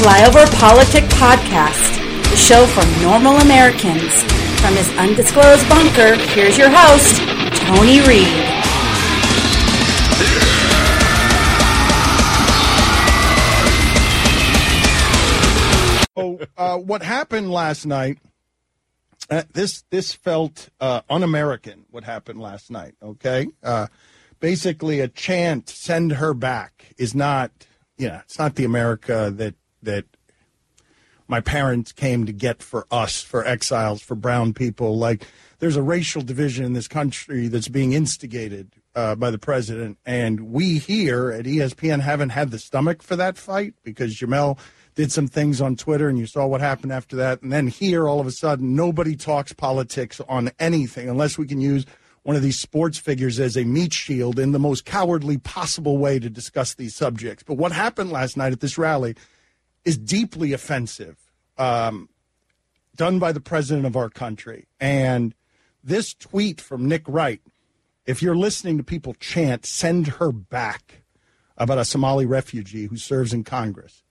Flyover Politic Podcast, the show for normal Americans. From his undisclosed bunker, here's your host, Tony Reed. Oh, uh, what happened last night? Uh, this this felt uh, un-American. What happened last night? Okay, uh, basically a chant "Send her back" is not, you know, it's not the America that that my parents came to get for us, for exiles, for brown people. Like there's a racial division in this country that's being instigated uh, by the president, and we here at ESPN haven't had the stomach for that fight because Jemele did some things on Twitter, and you saw what happened after that. And then here, all of a sudden, nobody talks politics on anything unless we can use one of these sports figures as a meat shield in the most cowardly possible way to discuss these subjects. But what happened last night at this rally is deeply offensive, um, done by the president of our country. And this tweet from Nick Wright, if you're listening to people chant, send her back about a Somali refugee who serves in Congress.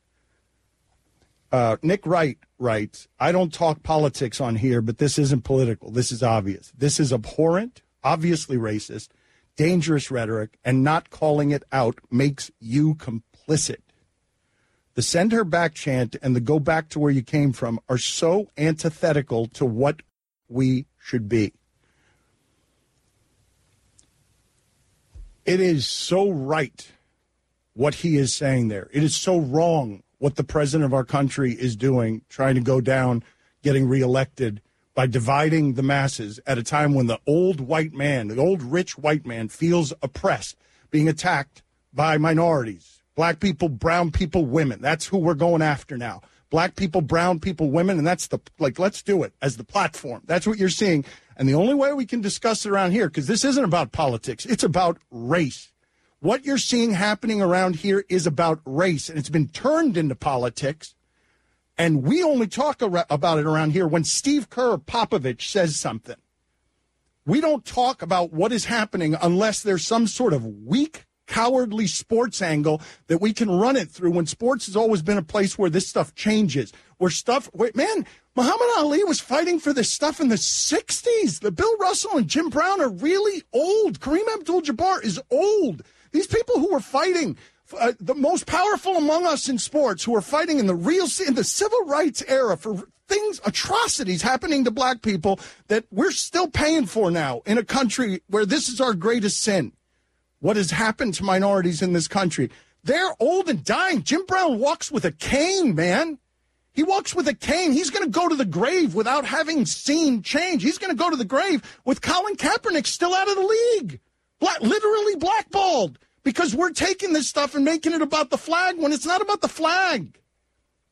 Uh, Nick Wright writes, I don't talk politics on here, but this isn't political. This is obvious. This is abhorrent, obviously racist, dangerous rhetoric, and not calling it out makes you complicit. The send her back chant and the go back to where you came from are so antithetical to what we should be. It is so right what he is saying there. It is so wrong what the president of our country is doing, trying to go down, getting reelected by dividing the masses at a time when the old white man, the old rich white man, feels oppressed, being attacked by minorities, black people, brown people, women. That's who we're going after now. Black people, brown people, women, and that's the like. Let's do it as the platform. That's what you're seeing, and the only way we can discuss it around here, because this isn't about politics, it's about race. What you're seeing happening around here is about race, and it's been turned into politics. And we only talk about it around here when Steve Kerr Popovich says something. We don't talk about what is happening unless there's some sort of weak, cowardly sports angle that we can run it through when sports has always been a place where this stuff changes. Where stuff, wait, man, Muhammad Ali was fighting for this stuff in the 60s. The Bill Russell and Jim Brown are really old. Kareem Abdul Jabbar is old. These people who were fighting, uh, the most powerful among us in sports, who are fighting in the real in the civil rights era for things, atrocities happening to black people that we're still paying for now in a country where this is our greatest sin. What has happened to minorities in this country? They're old and dying. Jim Brown walks with a cane, man. He walks with a cane. He's going to go to the grave without having seen change. He's going to go to the grave with Colin Kaepernick still out of the league. Black, literally blackballed because we're taking this stuff and making it about the flag when it's not about the flag.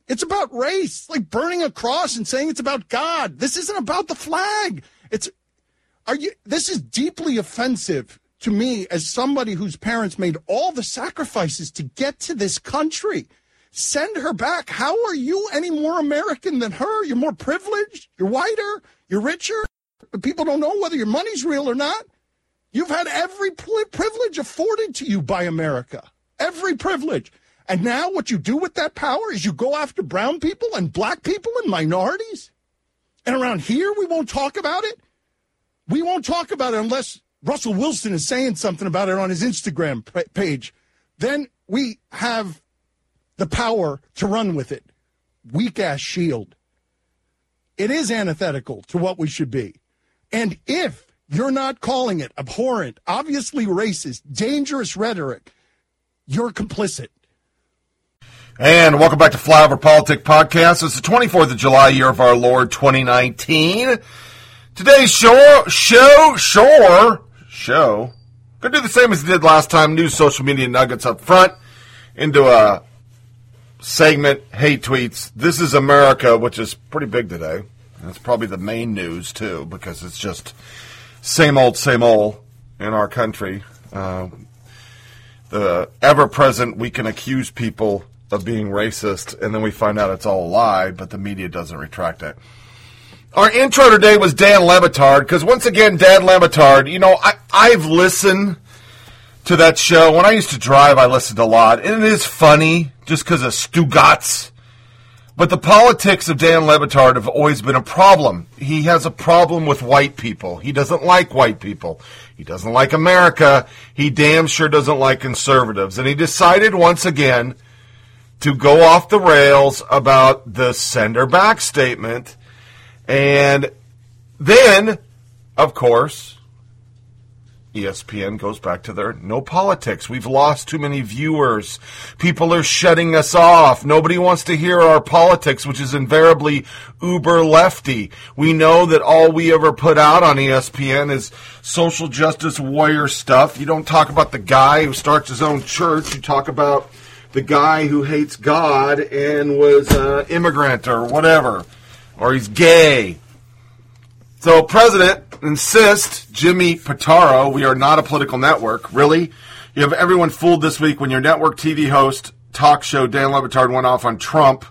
It's about race, like burning a cross and saying it's about God. This isn't about the flag. It's are you this is deeply offensive to me as somebody whose parents made all the sacrifices to get to this country. Send her back. How are you any more American than her? You're more privileged, you're whiter, you're richer. But people don't know whether your money's real or not. You've had every privilege afforded to you by America, every privilege. And now what you do with that power is you go after brown people and black people and minorities. And around here, we won't talk about it. We won't talk about it unless Russell Wilson is saying something about it on his Instagram page. Then we have the power to run with it. Weak ass shield. It is antithetical to what we should be. And if you're not calling it abhorrent, obviously racist, dangerous rhetoric. You're complicit. And welcome back to Flyover Politic Podcast. It's the 24th of July, year of our Lord 2019. Today's show, show, sure, show. Gonna do the same as we did last time. New social media nuggets up front into a segment, hate tweets. This is America, which is pretty big today. That's probably the main news too, because it's just same old, same old in our country. Uh, the ever present, we can accuse people of being racist, and then we find out it's all a lie, but the media doesn't retract it. Our intro today was Dan Le Batard, because once again, Dan Le Batard, you know, I, I've listened to that show. When I used to drive, I listened a lot, and it is funny just because of Stugatz. But the politics of Dan Le Batard have always been a problem. He has a problem with white people. He doesn't like white people. He doesn't like America. He damn sure doesn't like conservatives. And he decided once again to go off the rails about the sender back statement. And then, of course, ESPN goes back to their no politics. We've lost too many viewers. People are shutting us off. Nobody wants to hear our politics, which is invariably uber lefty. We know that all we ever put out on ESPN is social justice warrior stuff. You don't talk about the guy who starts his own church. You talk about the guy who hates God and was an immigrant or whatever, or he's gay. So, President insists, Jimmy Pitaro, we are not a political network. Really? You have everyone fooled this week when your network TV host, talk show Dan Le Batard went off on Trump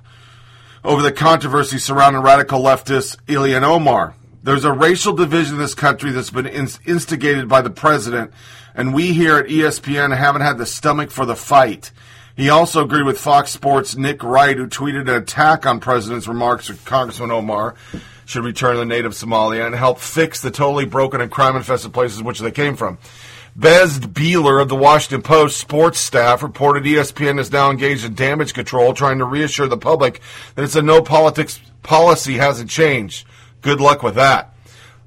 over the controversy surrounding radical leftist Ilhan Omar. There's a racial division in this country that's been instigated by the president, and we here at ESPN haven't had the stomach for the fight. He also agreed with Fox Sports' Nick Wright, who tweeted an attack on President's remarks that Congressman Omar should return to the native Somalia and help fix the totally broken and crime infested places which they came from. Des Bieler of the Washington Post sports staff reported ESPN is now engaged in damage control, trying to reassure the public that it's a no politics policy hasn't changed. Good luck with that.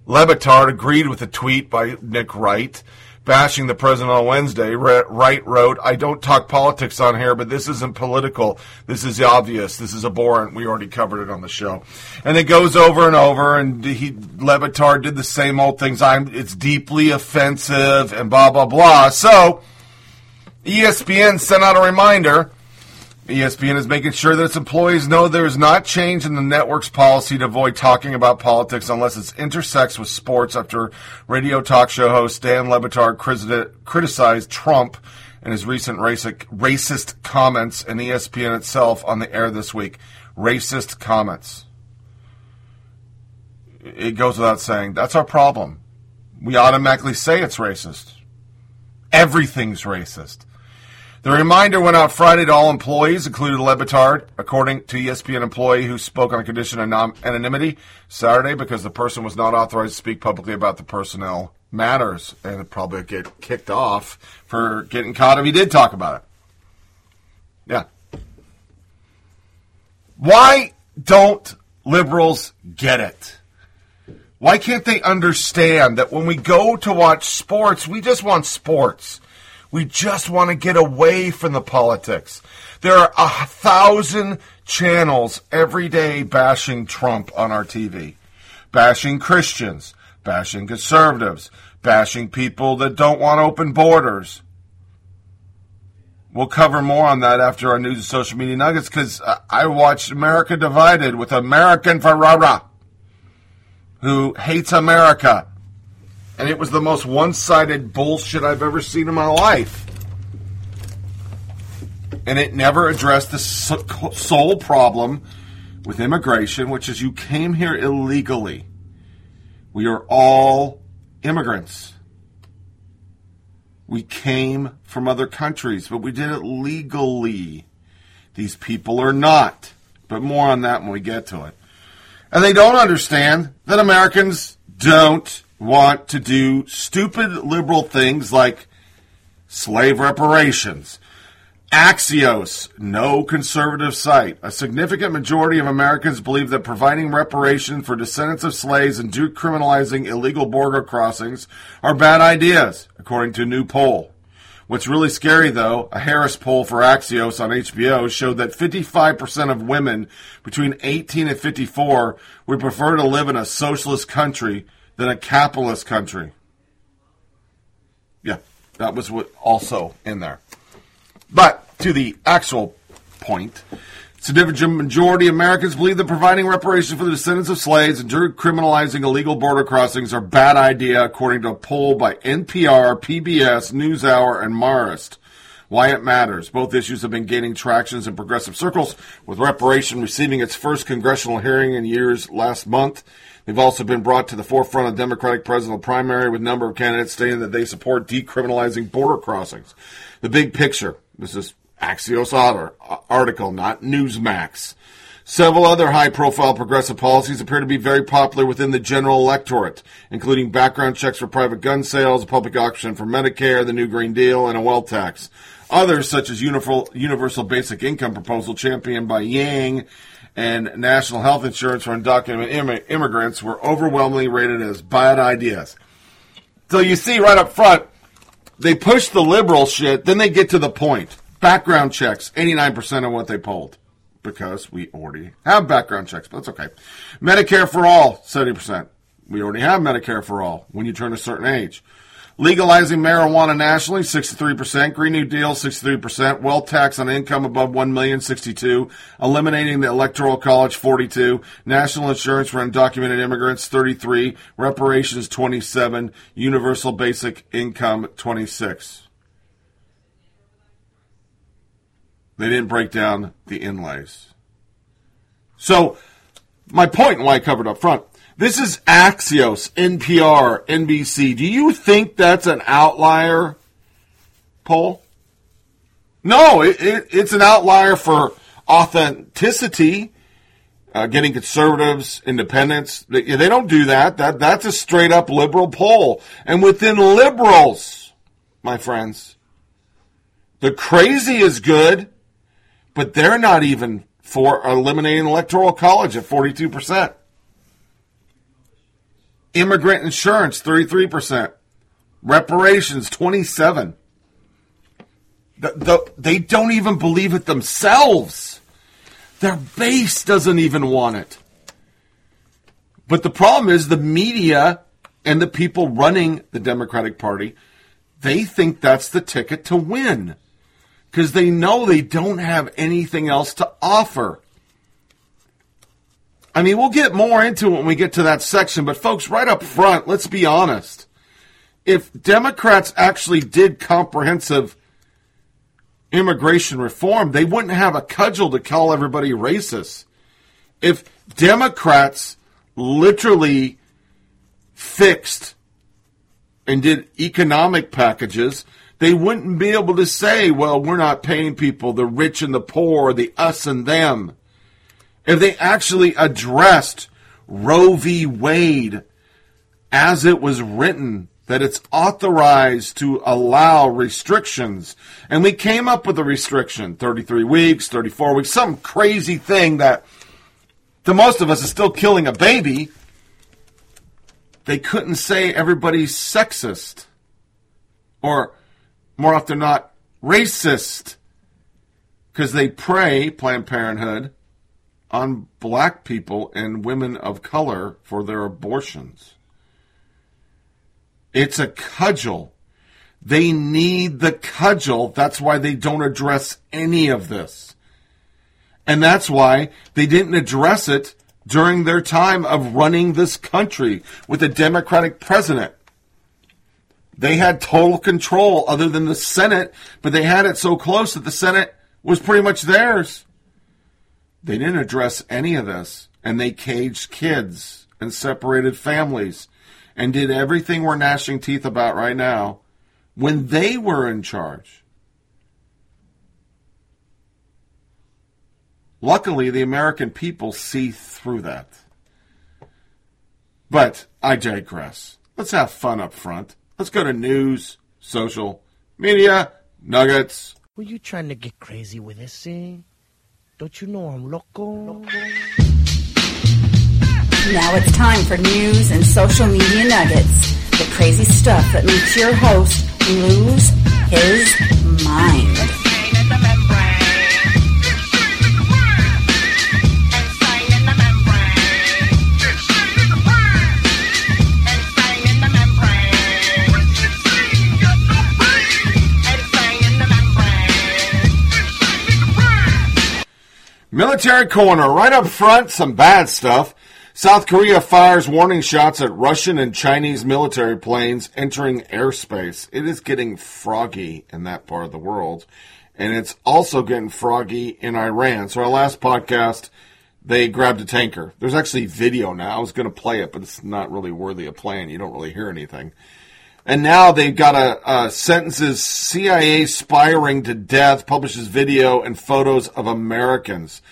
Le Batard agreed with the tweet by Nick Wright bashing the president on Wednesday. Wright wrote, I don't talk politics on here, but this isn't political. This is obvious. This is abhorrent. We already covered it on the show. And it goes over and over, and he, Le Batard did the same old things. I'm, it's deeply offensive and blah, blah, blah. So, ESPN sent out a reminder ESPN is making sure that its employees know there is not change in the network's policy to avoid talking about politics unless it intersects with sports after radio talk show host Dan Le Batard criticized Trump and his recent racist comments and ESPN itself on the air this week. Racist comments. It goes without saying. That's our problem. We automatically say it's racist. Everything's racist. The reminder went out Friday to all employees, including Le Batard, according to ESPN employee who spoke on a condition of anonymity Saturday because the person was not authorized to speak publicly about the personnel matters and probably get kicked off for getting caught if he did talk about it. Yeah. Why don't liberals get it? Why can't they understand that when we go to watch sports, we just want sports? We just want to get away from the politics. There are a thousand channels every day bashing Trump on our TV, bashing Christians, bashing conservatives, bashing people that don't want open borders. We'll cover more on that after our news and social media nuggets because I watched America Divided with America Ferrera, who hates America and it was the most one sided bullshit I've ever seen in my life. And it never addressed the sole problem with immigration, which is you came here illegally. We are all immigrants. We came from other countries, but we did it legally. These people are not. But more on that when we get to it. And they don't understand that Americans don't want to do stupid liberal things like slave reparations. Axios, no conservative site. A significant majority of Americans believe that providing reparation for descendants of slaves and decriminalizing illegal border crossings are bad ideas, according to a new poll. What's really scary, though, a Harris poll for Axios on HBO showed that 55% of women between 18 and 54 would prefer to live in a socialist country than a capitalist country. Yeah, that was what also in there. But to the actual point, significant majority of Americans believe that providing reparations for the descendants of slaves and criminalizing illegal border crossings are bad idea, according to a poll by NPR, PBS, NewsHour, and Marist. Why it matters. Both issues have been gaining traction in progressive circles, with reparation receiving its first congressional hearing in years last month They've also been brought to the forefront of Democratic presidential primary with a number of candidates stating that they support decriminalizing border crossings. The big picture. This is Axios uh, article, not Newsmax. Several other high profile progressive policies appear to be very popular within the general electorate, including background checks for private gun sales, a public option for Medicare, the new Green Deal, and a wealth tax. Others, such as universal basic income proposal championed by Yang and national health insurance for undocumented immigrants, were overwhelmingly rated as bad ideas. So you see right up front, they push the liberal shit, then they get to the point. Background checks, 89% of what they polled. Because we already have background checks, but that's okay. Medicare for all, 70%. We already have Medicare for all when you turn a certain age. Legalizing marijuana nationally, 63%. Green New Deal, 63%. Wealth tax on income above 1 million, 62. Eliminating the Electoral College, 42. National insurance for undocumented immigrants, 33. Reparations, 27. Universal basic income, 26. They didn't break down the inlays. So, my point why I covered up front this is Axios, NPR, NBC. Do you think that's an outlier poll? No, it, it, it's an outlier for authenticity. Uh, getting conservatives, independents, they, they don't do that. That that's a straight up liberal poll. And within liberals, my friends, the crazy is good, but they're not even for eliminating electoral college at forty two percent. Immigrant insurance, 33%. Reparations, 27 the, the, They don't even believe it themselves. Their base doesn't even want it. But the problem is the media and the people running the Democratic Party, they think that's the ticket to win because they know they don't have anything else to offer. I mean, we'll get more into it when we get to that section, but folks, right up front, let's be honest. If Democrats actually did comprehensive immigration reform, they wouldn't have a cudgel to call everybody racist. If Democrats literally fixed and did economic packages, they wouldn't be able to say, well, we're not paying people, the rich and the poor, the us and them if they actually addressed Roe v. Wade as it was written, that it's authorized to allow restrictions. And we came up with a restriction 33 weeks, 34 weeks, some crazy thing that to most of us is still killing a baby. They couldn't say everybody's sexist or more often not racist because they pray, Planned Parenthood, on black people and women of color for their abortions. It's a cudgel. They need the cudgel. That's why they don't address any of this. And that's why they didn't address it during their time of running this country with a Democratic president. They had total control other than the Senate, but they had it so close that the Senate was pretty much theirs. They didn't address any of this, and they caged kids and separated families and did everything we're gnashing teeth about right now when they were in charge. Luckily, the American people see through that. But I digress. Let's have fun up front. Let's go to news, social, media, nuggets. Were you trying to get crazy with this thing? Don't you know I'm loco? Now it's time for news and social media nuggets. The crazy stuff that makes your host lose his mind. Military corner, right up front, some bad stuff. South Korea fires warning shots at Russian and Chinese military planes entering airspace. It is getting froggy in that part of the world. And it's also getting froggy in Iran. So, our last podcast, they grabbed a tanker. There's actually video now. I was going to play it, but it's not really worthy of playing. You don't really hear anything. And now they've got a, a sentences CIA spying to death, publishes video and photos of Americans.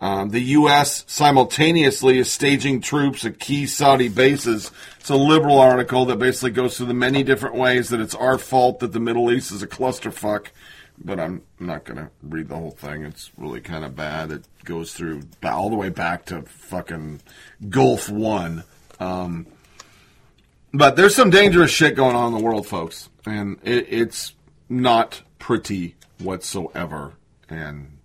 Um, the U.S. simultaneously is staging troops at key Saudi bases. It's a liberal article that basically goes through the many different ways that it's our fault that the Middle East is a clusterfuck. But I'm not going to read the whole thing. It's really kind of bad. It goes through all the way back to fucking Gulf One. Um, but there's some dangerous shit going on in the world, folks, and it, it's not pretty whatsoever. And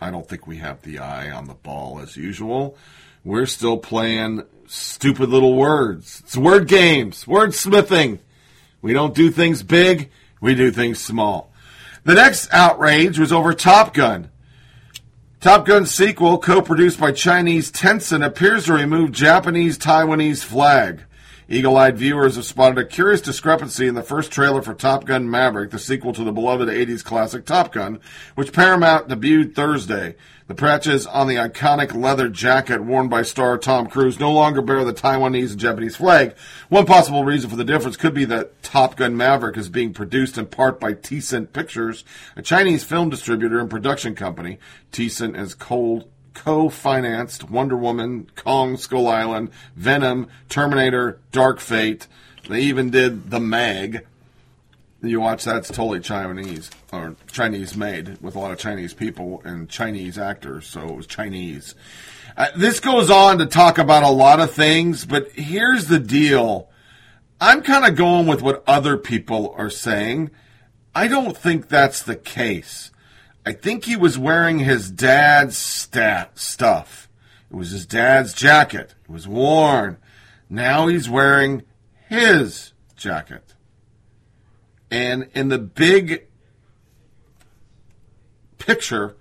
I don't think we have the eye on the ball as usual. We're still playing stupid little words. It's word games, word smithing. We don't do things big, we do things small. The next outrage was over Top Gun. Top Gun sequel, co produced by Chinese Tencent, appears to remove Japanese Taiwanese flag. Eagle eyed viewers have spotted a curious discrepancy in the first trailer for Top Gun Maverick, the sequel to the beloved 80s classic Top Gun, which Paramount debuted Thursday. The patches on the iconic leather jacket worn by star Tom Cruise no longer bear the Taiwanese and Japanese flag. One possible reason for the difference could be that Top Gun Maverick is being produced in part by Tencent Pictures, a Chinese film distributor and production company. Tencent is cold co-financed Wonder Woman, Kong Skull Island, Venom, Terminator, Dark Fate. They even did The Meg. You watch that, it's totally Chinese or Chinese made with a lot of Chinese people and Chinese actors, so it was Chinese. Uh, this goes on to talk about a lot of things, but here's the deal. I'm kind of going with what other people are saying. I don't think that's the case. I think he was wearing his dad's stat stuff. It was his dad's jacket. It was worn. Now he's wearing his jacket. And in the big picture,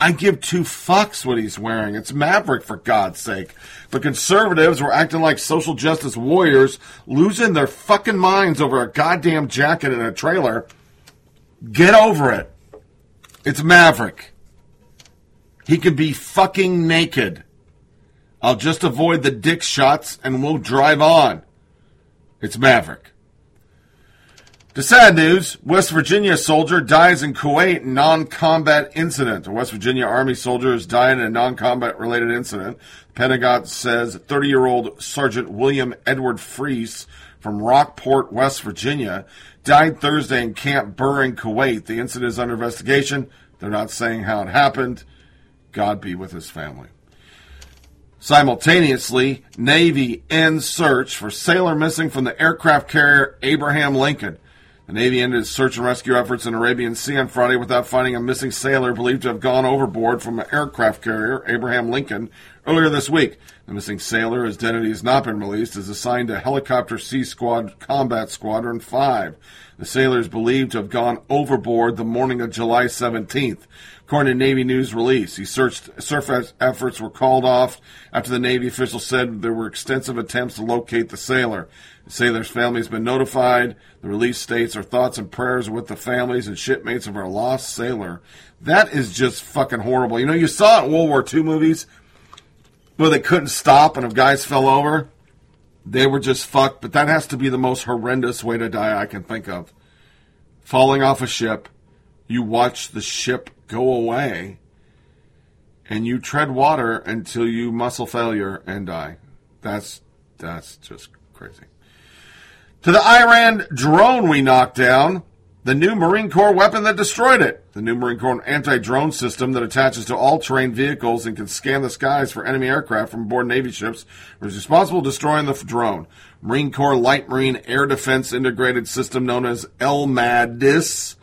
I give two fucks what he's wearing. It's Maverick, for God's sake. The conservatives were acting like social justice warriors, losing their fucking minds over a goddamn jacket in a trailer. Get over it. It's Maverick. He could be fucking naked. I'll just avoid the dick shots and we'll drive on. It's Maverick. The sad news West Virginia soldier dies in Kuwait non combat incident. A West Virginia Army soldier has died in a non combat related incident. Pentagon says 30 year old Sergeant William Edward Friese from Rockport, West Virginia, died Thursday in Camp Buehring Kuwait. The incident is under investigation. They're not saying how it happened. God be with his family. Simultaneously, Navy ends search for sailor missing from the aircraft carrier Abraham Lincoln. The Navy ended its search and rescue efforts in Arabian Sea on Friday without finding a missing sailor believed to have gone overboard from an aircraft carrier, Abraham Lincoln, earlier this week. The missing sailor, whose identity has not been released, is assigned to Helicopter Sea Squad Combat Squadron 5. The sailor is believed to have gone overboard the morning of July 17th. According to Navy News release, he searched, surf efforts were called off after the Navy official said there were extensive attempts to locate the sailor. The sailor's family has been notified. The release states our thoughts and prayers are with the families and shipmates of our lost sailor. That is just fucking horrible. You know, you saw it in World War II movies where they couldn't stop and if guys fell over, they were just fucked. But that has to be the most horrendous way to die I can think of. Falling off a ship, you watch the ship go away, and you tread water until you muscle failure and die. That's that's just crazy. To the Iran drone we knocked down, the new Marine Corps weapon that destroyed it. The new Marine Corps anti-drone system that attaches to all-terrain vehicles and can scan the skies for enemy aircraft from aboard Navy ships was responsible for destroying the drone. Marine Corps Light Marine Air Defense Integrated System known as LMADIS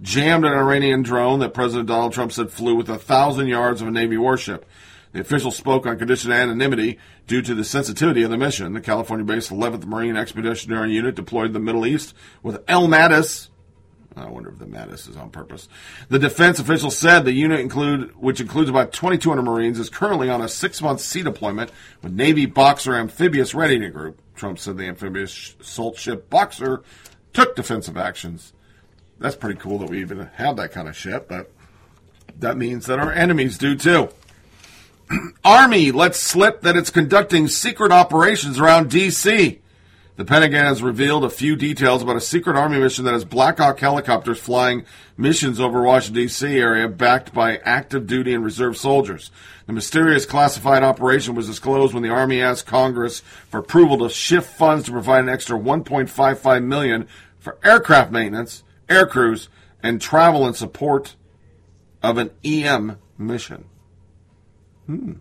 jammed an Iranian drone that President Donald Trump said flew with a thousand yards of a Navy warship. The official spoke on condition of anonymity due to the sensitivity of the mission. The California-based 11th Marine Expeditionary Unit deployed to the Middle East with LMADIS. I wonder if the Mattis is on purpose. The defense official said the unit include, which includes about 2,200 Marines, is currently on a six-month sea deployment with Navy Boxer Amphibious Readiness Group. Trump said the amphibious assault ship Boxer took defensive actions that's pretty cool that we even have that kind of ship, but that means that our enemies do too. Army lets slip that it's conducting secret operations around D.C. The Pentagon has revealed a few details about a secret Army mission that has Black Hawk helicopters flying missions over Washington, D.C. area backed by active duty and reserve soldiers. The mysterious classified operation was disclosed when the Army asked Congress for approval to shift funds to provide an extra 1.55 million for aircraft maintenance, air crews, and travel in support of an EM mission. Hmm.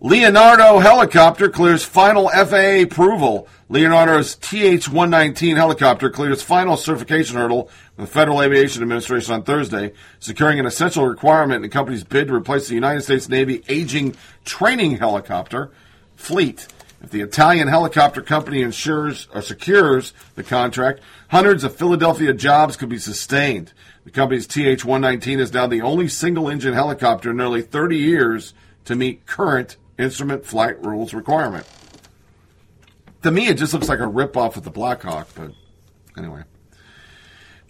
Leonardo helicopter clears final FAA approval. Leonardo's TH-119 helicopter cleared its final certification hurdle with the Federal Aviation Administration on Thursday, securing an essential requirement in the company's bid to replace the United States Navy aging training helicopter fleet. If the Italian helicopter company ensures or secures the contract, hundreds of Philadelphia jobs could be sustained. The company's TH-119 is now the only single-engine helicopter in nearly 30 years to meet current instrument flight rules requirement. To me, it just looks like a ripoff of the Blackhawk, but anyway.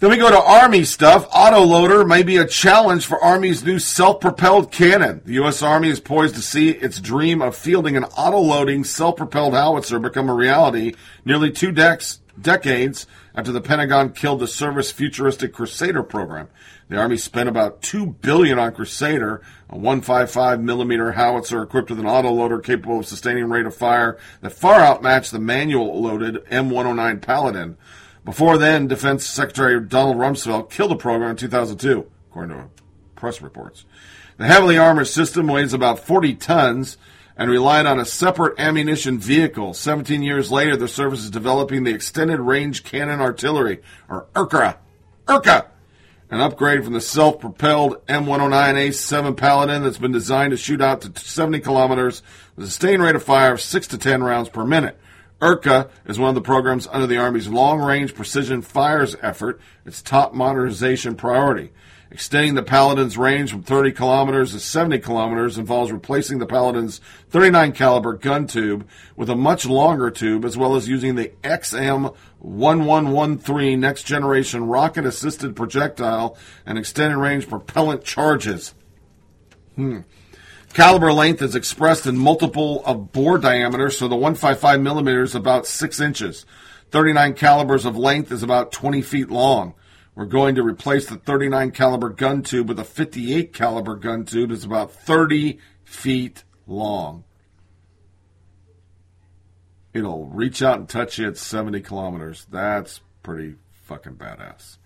Then we go to Army stuff. Autoloader may be a challenge for Army's new self-propelled cannon. The U.S. Army is poised to see its dream of fielding an autoloading self-propelled howitzer become a reality nearly two dec- decades after the Pentagon killed the service futuristic Crusader program. The Army spent about two billion on Crusader, a 155 millimeter howitzer equipped with an autoloader capable of sustaining rate of fire that far outmatched the manual loaded M109 Paladin. Before then, Defense Secretary Donald Rumsfeld killed the program in 2002, according to press reports. The heavily armored system weighs about 40 tons and relied on a separate ammunition vehicle. 17 years later, the service is developing the Extended Range Cannon Artillery, or ERCA. ERCA! An upgrade from the self-propelled M109A7 Paladin that's been designed to shoot out to 70 kilometers with a sustained rate of fire of 6 to 10 rounds per minute. ERCA is one of the programs under the Army's Long Range Precision Fires effort, its top modernization priority. Extending the Paladin's range from 30 kilometers to 70 kilometers involves replacing the Paladin's 39 caliber gun tube with a much longer tube, as well as using the XM1113 next generation rocket assisted projectile and extended range propellant charges. Hmm. Caliber length is expressed in multiple of bore diameter, so the 155 millimeters is about 6 inches. 39 calibers of length is about 20 feet long. We're going to replace the 39 caliber gun tube with a 58 caliber gun tube that's about 30 feet long. It'll reach out and touch you at 70 kilometers. That's pretty fucking badass.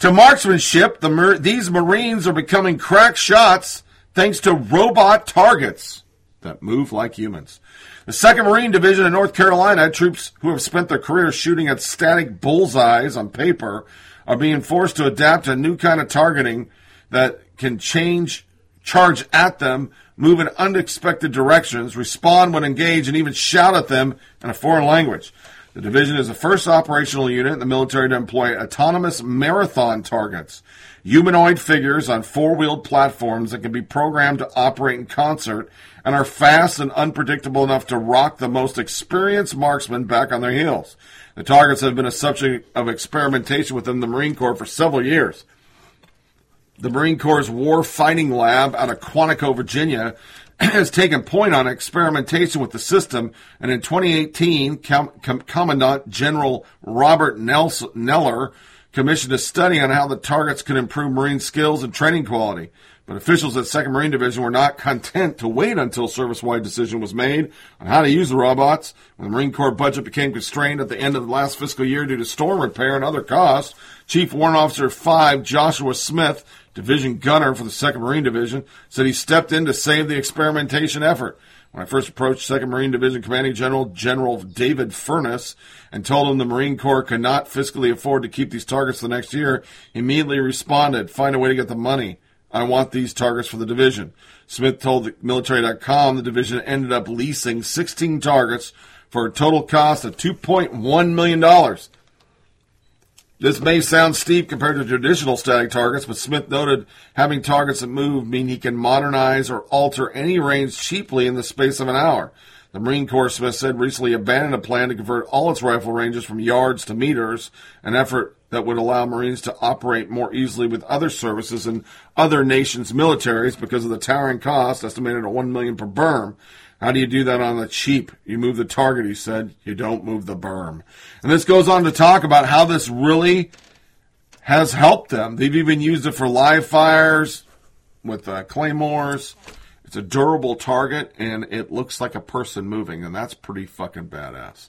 To marksmanship, the these Marines are becoming crack shots thanks to robot targets that move like humans. The 2nd Marine Division in North Carolina troops who have spent their career shooting at static bullseyes on paper are being forced to adapt to a new kind of targeting that can change, charge at them, move in unexpected directions, respond when engaged, and even shout at them in a foreign language. The division is the first operational unit in the military to employ autonomous marathon targets, humanoid figures on four wheeled platforms that can be programmed to operate in concert and are fast and unpredictable enough to rock the most experienced marksmen back on their heels. The targets have been a subject of experimentation within the Marine Corps for several years. The Marine Corps' War Fighting Lab out of Quantico, Virginia, has taken point on experimentation with the system, and in 2018, Com- Com- Commandant General Robert Nelson, Neller commissioned a study on how the targets could improve Marine skills and training quality. But officials at 2nd Marine Division were not content to wait until service-wide decision was made on how to use the robots. When the Marine Corps budget became constrained at the end of the last fiscal year due to storm repair and other costs, Chief Warrant Officer 5 Joshua Smith division gunner for the 2nd Marine Division, said he stepped in to save the experimentation effort. When I first approached 2nd Marine Division Commanding General General David Furness and told him the Marine Corps could not fiscally afford to keep these targets the next year, he immediately responded, find a way to get the money. I want these targets for the division. Smith told military.com the division ended up leasing 16 targets for a total cost of $2.1 million. This may sound steep compared to traditional static targets, but Smith noted having targets that move mean he can modernize or alter any range cheaply in the space of an hour. The Marine Corps, Smith said, recently abandoned a plan to convert all its rifle ranges from yards to meters, an effort that would allow Marines to operate more easily with other services and other nations' militaries because of the towering cost, estimated at one million per berm. How do you do that on the cheap? You move the target, he said. You don't move the berm. And this goes on to talk about how this really has helped them. They've even used it for live fires with uh, claymores. It's a durable target, and it looks like a person moving, and that's pretty fucking badass.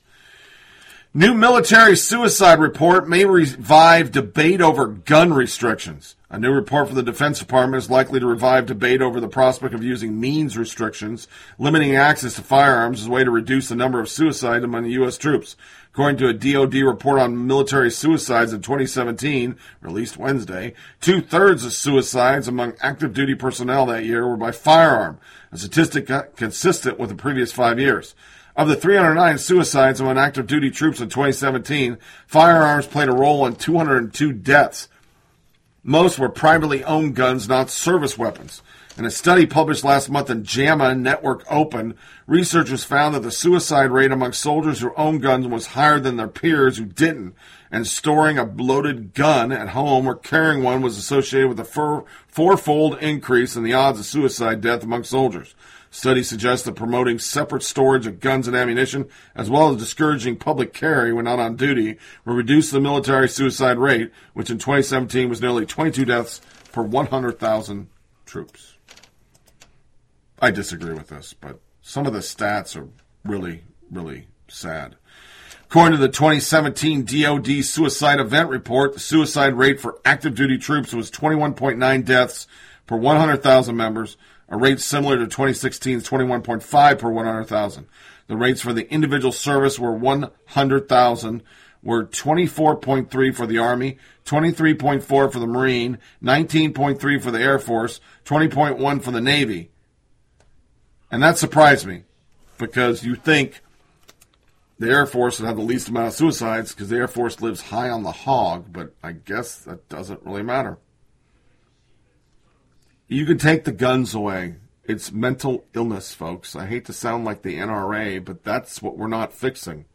New military suicide report may revive debate over gun restrictions. A new report from the Defense Department is likely to revive debate over the prospect of using means restrictions, limiting access to firearms as a way to reduce the number of suicides among U.S. troops. According to a DoD report on military suicides in 2017, released Wednesday, two thirds of suicides among active duty personnel that year were by firearm, a statistic consistent with the previous five years. Of the 309 suicides among active duty troops in 2017, firearms played a role in 202 deaths. Most were privately owned guns, not service weapons. In a study published last month in JAMA Network Open, researchers found that the suicide rate among soldiers who owned guns was higher than their peers who didn't, and storing a loaded gun at home or carrying one was associated with a fourfold increase in the odds of suicide death among soldiers. Studies suggest that promoting separate storage of guns and ammunition, as well as discouraging public carry when not on duty, will reduce the military suicide rate, which in 2017 was nearly 22 deaths per 100,000 troops. I disagree with this, but some of the stats are really, really sad. According to the 2017 DoD suicide event report, the suicide rate for active duty troops was 21.9 deaths per 100,000 members, a rate similar to 2016's 21.5 per 100,000. The rates for the individual service were 100,000, were 24.3 for the Army, 23.4 for the Marine, 19.3 for the Air Force, 20.1 for the Navy. And that surprised me because you think the Air Force would have the least amount of suicides because the Air Force lives high on the hog, but I guess that doesn't really matter. You can take the guns away. It's mental illness, folks. I hate to sound like the NRA, but that's what we're not fixing.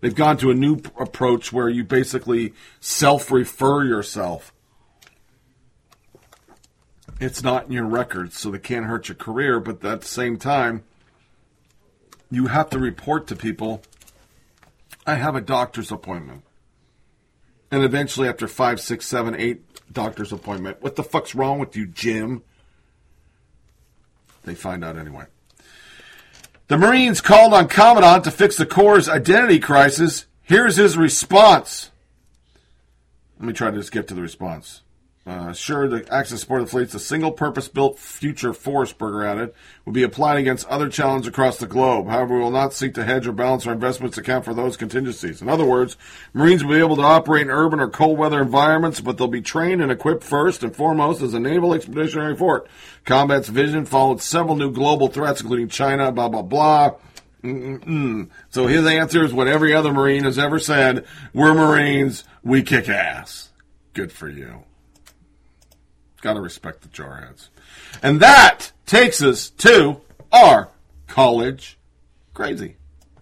They've gone to a new p- approach where you basically self refer yourself. It's not in your records, so they can't hurt your career, but at the same time, you have to report to people I have a doctor's appointment. And eventually, after five, six, seven, eight doctor's appointment, what the fuck's wrong with you, Jim? They find out anyway. The Marines called on Commandant to fix the Corps' identity crisis. Here's his response. Let me try to just get to the response. Uh, sure, the access support of the fleet's a single purpose built future force, Berger added, will be applied against other challenges across the globe. However, we will not seek to hedge or balance our investments to account for those contingencies. In other words, Marines will be able to operate in urban or cold weather environments, but they'll be trained and equipped first and foremost as a naval expeditionary fort. Combat's vision followed several new global threats, including China, blah, blah, blah. Mm-mm-mm. So his answer is what every other Marine has ever said. We're Marines. We kick ass. Good for you. Got to respect the jarheads. And that takes us to our college crazy.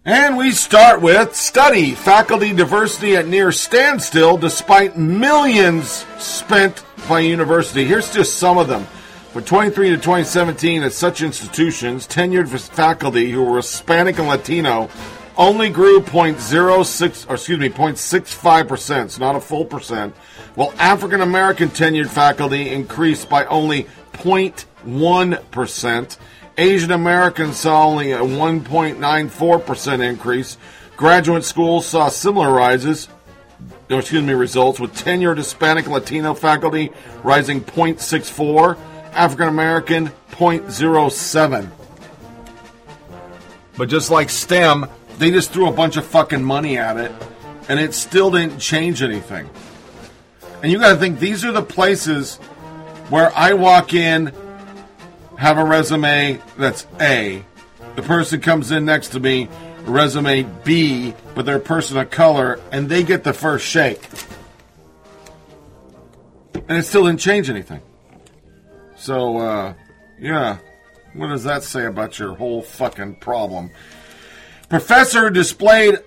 And we start with study faculty diversity at near standstill despite millions spent by university. Here's just some of them. From 23 to 2017, at such institutions, tenured faculty who were Hispanic and Latino only grew 0.06, or excuse me, 0.65 percent, so not a full percent, while African American tenured faculty increased by only 0.1 percent. Asian Americans saw only a 1.94 percent increase. Graduate schools saw similar rises, excuse me, results with tenured Hispanic Latino faculty rising 0.64, African American 0.07. But just like STEM, they just threw a bunch of fucking money at it, and it still didn't change anything. And you got to think these are the places where I walk in, have a resume that's A. The person comes in next to me, resume B, but they're a person of color, and they get the first shake. And it still didn't change anything. So, uh, yeah. What does that say about your whole fucking problem? Professor displayed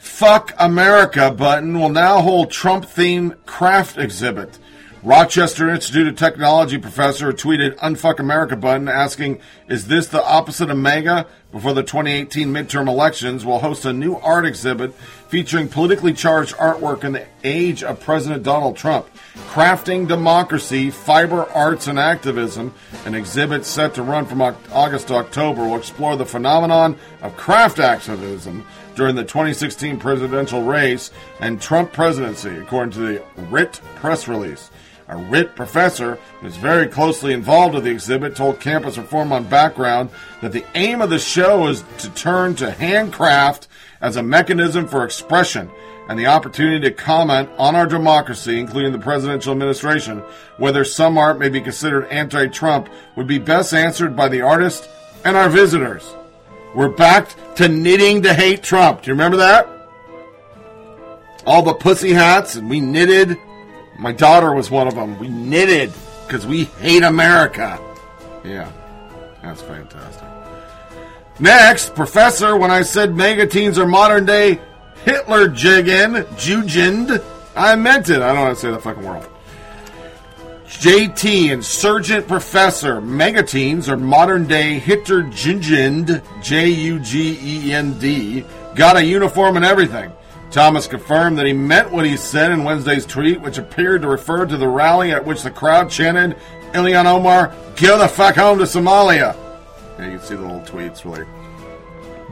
Unfuck America button will now hold Trump themed craft exhibit. Rochester Institute of Technology professor tweeted Unfuck America button asking, Is this the opposite of MAGA? Before the 2018 midterm elections, will host a new art exhibit featuring politically charged artwork in the age of President Donald Trump. Crafting Democracy, Fiber Arts and Activism, an exhibit set to run from August to October, will explore the phenomenon of craft activism during the 2016 presidential race and Trump presidency, according to the RIT press release. A RIT professor who is very closely involved with the exhibit told Campus Reform on Background that the aim of the show is to turn to handcraft as a mechanism for expression and the opportunity to comment on our democracy, including the presidential administration, whether some art may be considered anti Trump, would be best answered by the artist and our visitors. We're back to knitting to hate Trump. Do you remember that? All the pussy hats, and we knitted. My daughter was one of them. We knitted because we hate America. Yeah, that's fantastic. Next, Professor, when I said MAGA teens are modern day Hitler jiggin, Jujind, I meant it. I don't want to say the fucking world. JT, Insurgent Professor, MAGA teens are modern day Hitler Jujind, J U G E N D, got a uniform and everything. Thomas confirmed that he meant what he said in Wednesday's tweet, which appeared to refer to the rally at which the crowd chanted, Ilhan Omar, go the fuck home to Somalia. Yeah, you can see the little tweets really.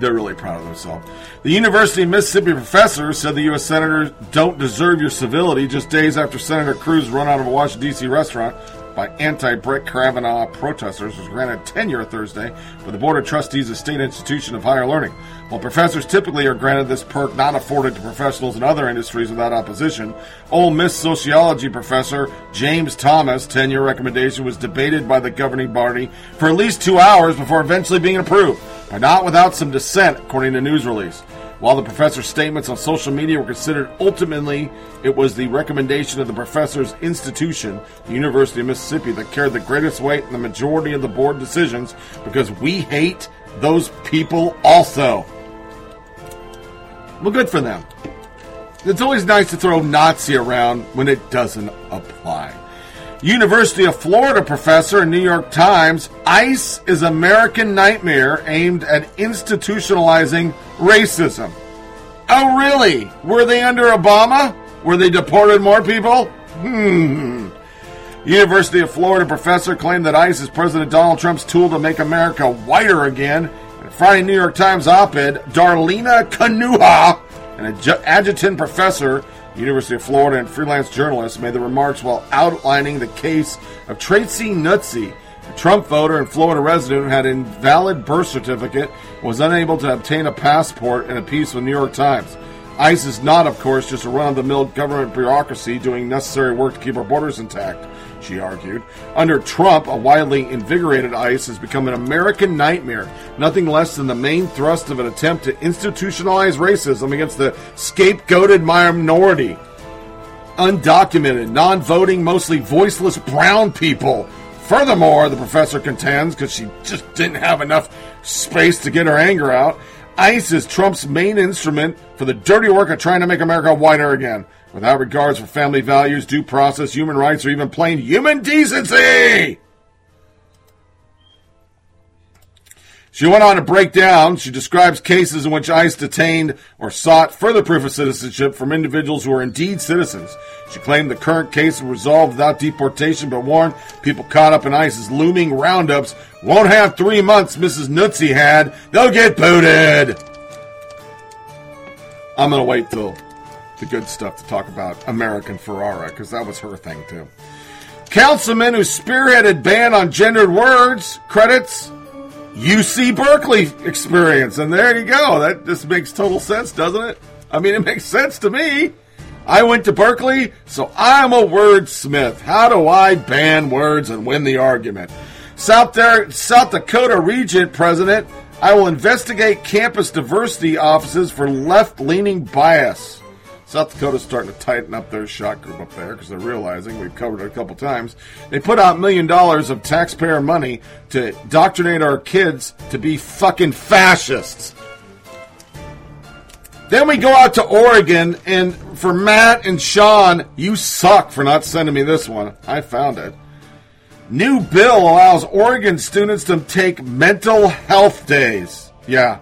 They're really proud of themselves. The University of Mississippi professor said the U.S. senators don't deserve your civility just days after Senator Cruz run out of a Washington, D.C. restaurant by anti Brett Kavanaugh protesters was granted tenure Thursday by the Board of Trustees of State Institution of Higher Learning. While professors typically are granted this perk not afforded to professionals in other industries without opposition, Ole Miss sociology professor James Thomas' tenure recommendation was debated by the governing body for at least two hours before eventually being approved, but not without some dissent, according to news release. While the professor's statements on social media were considered ultimately, it was the recommendation of the professor's institution, the University of Mississippi, that carried the greatest weight in the majority of the board decisions because we hate those people also. Well, good for them. It's always nice to throw Nazi around when it doesn't apply. University of Florida professor in New York Times, ICE is American nightmare aimed at institutionalizing racism. Oh, really? Were they under Obama? Were they deported more people? Hmm. University of Florida professor claimed that ICE is President Donald Trump's tool to make America whiter again. In Friday New York Times op-ed, Darlena Cunha, an adjutant professor University of Florida and freelance journalist, made the remarks while outlining the case of Tracy Nutzy, a Trump voter and Florida resident who had an invalid birth certificate was unable to obtain a passport in a piece with New York Times. ICE is not, of course, just a run of the mill government bureaucracy doing necessary work to keep our borders intact, she argued. Under Trump, a widely invigorated ICE has become an American nightmare, nothing less than the main thrust of an attempt to institutionalize racism against the scapegoated minority. Undocumented, non voting, mostly voiceless brown people. Furthermore, the professor contends, because she just didn't have enough space to get her anger out, ICE is Trump's main instrument for the dirty work of trying to make America whiter again, without regards for family values, due process, human rights, or even plain human decency. She went on to break down. She describes cases in which ICE detained or sought further proof of citizenship from individuals who are indeed citizens. She claimed the current case was resolved without deportation, but warned people caught up in ICE's looming roundups won't have three months Mrs. Nutzy had. They'll get booted. I'm going to wait till the good stuff to talk about American Ferrera, because that was her thing, too. Councilman who spearheaded ban on gendered words credits UC Berkeley experience. And there you go. That just makes total sense, doesn't it? I mean, it makes sense to me. I went to Berkeley, so I'm a wordsmith. How do I ban words and win the argument? South, there, South Dakota Regent President, I will investigate campus diversity offices for left leaning bias. South Dakota's starting to tighten up their shot group up there because they're realizing we've covered it a couple times. They put out million dollars of taxpayer money to indoctrinate our kids to be fucking fascists. Then we go out to Oregon, and for Matt and Sean, you suck for not sending me this one. I found it. New bill allows Oregon students to take mental health days. Yeah,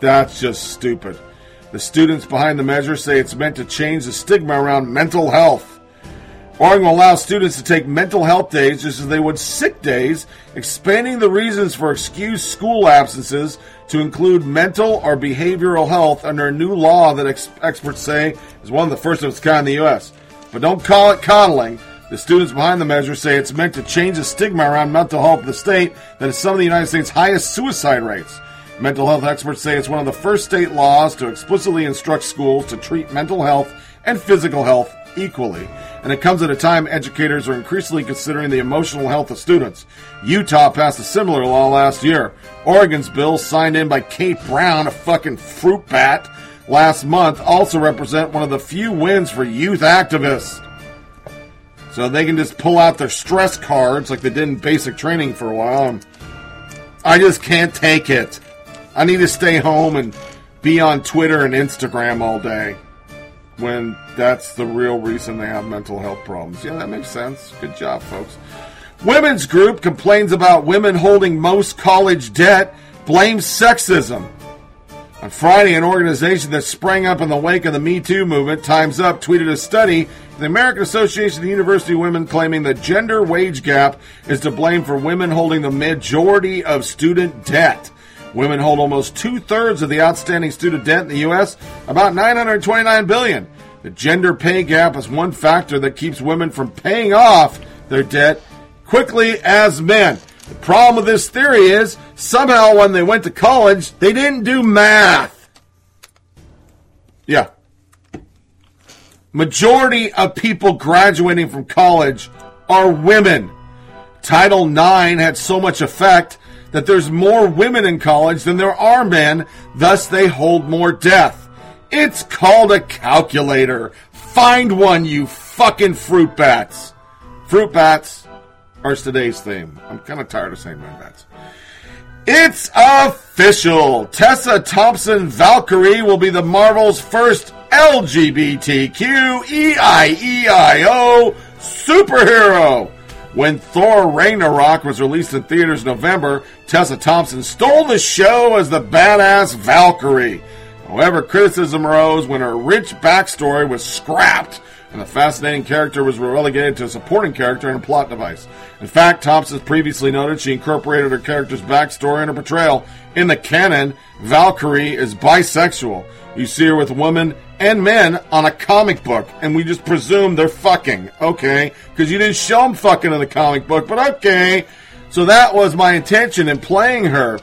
that's just stupid. The students behind the measure say it's meant to change the stigma around mental health. Oregon will allow students to take mental health days just as they would sick days, expanding the reasons for excused school absences to include mental or behavioral health under a new law that ex- experts say is one of the first of its kind in the U.S. But don't call it coddling. The students behind the measure say it's meant to change the stigma around mental health in the state that is some of the United States' highest suicide rates. Mental health experts say it's one of the first state laws to explicitly instruct schools to treat mental health and physical health equally. And it comes at a time educators are increasingly considering the emotional health of students. Utah passed a similar law last year. Oregon's bill, signed in by Kate Brown, a fucking fruit bat, last month, also represent one of the few wins for youth activists. So they can just pull out their stress cards like they did in basic training for a while. I just can't take it. I need to stay home and be on Twitter and Instagram all day when that's the real reason they have mental health problems. Yeah, that makes sense. Good job, folks. Women's group complains about women holding most college debt, blames sexism. On Friday, an organization that sprang up in the wake of the Me Too movement, Time's Up, tweeted a study the American Association of University Women claiming the gender wage gap is to blame for women holding the majority of student debt. Women hold almost two thirds of the outstanding student debt in the U.S., about 929 billion. The gender pay gap is one factor that keeps women from paying off their debt quickly as men. The problem with this theory is somehow when they went to college, they didn't do math. Yeah. Majority of people graduating from college are women. Title IX had so much effect that there's more women in college than there are men, thus they hold more debt. It's called a calculator. Find one, you fucking fruit bats. Fruit bats are today's theme. I'm kind of tired of saying my bats. It's official. Tessa Thompson Valkyrie will be the Marvel's first LGBTQ EIEIO superhero. When Thor Ragnarok was released in theaters in November, Tessa Thompson stole the show as the badass Valkyrie. However, criticism arose when her rich backstory was scrapped and the fascinating character was relegated to a supporting character and a plot device. In fact, Thompson previously noted she incorporated her character's backstory in her portrayal. In the canon, Valkyrie is bisexual. You see her with women and men on a comic book, and we just presume they're fucking. Okay, because you didn't show them fucking in the comic book, but okay. So that was my intention in playing her.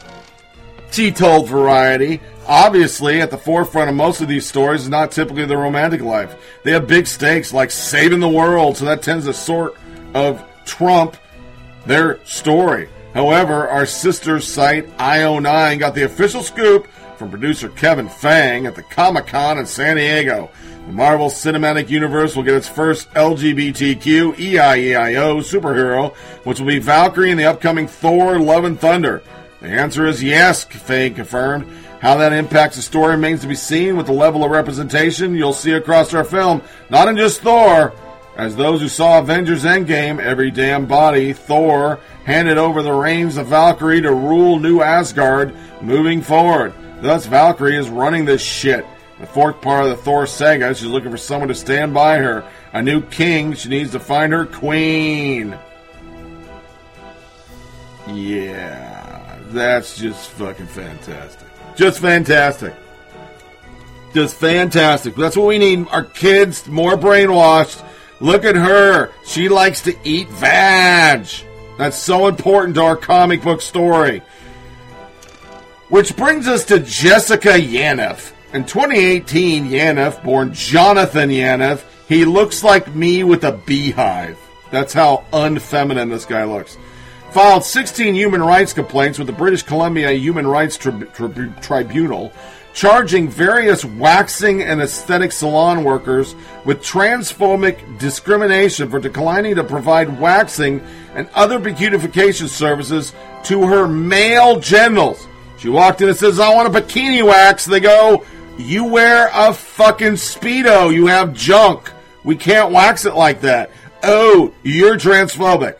She told Variety. Obviously, at the forefront of most of these stories is not typically the romantic life. They have big stakes like saving the world, so that tends to sort of trump their story. However, our sister site IO9 got the official scoop from producer Kevin Fang at the Comic Con in San Diego. The Marvel Cinematic Universe will get its first LGBTQ EIEIO superhero, which will be Valkyrie in the upcoming Thor Love and Thunder. The answer is yes, Fang confirmed. How that impacts the story remains to be seen with the level of representation you'll see across our film, not in just Thor. As those who saw Avengers Endgame, every damn body, Thor handed over the reins of Valkyrie to rule New Asgard moving forward. Thus, Valkyrie is running this shit. The fourth part of the Thor saga, she's looking for someone to stand by her. A new king, she needs to find her queen. Yeah, that's just fucking fantastic. Just fantastic. Just fantastic. That's what we need. Our kids more brainwashed. Look at her. She likes to eat vag. That's so important to our comic book story. Which brings us to Jessica Yaniv. In 2018, Yaniv, born Jonathan Yaniv, he looks like me with a beehive. That's how unfeminine this guy looks filed 16 human rights complaints with the British Columbia Human Rights Tri- Tri- Tribunal, charging various waxing and aesthetic salon workers with transphobic discrimination for declining to provide waxing and other beautification services to her male genitals. She walked in and says, I want a bikini wax. They go, You wear a fucking Speedo. You have junk. We can't wax it like that. Oh, you're transphobic.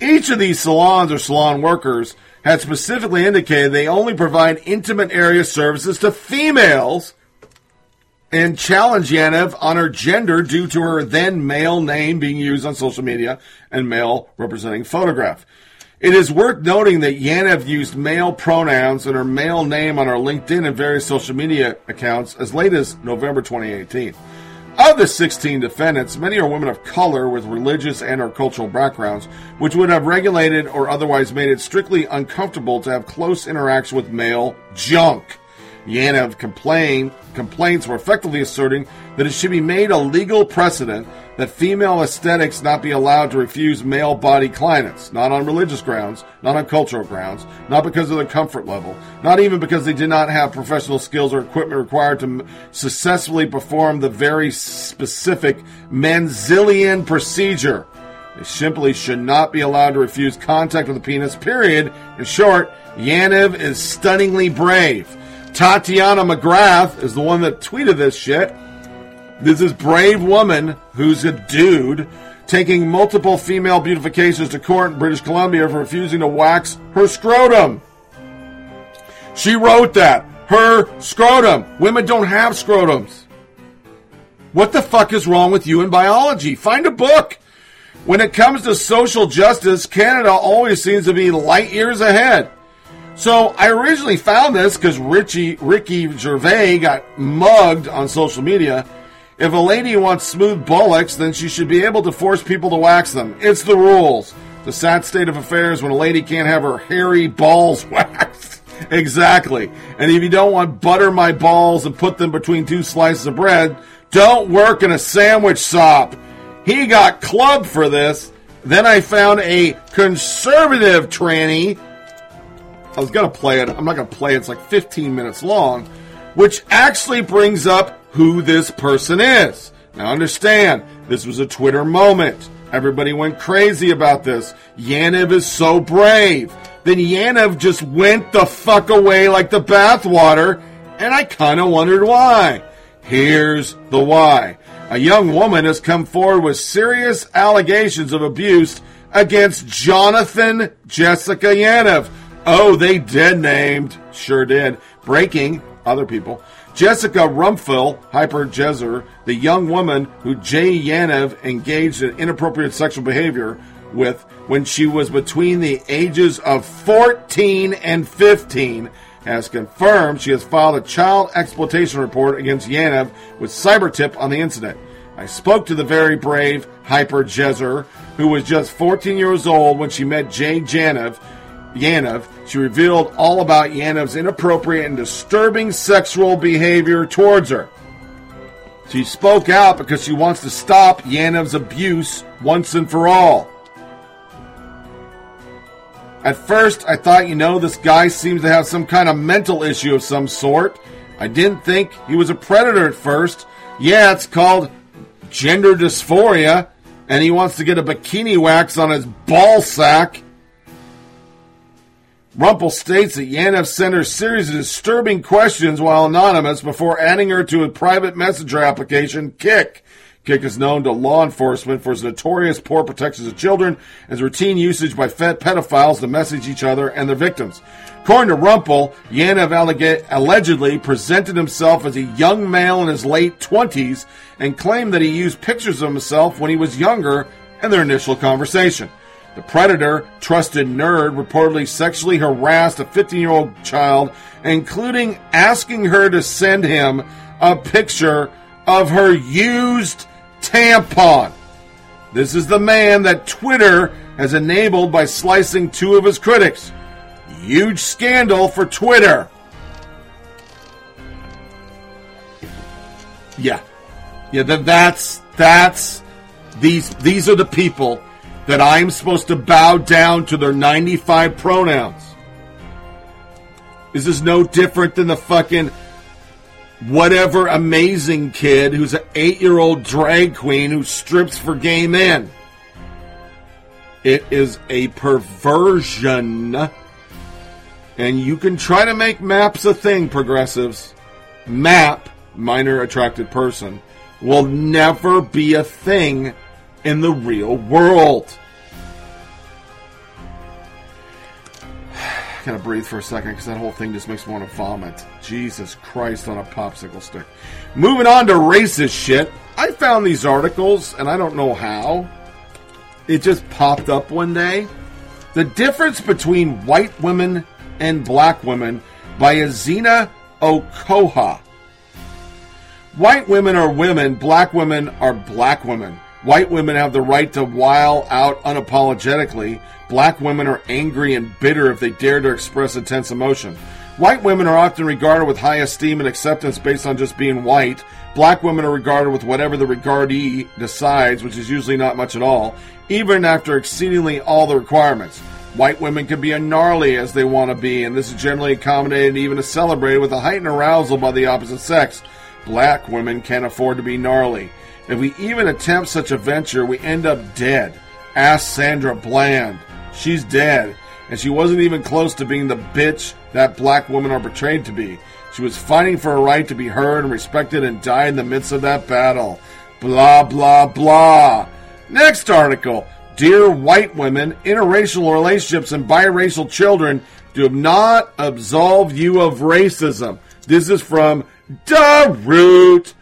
Each of these salons or salon workers had specifically indicated they only provide intimate area services to females and challenged Yaniv on her gender due to her then male name being used on social media and male representing photograph. It is worth noting that Yaniv used male pronouns and her male name on her LinkedIn and various social media accounts as late as November 2018. Of the 16 defendants, many are women of color with religious and or cultural backgrounds, which would have regulated or otherwise made it strictly uncomfortable to have close interaction with male junk. Yaniv complained, complaints were effectively asserting that it should be made a legal precedent that female aesthetics not be allowed to refuse male body clients, not on religious grounds, not on cultural grounds, not because of their comfort level, not even because they did not have professional skills or equipment required to successfully perform the very specific Brazilian procedure. They simply should not be allowed to refuse contact with the penis, period. In short, Yaniv is stunningly brave. Titania McGrath is the one that tweeted this shit. This is brave woman who's a dude taking multiple female beautifications to court in British Columbia for refusing to wax her scrotum. She wrote that. Her scrotum. Women don't have scrotums. What the fuck is wrong with you in biology? Find a book. When it comes to social justice, Canada always seems to be light years ahead. So I originally found this because Richie Ricky Gervais got mugged on social media. If a lady wants smooth bullocks, then she should be able to force people to wax them. It's the rules. The sad state of affairs when a lady can't have her hairy balls waxed. exactly. And if you don't want butter my balls and put them between two slices of bread, don't work in a sandwich shop. He got clubbed for this. Then I found a conservative tranny I was gonna play it. I'm not gonna play it. It's like 15 minutes long, which actually brings up who this person is. Now understand, this was a Twitter moment. Everybody went crazy about this. Yaniv is so brave. Then Yaniv just went the fuck away like the bathwater, and I kind of wondered why. Here's the why. A young woman has come forward with serious allegations of abuse against Jonathan Jessica Yaniv, Oh, they did named. Sure did. Breaking, other people. Jessica Rumpel, Hyper Jezer, the young woman who Jay Yaniv engaged in inappropriate sexual behavior with when she was between the ages of 14 and 15, has confirmed she has filed a child exploitation report against Yaniv with CyberTip on the incident. I spoke to the very brave Hyper Jezer, who was just 14 years old when she met Jay Janev, Yaniv, she revealed all about Yaniv's inappropriate and disturbing sexual behavior towards her. She spoke out because she wants to stop Yaniv's abuse once and for all. At first, I thought, you know, this guy seems to have some kind of mental issue of some sort. I didn't think he was a predator at first. Yeah, it's called gender dysphoria, and he wants to get a bikini wax on his ball sack Rumpel states that Yaniv sent her series of disturbing questions while anonymous before adding her to a private messenger application, Kik. Kik is known to law enforcement for its notorious poor protections of children and its routine usage by pedophiles to message each other and their victims. According to Rumpel, Yaniv allegedly presented himself as a young male in his late 20s and claimed that he used pictures of himself when he was younger in their initial conversation. The predator, trusted nerd, reportedly sexually harassed a 15 year old child, including asking her to send him a picture of her used tampon. This is the man that Twitter has enabled by slicing two of his critics. Huge scandal for Twitter. Yeah. Yeah, that's that's these these are the people that I'm supposed to bow down to their 95 pronouns. This is no different than the fucking whatever amazing kid who's an eight year old drag queen who strips for gay men. It is a perversion. And you can try to make maps a thing, progressives. map, minor attracted person, will never be a thing in the real world. Gotta breathe for a second because that whole thing just makes me want to vomit. Jesus Christ on a popsicle stick. Moving on to racist shit. I found these articles, and I don't know how. It just popped up one day. The difference between white women and black women by Azina Okoha. White women are women, black women are black women. White women have the right to while out unapologetically. Black women are angry and bitter if they dare to express intense emotion. White women are often regarded with high esteem and acceptance based on just being white. Black women are regarded with whatever the regardee decides, which is usually not much at all, even after exceedingly all the requirements. White women can be as gnarly as they want to be, and this is generally accommodated and even celebrated with a heightened arousal by the opposite sex. Black women can't afford to be gnarly. If we even attempt such a venture, we end up dead. Ask Sandra Bland. She's dead, and she wasn't even close to being the bitch that black women are portrayed to be. She was fighting for a right to be heard and respected and died in the midst of that battle. Blah, blah, blah. Next article. Dear white women, interracial relationships and biracial children do not absolve you of racism. This is from Da Root.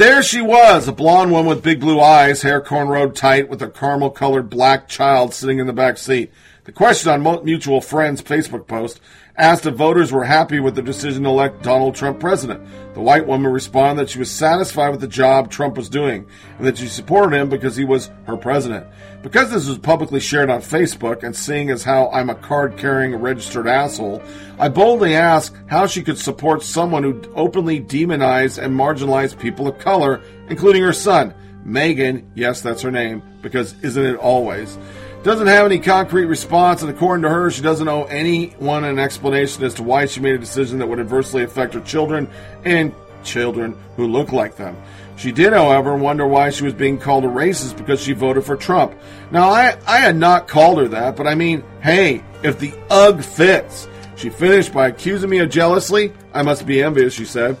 There she was, a blonde woman with big blue eyes, hair cornrowed tight, with a caramel colored black child sitting in the back seat. The question on Mutual Friends Facebook post asked if voters were happy with the decision to elect Donald Trump president. The white woman responded that she was satisfied with the job Trump was doing and that she supported him because he was her president. Because this was publicly shared on Facebook and seeing as how I'm a card carrying registered asshole, I boldly asked how she could support someone who openly demonized and marginalized people of color, including her son. Megan, yes, that's her name, because isn't it always? Doesn't have any concrete response, and according to her, she doesn't owe anyone an explanation as to why she made a decision that would adversely affect her children and children who look like them. She did, however, wonder why she was being called a racist because she voted for Trump. Now, I, I had not called her that, but I mean, hey, if the UGG fits. She finished by accusing me of jealousy. I must be envious, she said,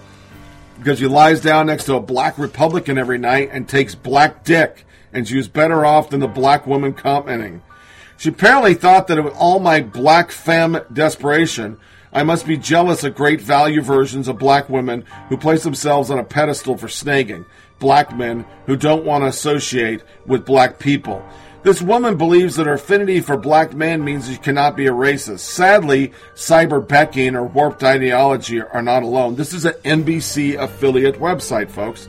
because she lies down next to a black Republican every night and takes black dick and she was better off than the black woman commenting. She apparently thought that with all my black femme desperation, I must be jealous of great value versions of black women who place themselves on a pedestal for snagging, black men who don't want to associate with black people. This woman believes that her affinity for black men means she cannot be a racist. Sadly, cyber becking or warped ideology are not alone. This is an NBC affiliate website, folks.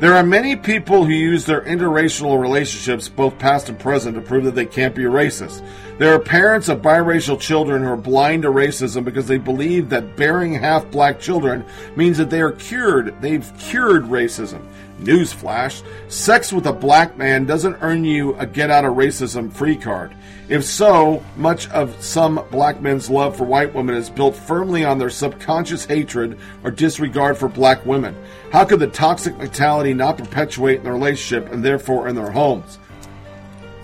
There are many people who use their interracial relationships, both past and present, to prove that they can't be racist. There are parents of biracial children who are blind to racism because they believe that bearing half black children means that they are cured. They've cured racism. Newsflash sex with a black man doesn't earn you a get out of racism free card. If so, much of some black men's love for white women is built firmly on their subconscious hatred or disregard for black women. How could the toxic mentality not perpetuate in the relationship and therefore in their homes?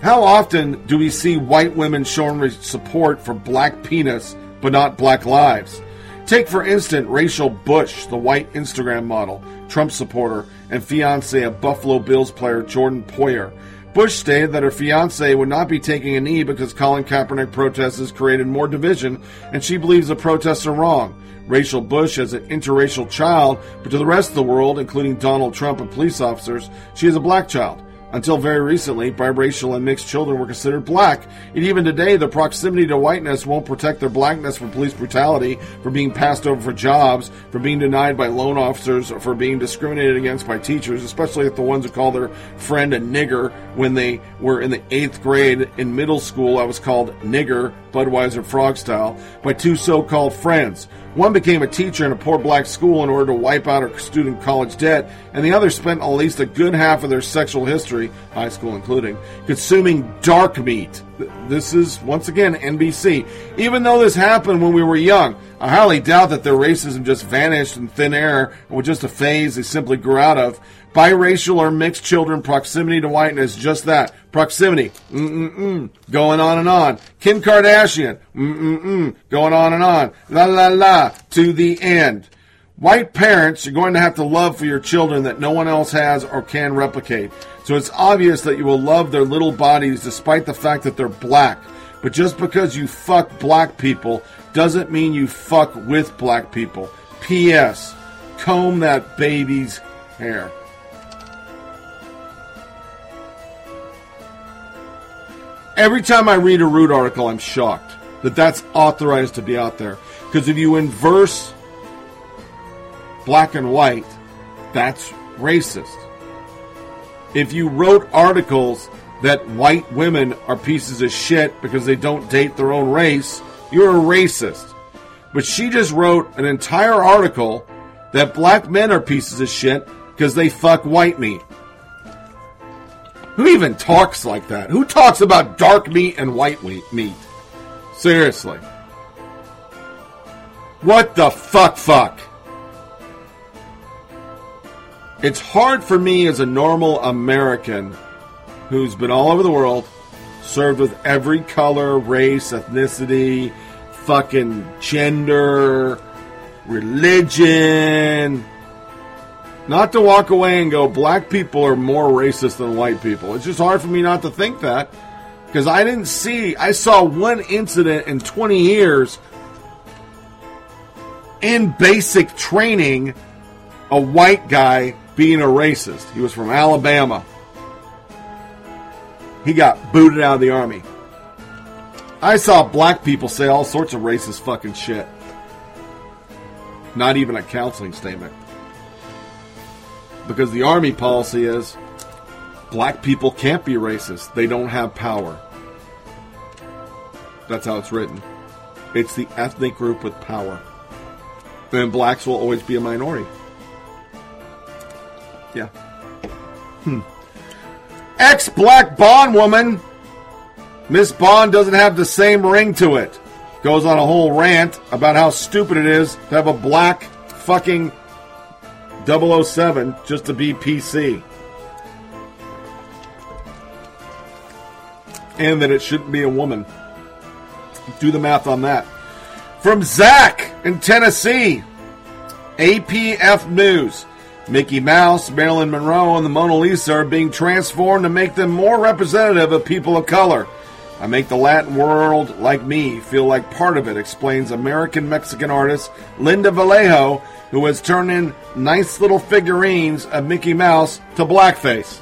How often do we see white women showing support for black penis but not black lives? Take, for instance, Rachel Bush, the white Instagram model, Trump supporter, and fiance of Buffalo Bills player Jordan Poyer. Bush stated that her fiance would not be taking a knee because Colin Kaepernick protests has created more division, and she believes the protests are wrong. Rachel Bush has an interracial child, but to the rest of the world, including Donald Trump and police officers, she is a black child. Until very recently, biracial and mixed children were considered black, and even today, the proximity to whiteness won't protect their blackness from police brutality, from being passed over for jobs, from being denied by loan officers, or for being discriminated against by teachers, especially if the ones who call their friend a nigger when they were in the eighth grade in middle school. I was called nigger, Budweiser frog style, by two so called friends. One became a teacher in a poor black school in order to wipe out her student college debt, and the other spent at least a good half of their sexual history, high school including, consuming dark meat. This is, once again, NBC. Even though this happened when we were young, I highly doubt that their racism just vanished in thin air and was just a phase they simply grew out of. Biracial or mixed children, proximity to whiteness, just that. Proximity. Mm-mm-mm. Going on and on. Kim Kardashian. Mm-mm-mm. Going on and on. La la la. To the end. White parents you're going to have to love for your children that no one else has or can replicate. So it's obvious that you will love their little bodies despite the fact that they're black. But just because you fuck black people doesn't mean you fuck with black people. P.S. Comb that baby's hair. Every time I read a Root article, I'm shocked that that's authorized to be out there. Because if you inverse black and white, that's racist. If you wrote articles that white women are pieces of shit because they don't date their own race, you're a racist. But she just wrote an entire article that black men are pieces of shit because they fuck white meat. Who even talks like that? Who talks about dark meat and white meat? Seriously. What the fuck fuck? It's hard for me as a normal American who's been all over the world, served with every color, race, ethnicity, fucking gender, religion, not to walk away and go, black people are more racist than white people. It's just hard for me not to think that because I didn't see, I saw one incident in 20 years in basic training a white guy being a racist. He was from Alabama. He got booted out of the army. I saw black people say all sorts of racist fucking shit. Not even a counseling statement because the army policy is black people can't be racist. They don't have power. That's how it's written. It's the ethnic group with power. And blacks will always be a minority. Yeah. Hmm. Ex black Bond woman. Miss Bond doesn't have the same ring to it. Goes on a whole rant about how stupid it is to have a black fucking 007 just to be PC. And that it shouldn't be a woman. Do the math on that. From Zach in Tennessee, APF News. Mickey Mouse, Marilyn Monroe, and the Mona Lisa are being transformed to make them more representative of people of color. I make the Latin world, like me, feel like part of it, explains American Mexican artist Linda Vallejo who has turned in nice little figurines of Mickey Mouse to blackface.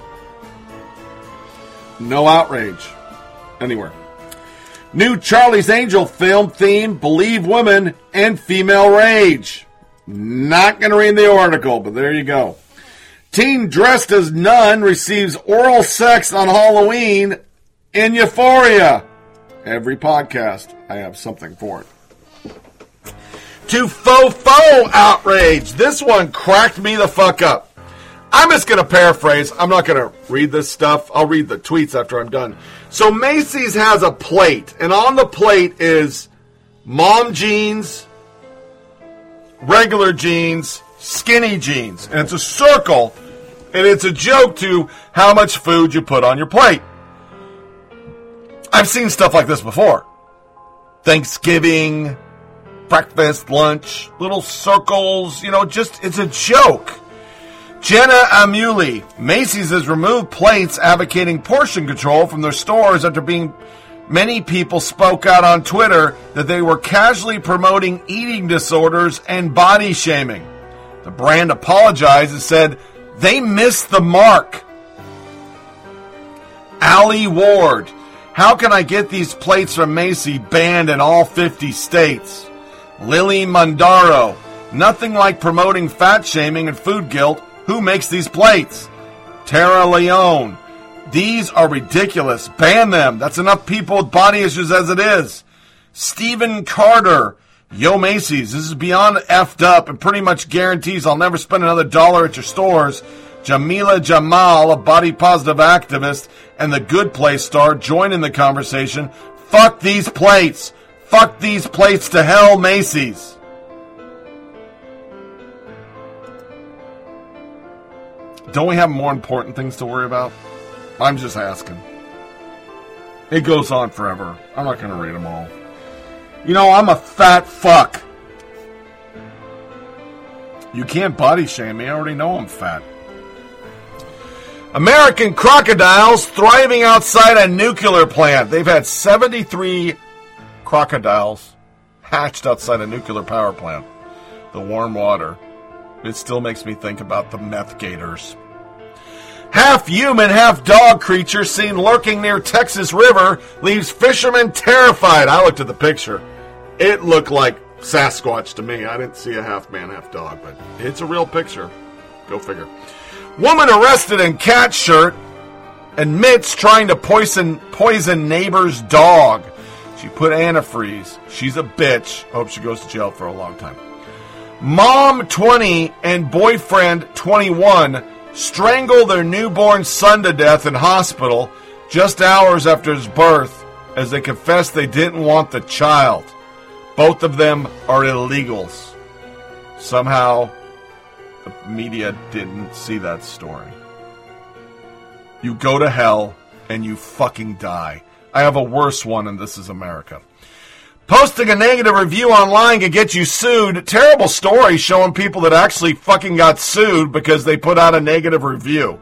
No outrage anywhere. New Charlie's Angel film theme Believe Women and Female Rage. Not going to read the article, but there you go. Teen dressed as nun receives oral sex on Halloween in Euphoria. Every podcast, I have something for it to faux outrage. This one cracked me the fuck up. I'm just going to paraphrase. I'm not going to read this stuff. I'll read the tweets after I'm done. So Macy's has a plate, and on the plate is mom jeans, regular jeans, skinny jeans. And it's a circle, and it's a joke to how much food you put on your plate. I've seen stuff like this before. Thanksgiving, breakfast, lunch, little circles, you know, just it's a joke. Jenna Amuli, Macy's has removed plates advocating portion control from their stores after being many people spoke out on Twitter that they were casually promoting eating disorders and body shaming. The brand apologized and said they missed the mark. Ali Ward, how can I get these plates from Macy banned in all 50 states? Lily Mondaro. Nothing like promoting fat shaming and food guilt. Who makes these plates? Tara Leone. These are ridiculous. Ban them. That's enough people with body issues as it is. Stephen Carter. Yo Macy's, this is beyond effed up and pretty much guarantees I'll never spend another dollar at your stores. Jameela Jamil, a body positive activist and the Good Place star, join in the conversation. Fuck these plates. Fuck these plates to hell, Macy's. Don't we have more important things to worry about? I'm just asking. It goes on forever. I'm not going to read them all. You know, I'm a fat fuck. You can't body shame me. I already know I'm fat. American crocodiles thriving outside a nuclear plant. They've had 73 crocodiles hatched outside a nuclear power plant. The warm water. It still makes me think about the meth gators. Half human, half dog creature seen lurking near Texas River leaves fishermen terrified. I looked at the picture. It looked like Sasquatch to me. I didn't see a half man, half dog, but it's a real picture. Go figure. Woman arrested in cat shirt admits trying to poison poison neighbor's dog. She put antifreeze. She's a bitch. Hope she goes to jail for a long time. Mom 20 and boyfriend 21 strangle their newborn son to death in hospital just hours after his birth as they confess they didn't want the child. Both of them are illegals. Somehow the media didn't see that story. You go to hell and you fucking die. I have a worse one, and this is America. Posting a negative review online can get you sued. Terrible story showing people that actually fucking got sued because they put out a negative review.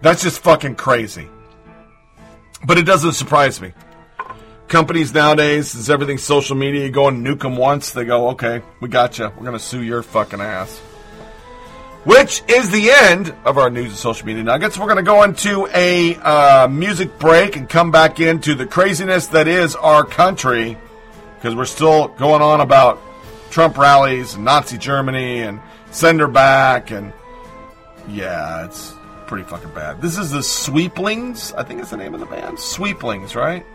That's just fucking crazy. But it doesn't surprise me. Companies nowadays, is everything social media. You go and nuke them once, they go, okay, we got you. We're going to sue your fucking ass. Which is the end of our news and social media nuggets. We're going to go into a uh, music break and come back into the craziness that is our country because we're still going on about Trump rallies and Nazi Germany and send her back and yeah, it's pretty fucking bad. This is the Sweeplings. I think it's the name of the band. Sweeplings, right?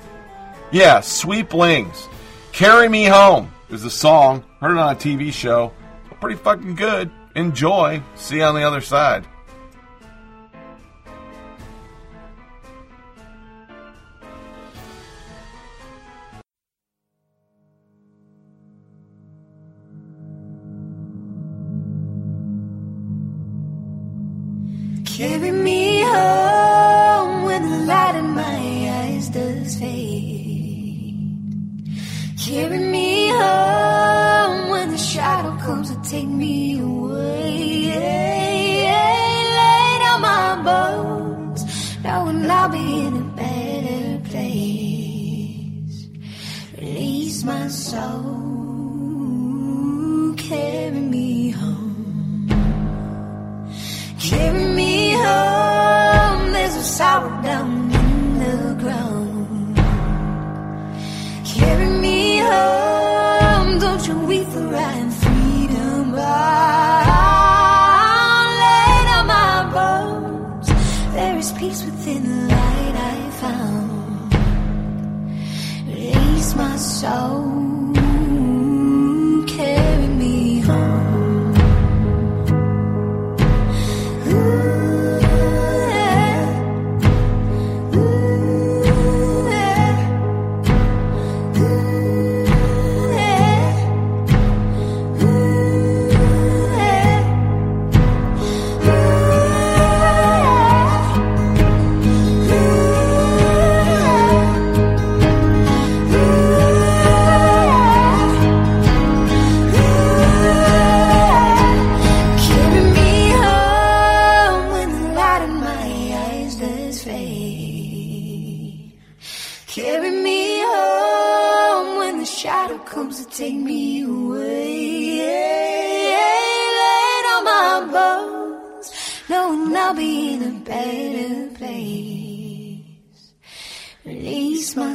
Yeah, Sweep Sweeplings. Carry Me Home is the song. Heard it on a TV show. Pretty fucking good. Enjoy. See you on the other side. Carry me home when the light in my eyes does fade. Carry me home when the shadow comes to take me away. Lay down my bones, knowing I'll be in a better place. Release my soul, carry me home. Carry me home, there's a sorrow down in the ground. Carry me home, don't you for my bones, there is peace within the light I found. Release my soul,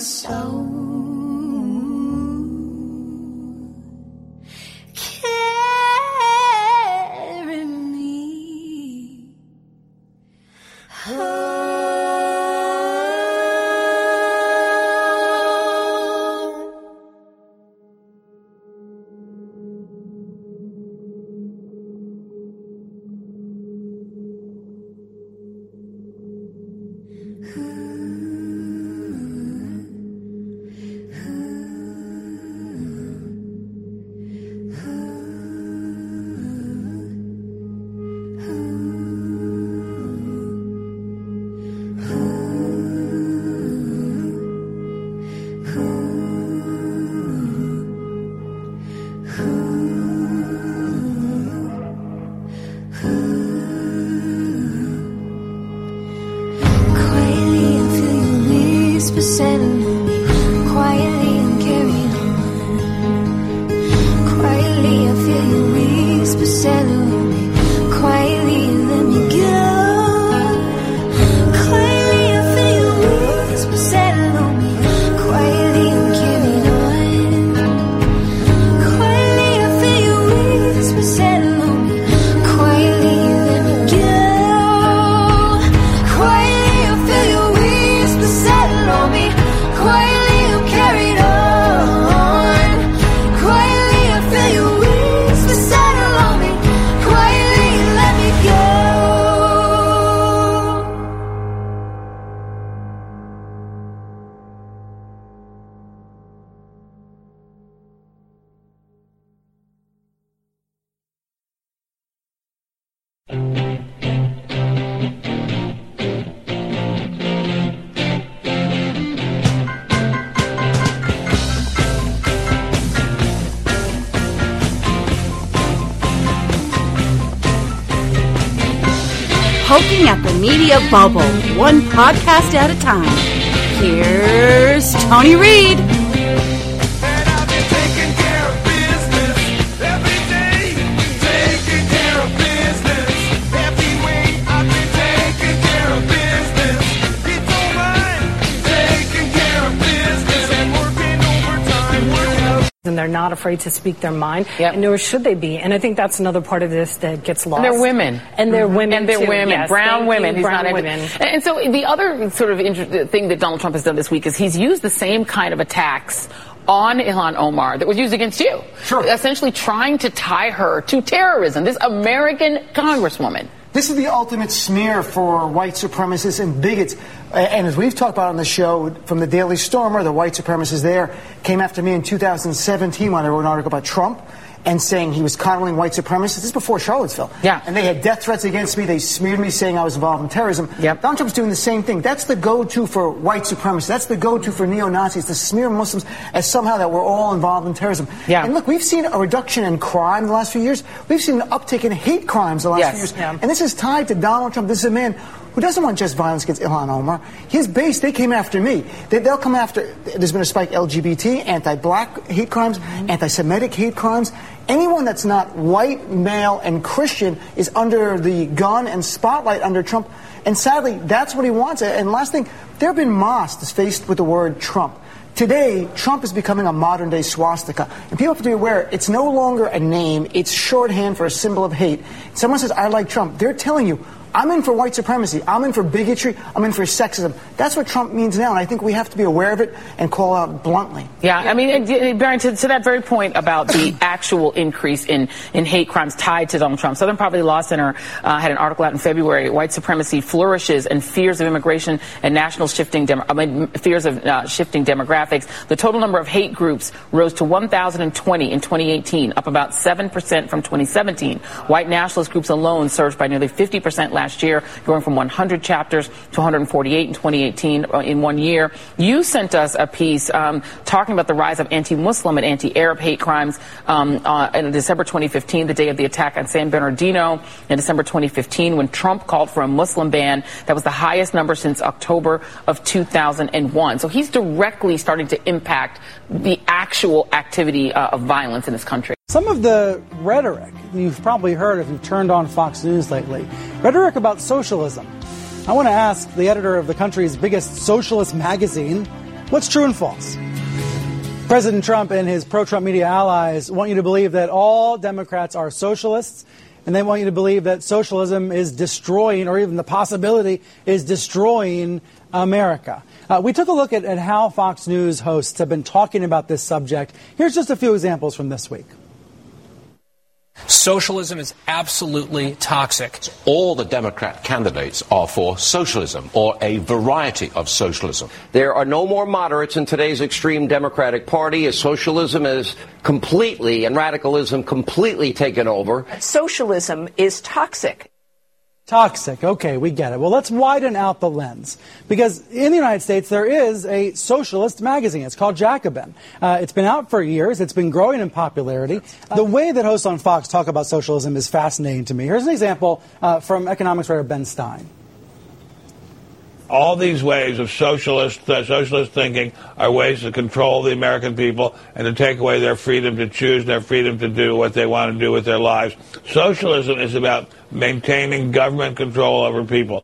Release media bubble, one podcast at a time. Here's Tony Reed. And they're not afraid to speak their mind, Yep. and nor should they be. And I think that's another part of this that gets lost. And they're women. and they're Mhm. women, And they're too. women, Yes, brown thank women. you, He's brown not women. And, and so the other sort of inter- thing that Donald Trump has done this week is he's used the same kind of attacks on Ilhan Omar that was used against you. Sure. Essentially trying to tie her to terrorism. This American congresswoman. This is the ultimate smear for white supremacists and bigots. And as we've talked about on the show, from the Daily Stormer, the white supremacists there came after me in 2017 when I wrote an article about Trump and saying he was coddling white supremacists. This is before Charlottesville. Yeah. And they had death threats against me. They smeared me saying I was involved in terrorism. Yep. Donald Trump's doing the same thing. That's the go-to for white supremacists. That's the go-to for neo-Nazis to smear Muslims as somehow that we're all involved in terrorism. Yeah. And look, we've seen a reduction in crime the last few years. We've seen an uptick in hate crimes the last Yes. few years. Yeah. And this is tied to Donald Trump. This is a man who doesn't want just violence against Ilhan Omar. His base, they came after me. They, they'll come after, there's been a spike LGBT, anti-black hate crimes, anti-Semitic hate crimes. Anyone that's not white, male, and Christian is under the gun and spotlight under Trump. And sadly, that's what he wants. And last thing, there have been mosques faced with the word Trump. Today, Trump is becoming a modern day swastika. And people have to be aware it's no longer a name, it's shorthand for a symbol of hate. Someone says, I like Trump. They're telling you, I'm in for white supremacy. I'm in for bigotry. I'm in for sexism. That's what Trump means now. And I think we have to be aware of it and call out bluntly. Yeah, I mean, Baron, to, to that very point about the actual increase in, in hate crimes tied to Donald Trump, Southern Poverty Law Center uh, had an article out in February. White supremacy flourishes and fears of immigration and national shifting, I mean, fears of uh, shifting demographics. The total number of hate groups rose to 1,020 in 2018, up about 7% from 2017. White nationalist groups alone surged by nearly 50% last year, going from 100 chapters to 148 in 2018 uh, in one year. You sent us a piece um, talking about the rise of anti-Muslim and anti-Arab hate crimes um, uh, in December 2015, the day of the attack on San Bernardino, in December 2015, when Trump called for a Muslim ban. That was the highest number since October of 2001. So he's directly starting to impact the actual activity uh, of violence in this country. Some of the rhetoric you've probably heard if you've turned on Fox News lately rhetoric about socialism. I want to ask the editor of the country's biggest socialist magazine what's true and false? President Trump and his pro Trump media allies want you to believe that all Democrats are socialists, and they want you to believe that socialism is destroying, or even the possibility is destroying America. Uh, we took a look at, at how Fox News hosts have been talking about this subject. Here's just a few examples from this week. Socialism is absolutely toxic. All the Democrat candidates are for socialism or a variety of socialism. There are no more moderates in today's extreme Democratic Party as socialism is completely and radicalism completely taken over. Socialism is toxic. Toxic. Okay, we get it. Well, let's widen out the lens. Because in the United States, there is a socialist magazine. It's called Jacobin. Uh, it's been out for years. It's been growing in popularity. The way that hosts on Fox talk about socialism is fascinating to me. Here's an example uh, from economics writer Ben Stein. All these ways of socialist uh, socialist thinking are ways to control the American people and to take away their freedom to choose, their freedom to do what they want to do with their lives. Socialism is about maintaining government control over people.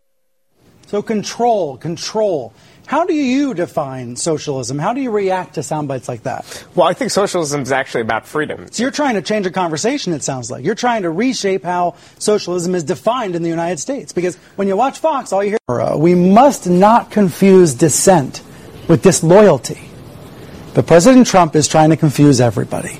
So control, control. How do you define socialism? How do you react to sound bites like that? Well, I think socialism is actually about freedom. So you're trying to change a conversation, it sounds like. You're trying to reshape how socialism is defined in the United States. Because when you watch Fox, all you hear, uh, we must not confuse dissent with disloyalty. But President Trump is trying to confuse everybody.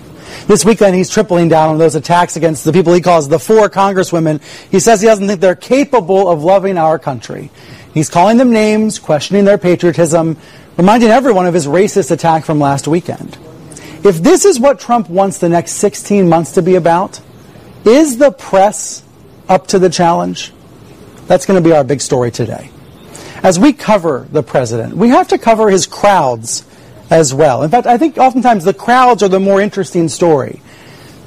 This weekend, he's tripling down on those attacks against the people he calls the four congresswomen. He says he doesn't think they're capable of loving our country. He's calling them names, questioning their patriotism, reminding everyone of his racist attack from last weekend. If this is what Trump wants the next 16 months to be about, is the press up to the challenge? That's going to be our big story today. As we cover the president, we have to cover his crowds as well. In fact, I think oftentimes the crowds are the more interesting story.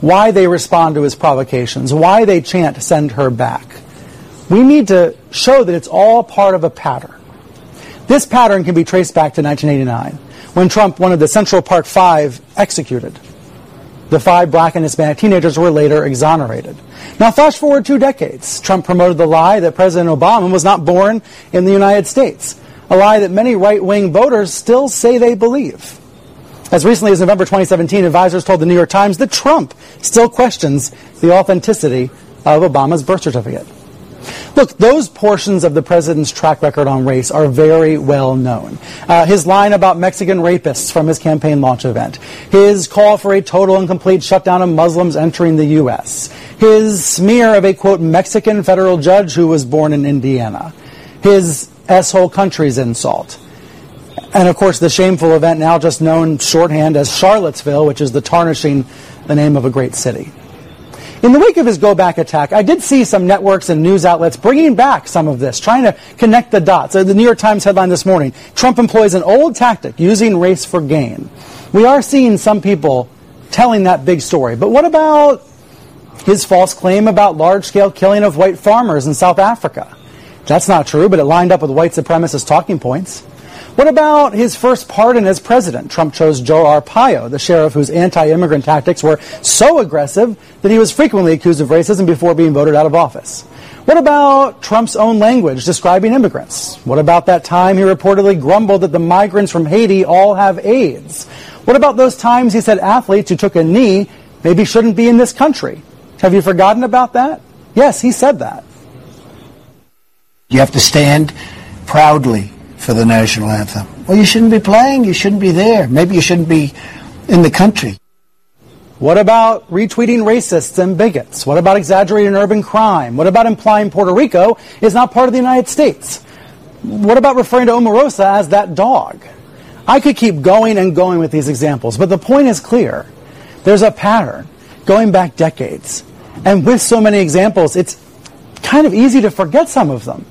Why they respond to his provocations, why they chant, send her back. We need to show that it's all part of a pattern. This pattern can be traced back to 1989, when Trump wanted the Central Park Five executed. The five black and Hispanic teenagers were later exonerated. Now, flash forward two decades. Trump promoted the lie that President Obama was not born in the United States, a lie that many right wing voters still say they believe. As recently as November 2017, advisors told the New York Times that Trump still questions the authenticity of Obama's birth certificate. Look, those portions of the president's track record on race are very well known. Uh, his line about Mexican rapists from his campaign launch event, his call for a total and complete shutdown of Muslims entering the U.S., his smear of a, quote, Mexican federal judge who was born in Indiana, his S-hole country's insult, and of course the shameful event now just known shorthand as Charlottesville, which is the tarnishing the name of a great city. In the wake of his go back attack, I did see some networks and news outlets bringing back some of this, trying to connect the dots. Uh, The New York Times headline this morning Trump employs an old tactic, using race for gain. We are seeing some people telling that big story. But what about his false claim about large scale killing of white farmers in South Africa? That's not true, but it lined up with white supremacist talking points. What about his first pardon as president? Trump chose Joe Arpaio, the sheriff whose anti-immigrant tactics were so aggressive that he was frequently accused of racism before being voted out of office. What about Trump's own language describing immigrants? What about that time he reportedly grumbled that the migrants from Haiti all have AIDS? What about those times he said athletes who took a knee maybe shouldn't be in this country? Have you forgotten about that? Yes, he said that. You have to stand proudly for the national anthem. Well, you shouldn't be playing. You shouldn't be there. Maybe you shouldn't be in the country. What about retweeting racists and bigots? What about exaggerating urban crime? What about implying Puerto Rico is not part of the United States? What about referring to Omarosa as that dog? I could keep going and going with these examples, but the point is clear. There's a pattern going back decades. And with so many examples, it's kind of easy to forget some of them.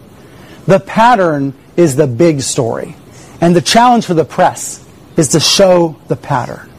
The pattern is the big story. And the challenge for the press is to show the pattern.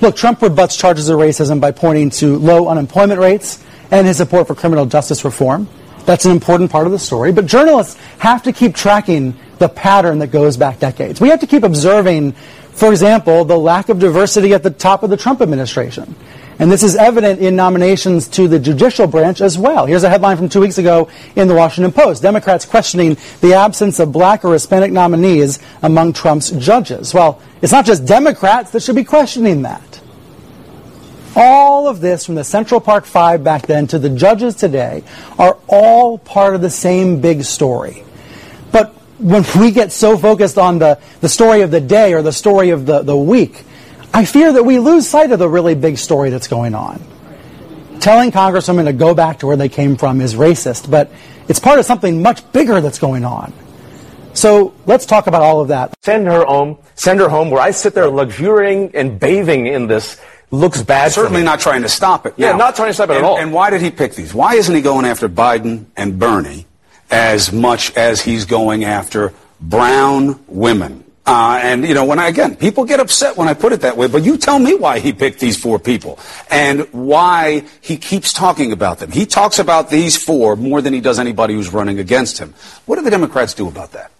Look, Trump rebuts charges of racism by pointing to low unemployment rates and his support for criminal justice reform. That's an important part of the story. But journalists have to keep tracking the pattern that goes back decades. We have to keep observing, for example, the lack of diversity at the top of the Trump administration. And this is evident in nominations to the judicial branch as well. Here's a headline from two weeks ago in the Washington Post. Democrats questioning the absence of black or Hispanic nominees among Trump's judges. Well, it's not just Democrats that should be questioning that. All of this, from the Central Park Five back then to the judges today, are all part of the same big story. But when we get so focused on the, the story of the day or the story of the, the week, I fear that we lose sight of the really big story that's going on. Telling congresswomen to go back to where they came from is racist, but it's part of something much bigger that's going on. So let's talk about all of that. Send her home. Send her home where I sit there luxuriating and bathing in this looks bad. for Certainly me. not trying to stop it. Yeah, Now, not trying to stop it at all. And why did he pick these? Why isn't he going after Biden and Bernie as much as he's going after brown women? Uh, and you know, when I again, people get upset when I put it that way. But you tell me why he picked these four people and why he keeps talking about them. He talks about these four more than he does anybody who's running against him. What do the Democrats do about that?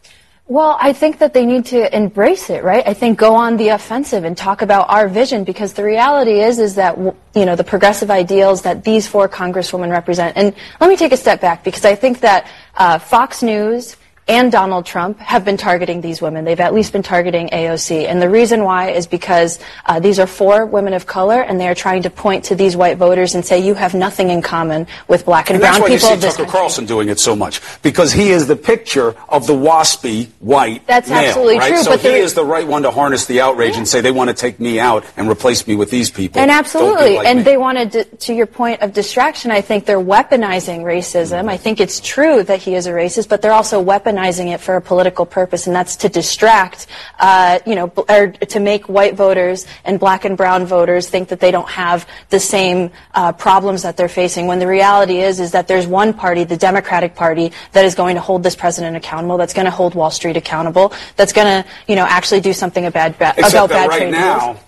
Well, I think that they need to embrace it, right? I think go on the offensive and talk about our vision because the reality is, is that, you know, the progressive ideals that these four congresswomen represent. And let me take a step back because I think that uh, Fox News and Donald Trump have been targeting these women. They've at least been targeting AOC. And the reason why is because uh, these are four women of color and they are trying to point to these white voters and say you have nothing in common with black and, And brown that's why you people see Tucker. Carlson doing it so much because he is the picture of the waspy white That's male, absolutely right? true, So but he is the right one to harness the outrage and say they want to take me out and replace me with these people. And absolutely, like and me. they wanted to, to your point of distraction. I think they're weaponizing racism. I think it's true that he is a racist, but they're also weaponizing it for a political purpose, and that's to distract, uh, you know, or to make white voters and black and brown voters think that they don't have the same uh, problems that they're facing. When the reality is, is that there's one party, the Democratic Party, that is going to hold this president accountable, that's going to hold Wall Street accountable, that's going to, you know, actually do something about, ba- Except about that bad right trade now, deals.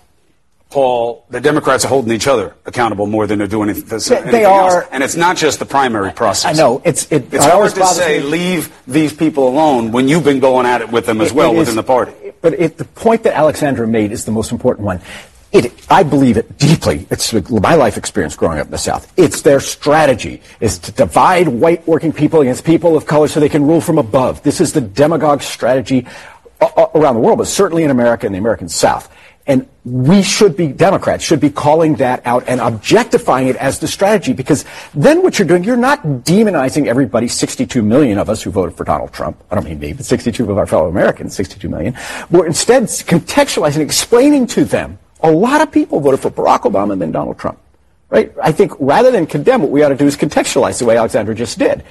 Paul, the Democrats are holding each other accountable more than they're doing anything, anything they else. are- And it's not just the primary process. I know. It's it, It's it hard to say me. leave these people alone when you've been going at it with them as It- well it is- within the party. But it, the point that Alexandra made is the most important one. It, I believe it deeply. It's my life experience growing up in the South. It's their strategy is to divide white working people against people of color so they can rule from above. This is the demagogue strategy around the world, but certainly in America and the American South. We should be, Democrats should be calling that out and objectifying it as the strategy because then what you're doing, you're not demonizing everybody, 62 million of us who voted for Donald Trump. I don't mean me, but 62 of our fellow Americans, 62 million. We're instead contextualizing, explaining to them, a lot of people voted for Barack Obama and then Donald Trump. Right? I think rather than condemn, what we ought to do is contextualize the way Alexandra just did.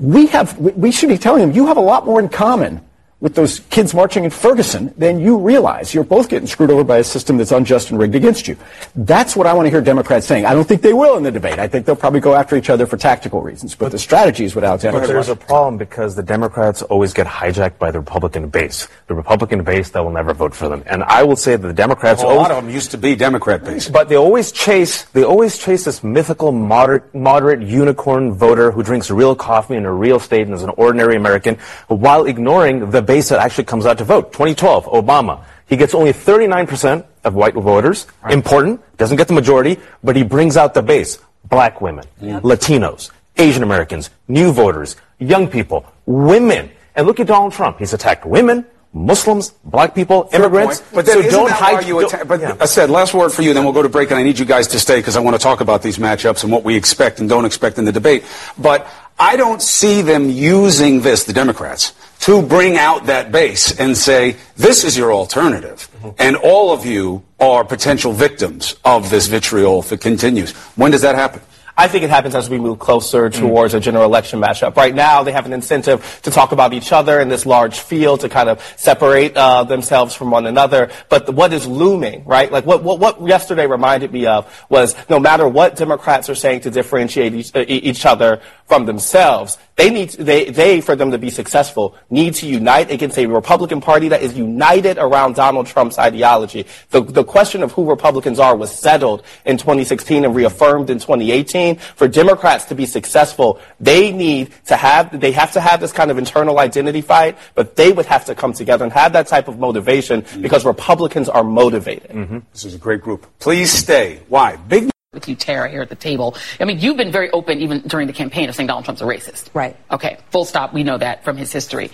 We have, we should be telling them, you have a lot more in common with those kids marching in Ferguson then you realize. You're both getting screwed over by a system that's unjust and rigged against you. That's what I want to hear Democrats saying. I don't think they will in the debate. I think they'll probably go after each other for tactical reasons. But the strategy is what Alexandra But there's a problem because the Democrats always get hijacked by the Republican base. The Republican base that will never vote for them. And I will say that the Democrats a always, lot of them used to be Democrat based. but they always chase they always chase this mythical moderate moderate unicorn voter who drinks real coffee in a real state and is an ordinary American while ignoring the base that actually comes out to vote. 2012, Obama. He gets only 39% of white voters. Important. Doesn't get the majority, but he brings out the base. Black women, Latinos, Asian Americans, new voters, young people, women. And look at Donald Trump. He's attacked women, Muslims, black people, immigrants. But then so don't hide. you don't- but I said last word for you, then we'll go to break, and I need you guys to stay because I want to talk about these matchups and what we expect and don't expect in the debate. But I don't see them using this, the Democrats, to bring out that base and say this is your alternative, mm-hmm. and all of you are potential victims of this vitriol if it continues. When does that happen? I think it happens as we move closer towards a general election matchup. Right now, they have an incentive to talk about each other in this large field to kind of separate uh, themselves from one another. But the, what is looming, right? Like what, what what yesterday reminded me of was no matter what Democrats are saying to differentiate each, uh, each other from themselves, they need to, they they for them to be successful need to unite against a Republican Party that is united around Donald Trump's ideology. The the question of who Republicans are was settled in 2016 and reaffirmed in 2018. For Democrats to be successful, they need to have they have to have this kind of internal identity fight, but they would have to come together and have that type of motivation because Republicans are motivated. Mm-hmm. This is a great group. Please stay. Why? Big with you, Tara, here at the table. I mean, you've been very open even during the campaign of saying Donald Trump's a racist. Right. Okay, full stop. We know that from his history.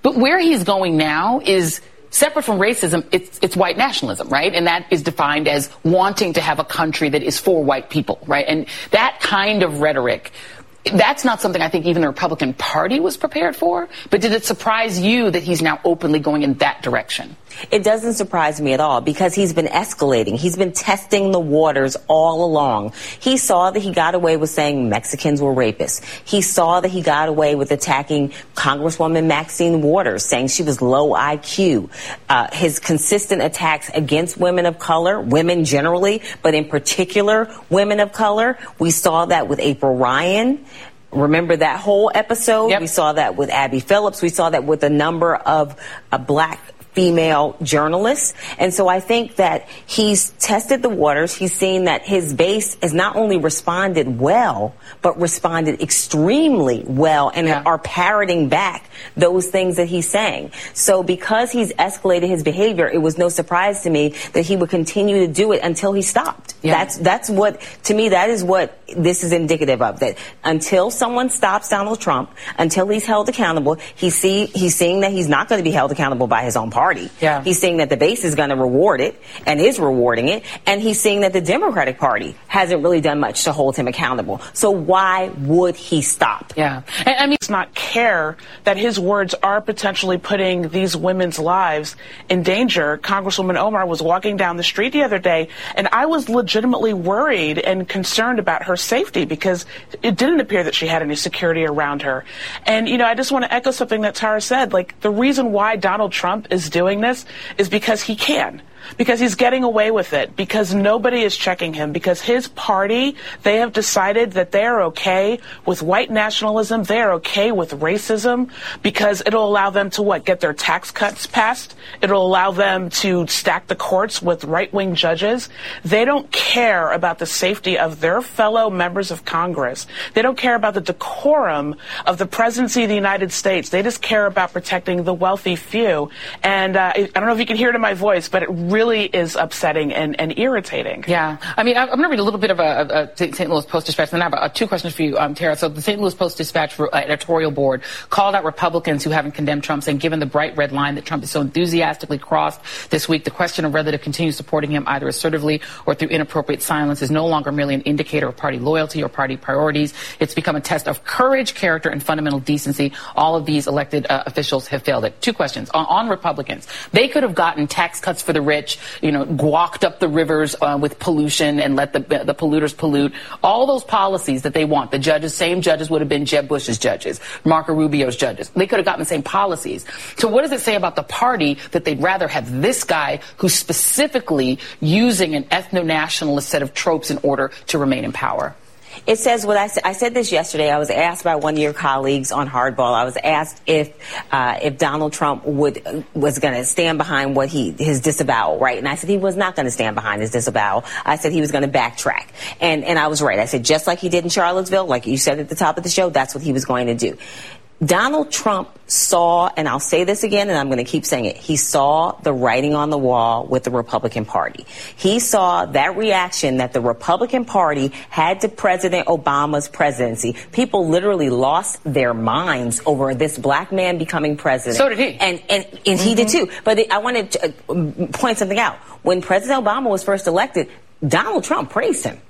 But where he's going now is separate from racism, it's, it's white nationalism, right? And that is defined as wanting to have a country that is for white people, right? And that kind of rhetoric, that's not something I think even the Republican Party was prepared for. But did it surprise you that he's now openly going in that direction? It doesn't surprise me at all because he's been escalating. He's been testing the waters all along. He saw that he got away with saying Mexicans were rapists. He saw that he got away with attacking Congresswoman Maxine Waters, saying she was low IQ. Uh, his consistent attacks against women of color, women generally, but in particular women of color. We saw that with April Ryan. Remember that whole episode? We saw that with Abby Phillips. We saw that with a number of uh, black female journalists. And so I think that he's tested the waters. He's seen that his base has not only responded well, but responded extremely well and are parroting back those things that he's saying. So because he's escalated his behavior, it was no surprise to me that he would continue to do it until he stopped. That's, that's what, to me, that is what this is indicative of. That until someone stops Donald Trump, until he's held accountable, he see, he's seeing that he's not going to be held accountable by his own party. Yeah. He's seeing that the base is going to reward it and is rewarding it. And he's seeing that the Democratic Party hasn't really done much to hold him accountable. So why would he stop? Yeah. And, I mean, does not care that his words are potentially putting these women's lives in danger. Congresswoman Omar was walking down the street the other day, and I was legitimately worried and concerned about her safety because it didn't appear that she had any security around her. And, you know, I just want to echo something that Tara said. Like, the reason why Donald Trump is doing this is because he can because he's getting away with it, because nobody is checking him, because his party, they have decided that they're okay with white nationalism, they're okay with racism, because it'll allow them to what? Get their tax cuts passed. It'll allow them to stack the courts with right-wing judges. They don't care about the safety of their fellow members of Congress. They don't care about the decorum of the presidency of the United States. They just care about protecting the wealthy few. And uh, I don't know if you can hear it in my voice, but it really is upsetting and, and irritating. Yeah. I mean, I- I'm going to read a little bit of a, a St. Louis Post Dispatch, and then I have uh, two questions for you, um, Tara. So the St. Louis Post Dispatch uh, editorial board called out Republicans who haven't condemned Trump, saying given the bright red line that Trump has so enthusiastically crossed this week, the question of whether to continue supporting him either assertively or through inappropriate silence is no longer merely an indicator of party loyalty or party priorities. It's become a test of courage, character, and fundamental decency. All of these elected uh, officials have failed it. Two questions on, on Republicans. They could have gotten tax cuts for the rich, you know, guacked up the rivers uh, with pollution and let the the polluters pollute. All those policies that they want. The judges, same judges would have been Jeb Bush's judges, Marco Rubio's judges. They could have gotten the same policies. So what does it say about the party that they'd rather have this guy who's specifically using an ethno-nationalist set of tropes in order to remain in power? It says what I said. I said this yesterday. I was asked by one of your colleagues on Hardball. I was asked if uh, if Donald Trump would was going to stand behind what he his disavowal, right? And I said he was not going to stand behind his disavowal. I said he was going to backtrack, and and I was right. I said just like he did in Charlottesville, like you said at the top of the show, that's what he was going to do. Donald Trump saw, and I'll say this again, and I'm going to keep saying it, he saw the writing on the wall with the Republican Party. He saw that reaction that the Republican Party had to President Obama's presidency. People literally lost their minds over this black man becoming president. So did he. And, and, and he did too. But I want to uh, point something out. When President Obama was first elected, Donald Trump praised him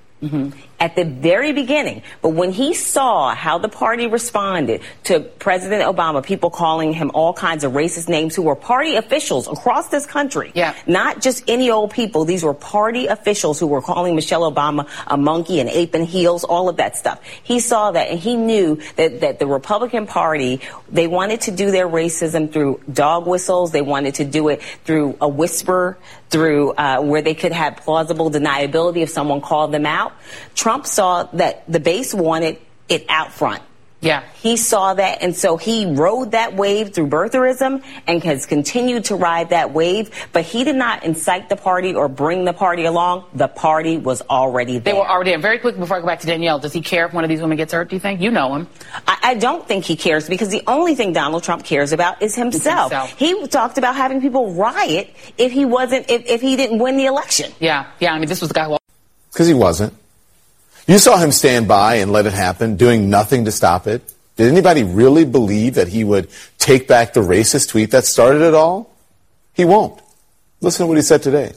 at the very beginning. But when he saw how the party responded to President Obama, people calling him all kinds of racist names who were party officials across this country. Yeah. Not just any old people. These were party officials who were calling Michelle Obama a monkey and ape in heels, all of that stuff. He saw that and he knew that, that the Republican Party, they wanted to do their racism through dog whistles. They wanted to do it through a whisper, through uh, where they could have plausible deniability if someone called them out. Trump saw that the base wanted it out front. Yeah. He saw that, and so he rode that wave through birtherism and has continued to ride that wave, but he did not incite the party or bring the party along. The party was already there. They were already there. Very quick before I go back to Danielle, does he care if one of these women gets hurt, do you think? You know him. I, I don't think he cares because the only thing Donald Trump cares about is himself. himself. He talked about having people riot if he wasn't, if, if he didn't win the election. Yeah, yeah. I mean, this was the guy who Because he wasn't. You saw him stand by and let it happen, doing nothing to stop it. Did anybody really believe that he would take back the racist tweet that started it all? He won't. Listen to what he said today.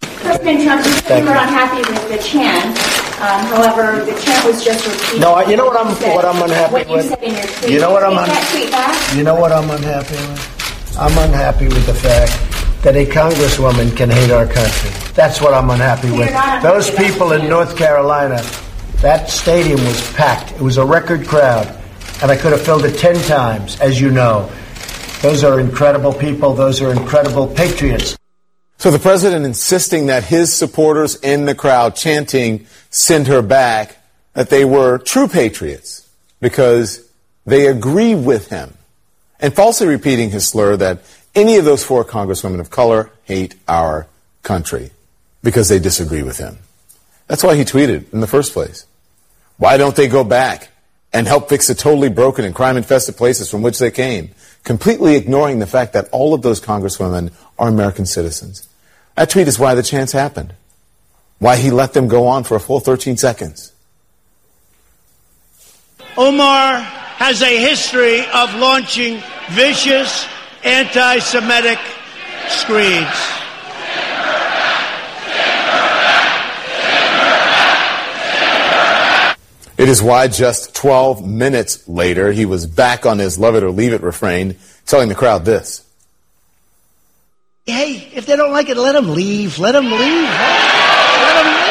President Trump, you said Thank you were you. unhappy with the chant. Um, however, the chant was just repeating. No, I- you know what I'm- said- what I'm unhappy what you with? said in your tweet. You know what I'm Take un- tweet back. You know what I'm unhappy with? I'm unhappy with the fact that a congresswoman can hate our country. That's what I'm unhappy with. Those people in North Carolina, that stadium was packed. It was a record crowd, and I could have filled it 10 times, as you know. Those are incredible people. Those are incredible patriots. So the president insisting that his supporters in the crowd chanting, send her back, that they were true patriots because they agree with him. And falsely repeating his slur that any of those four congresswomen of color hate our country because they disagree with him. That's why he tweeted in the first place. Why don't they go back and help fix the totally broken and crime infested places from which they came? Completely ignoring the fact that all of those congresswomen are American citizens. That tweet is why the chance happened. Why he let them go on for a full 13 seconds. Omar has a history of launching vicious anti Semitic screeds. It is why just 12 minutes later, he was back on his love it or leave it refrain, telling the crowd this. Hey, if they don't like it, let them leave. Let them leave. Let them leave.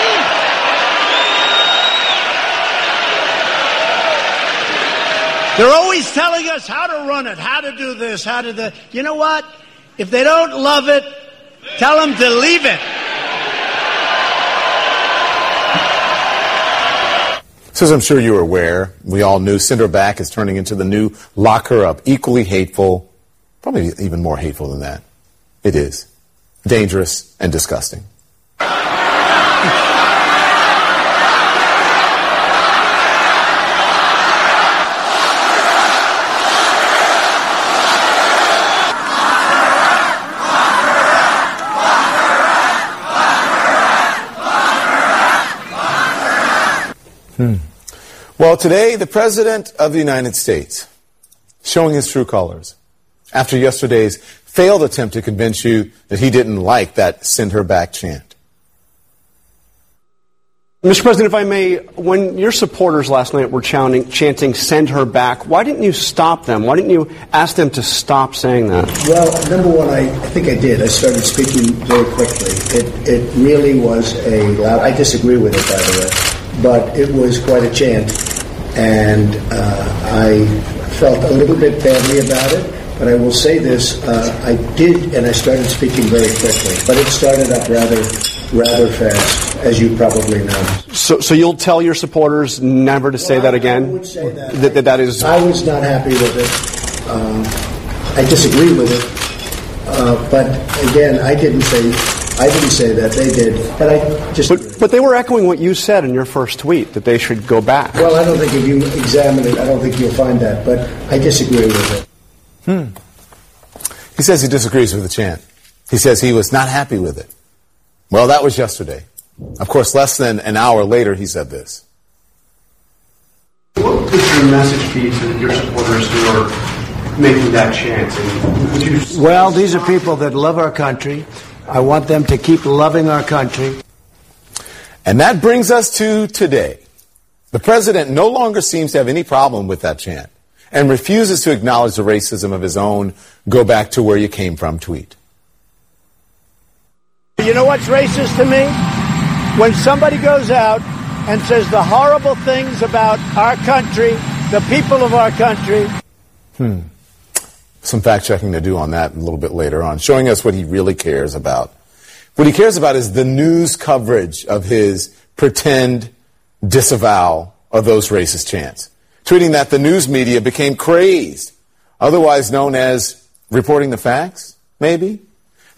They're always telling us how to run it, how to do this, how to do. You know what? If they don't love it, tell them to leave it. So as I'm sure you are aware, we all knew Send Her Back is turning into the new Lock Her Up. Equally hateful, probably even more hateful than that. It is. Dangerous and disgusting. Hmm. Well, today, the President of the United States showing his true colors after yesterday's failed attempt to convince you that he didn't like that send her back chant. Mr. President, if I may, when your supporters last night were chanting, chanting send her back, why didn't you stop them? Why didn't you ask them to stop saying that? Well, number one, I, I think I did. I started speaking very quickly. It, it really was a loud, I disagree with it, by the way, but it was quite a chant. And uh, I felt a little bit badly about it. But I will say this: uh, I did, and I started speaking very quickly. But it started up rather, rather fast, as you probably know. So, so you'll tell your supporters never to say that again? I would say that. That, that, that is. I was not happy with it. Um, I disagree with it. Uh, but again, I didn't say. I didn't say that. They did. But I just. But, but they were echoing what you said in your first tweet that they should go back. Well, I don't think if you examine it, I don't think you'll find that. But I disagree with it. Hmm. He says he disagrees with the chant. He says he was not happy with it. Well, that was yesterday. Of course, less than an hour later, he said this. What would your message be to your supporters who are making that chant? And would you Well, these are people that love our country. I want them to keep loving our country. And that brings us to today. The president no longer seems to have any problem with that chant and refuses to acknowledge the racism of his own go back to where you came from tweet. You know what's racist to me? When somebody goes out and says the horrible things about our country, the people of our country. Hmm. Some fact checking to do on that a little bit later on, showing us what he really cares about. What he cares about is the news coverage of his pretend disavowal of those racist chants. Tweeting that the news media became crazed, otherwise known as reporting the facts, maybe?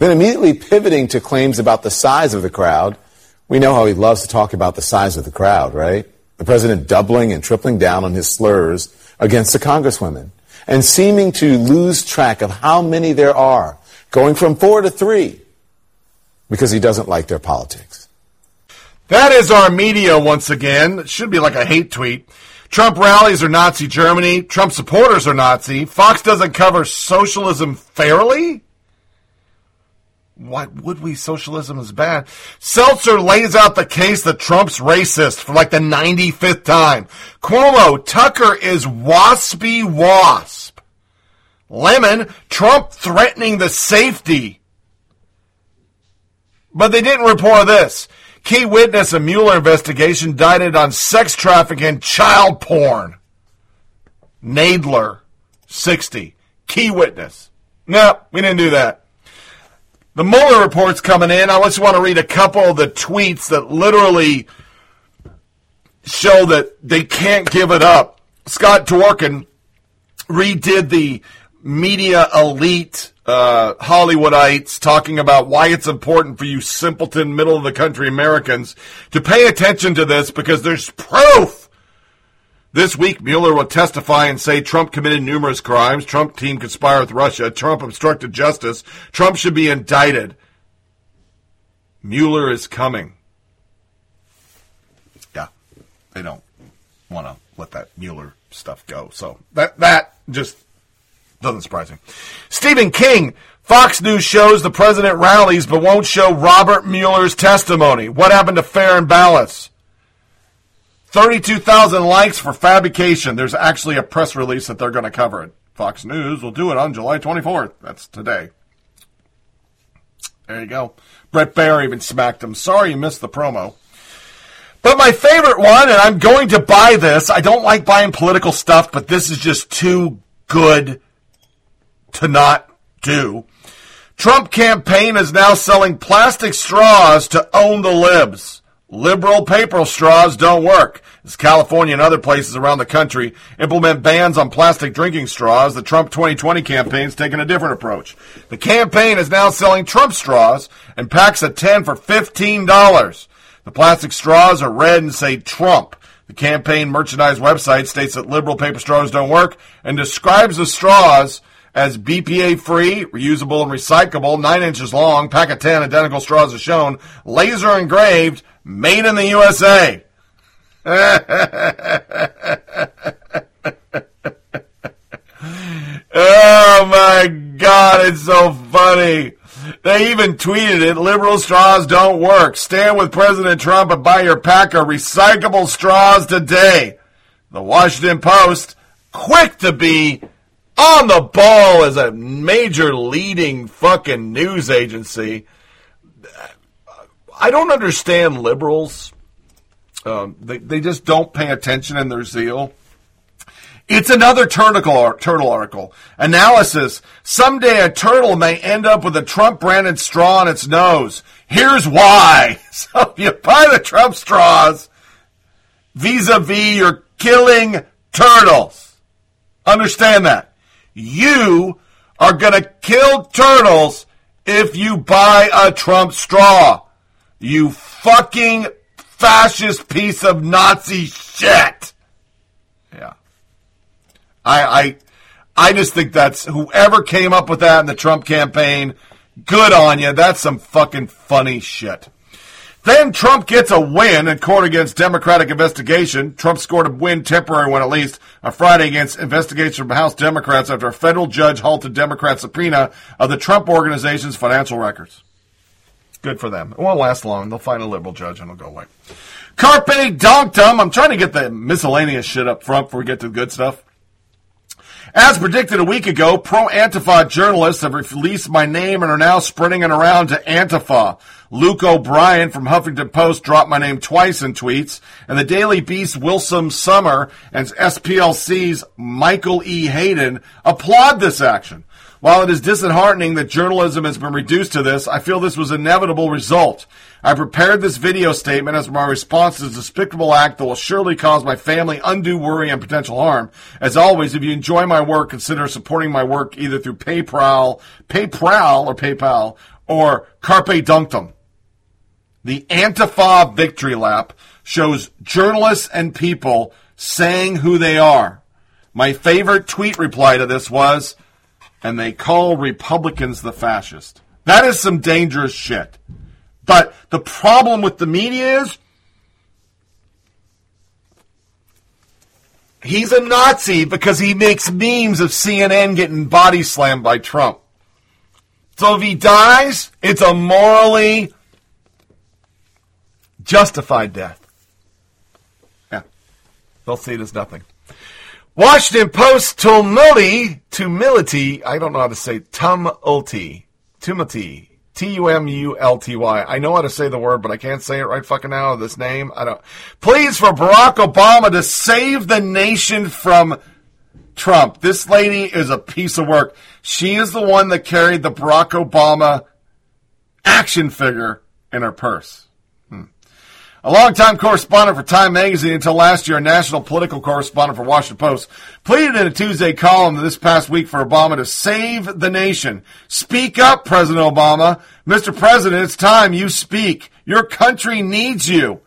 Then immediately pivoting to claims about the size of the crowd. We know how he loves to talk about the size of the crowd, right? The president doubling and tripling down on his slurs against the congresswomen and seeming to lose track of how many there are, going from four to three, because he doesn't like their politics. That is our media once again. It should be like a hate tweet. Trump rallies are Nazi Germany. Trump supporters are Nazi. Fox doesn't cover socialism fairly. Why would we? Socialism is bad. Stelter lays out the case that Trump's racist for like the 95th time. Cuomo, Tucker is waspy wasp. Lemon, Trump threatening the safety. But they didn't report this. Key witness a Mueller investigation indicted on sex trafficking child porn. Nader, 60. Key witness. No, we didn't do that. The Mueller report's coming in. I just want to read a couple of the tweets that literally show that they can't give it up. Scott Dworkin redid the media elite uh, Hollywoodites talking about why it's important for you simpleton middle of the country Americans to pay attention to this because there's proof. This week, Mueller will testify and say Trump committed numerous crimes. Trump team conspired with Russia. Trump obstructed justice. Trump should be indicted. Mueller is coming. Yeah, they don't want to let that Mueller stuff go. So that that just doesn't surprise me. Stephen King, Fox News shows the president rallies but won't show Robert Mueller's testimony. What happened to fair and balanced? 32,000 likes for fabrication. There's actually a press release that they're going to cover it. Fox News will do it on July 24th. That's today. There you go. Bret Baier even smacked him. Sorry you missed the promo. But my favorite one, and I'm going to buy this. I don't like buying political stuff, but this is just too good to not do. Trump campaign is now selling plastic straws to own the libs. Liberal paper straws don't work. As California and other places around the country implement bans on plastic drinking straws, the Trump 2020 campaign is taking a different approach. The campaign is now selling Trump straws and packs of 10 for $15. The plastic straws are red and say Trump. The campaign merchandise website states that liberal paper straws don't work and describes the straws as BPA free, reusable and recyclable, 9 inches long, pack of 10 identical straws as shown, laser engraved, made in the USA. oh my God, it's so funny. They even tweeted it. Liberal straws don't work. Stand with President Trump and buy your pack of recyclable straws today. The Washington Post, quick to be on the ball as a major leading fucking news agency. I don't understand liberals. Um, they, they just don't pay attention in their zeal. It's another turtle, turtle article. Analysis. Someday a turtle may end up with a Trump branded straw in its nose. Here's why. So if you buy the Trump straws, vis a vis, you're killing turtles. Understand that. You are going to kill turtles if you buy a Trump straw. You fucking fascist piece of Nazi shit. Yeah. I, I, I just think that's whoever came up with that in the Trump campaign. Good on you. That's some fucking funny shit. Then Trump gets a win in court against Democratic investigation. Trump scored a win, temporary one at least, on Friday against investigation from House Democrats after a federal judge halted Democrat subpoena of the Trump organization's financial records. Good for them. It won't last long. They'll find a liberal judge and it'll go away. Carpe Donktum. I'm trying to get the miscellaneous shit up front before we get to the good stuff. As predicted a week ago, pro Antifa journalists have released my name and are now spreading it around to Antifa. Luke O'Brien from Huffington Post dropped my name twice in tweets, and the Daily Beast Wilson Sommer and SPLC's Michael E. Hayden applaud this action. While it is disheartening that journalism has been reduced to this, I feel this was an inevitable result. I prepared this video statement as my response to this despicable act that will surely cause my family undue worry and potential harm. As always, if you enjoy my work, consider supporting my work either through PayPal, PayPal or PayPal, or Carpe Donktum. The Antifa Victory Lap shows journalists and people saying who they are. My favorite tweet reply to this was, and they call Republicans the fascist. That is some dangerous shit. But the problem with the media is he's a Nazi because he makes memes of CNN getting body slammed by Trump. So if he dies, it's a morally justified death. Yeah. They'll see it as nothing. Washington Post tumulty, tumility, I don't know how to say tumulty, tumulty, T-U-M-U-L-T-Y. I know how to say the word, but I can't say it right fucking now, this name. I don't. Please for Barack Obama to save the nation from Trump. This lady is a piece of work. She is the one that carried the Barack Obama action figure in her purse. A longtime correspondent for Time Magazine until last year, a national political correspondent for Washington Post, pleaded in a Tuesday column this past week for Obama to save the nation. Speak up, President Obama. Mr. President, it's time you speak. Your country needs you.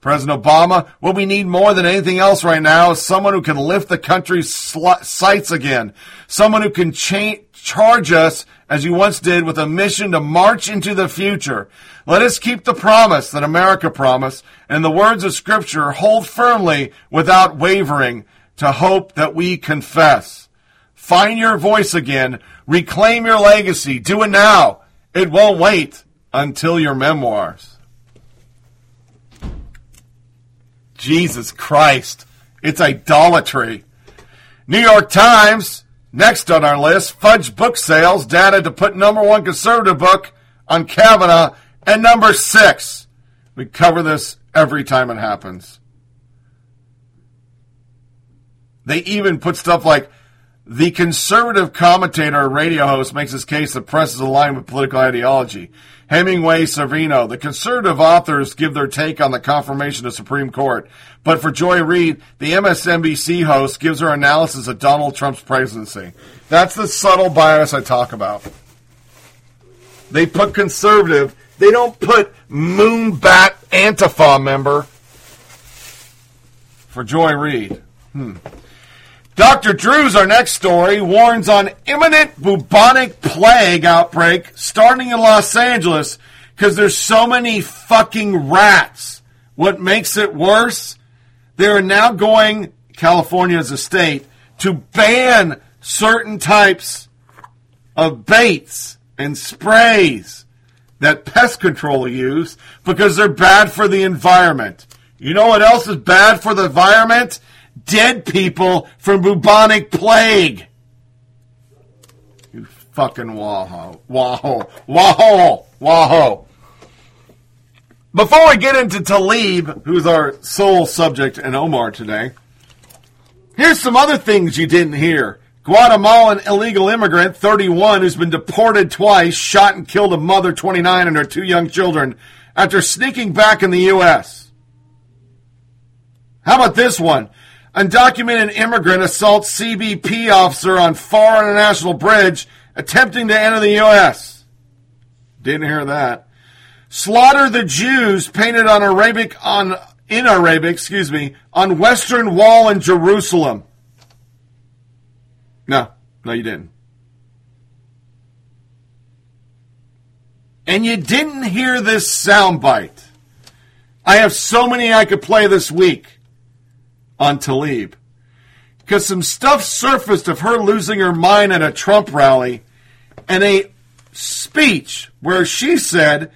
President Obama, what we need more than anything else right now is someone who can lift the country's sl- sights again. Someone who can cha- charge us, as you once did, with a mission to march into the future. Let us keep the promise that America promised, and the words of Scripture hold firmly without wavering to hope that we confess. Find your voice again. Reclaim your legacy. Do it now. It won't wait until your memoirs. Jesus Christ. It's idolatry. New York Times, next on our list, fudge book sales data to put number one conservative book on Kavanaugh and number six. We cover this every time it happens. They even put stuff like the conservative commentator or radio host makes his case that press is aligned with political ideology. Hemingway Severino, the conservative authors give their take on the confirmation of Supreme Court. But for Joy Reid, the MSNBC host gives her analysis of Donald Trump's presidency. That's the subtle bias I talk about. They put conservative, they don't put moonbat Antifa member for Joy Reid. Hmm. Dr. Drew's our next story warns on imminent bubonic plague outbreak starting in Los Angeles because there's so many fucking rats. What makes it worse? They are now going, California as a state, to ban certain types of baits and sprays that pest control use because they're bad for the environment. You know what else is bad for the environment? Dead people from bubonic plague. You fucking waho. Waho. Waho. Waho. Before we get into Tlaib, who's our sole subject and Omar today, here's some other things you didn't hear. Guatemalan illegal immigrant, 31, who's been deported twice, shot and killed a mother, 29, and her two young children after sneaking back in the U.S. How about this one? Undocumented immigrant assaults CBP officer on Pharr International Bridge attempting to enter the U.S. Didn't hear that. Slaughter the Jews painted on Arabic on in Arabic, excuse me, on Western Wall in Jerusalem. No, no, you didn't. And you didn't hear this soundbite. I have so many I could play this week on Tlaib Because some stuff surfaced of her losing her mind at a Trump rally and a speech where she said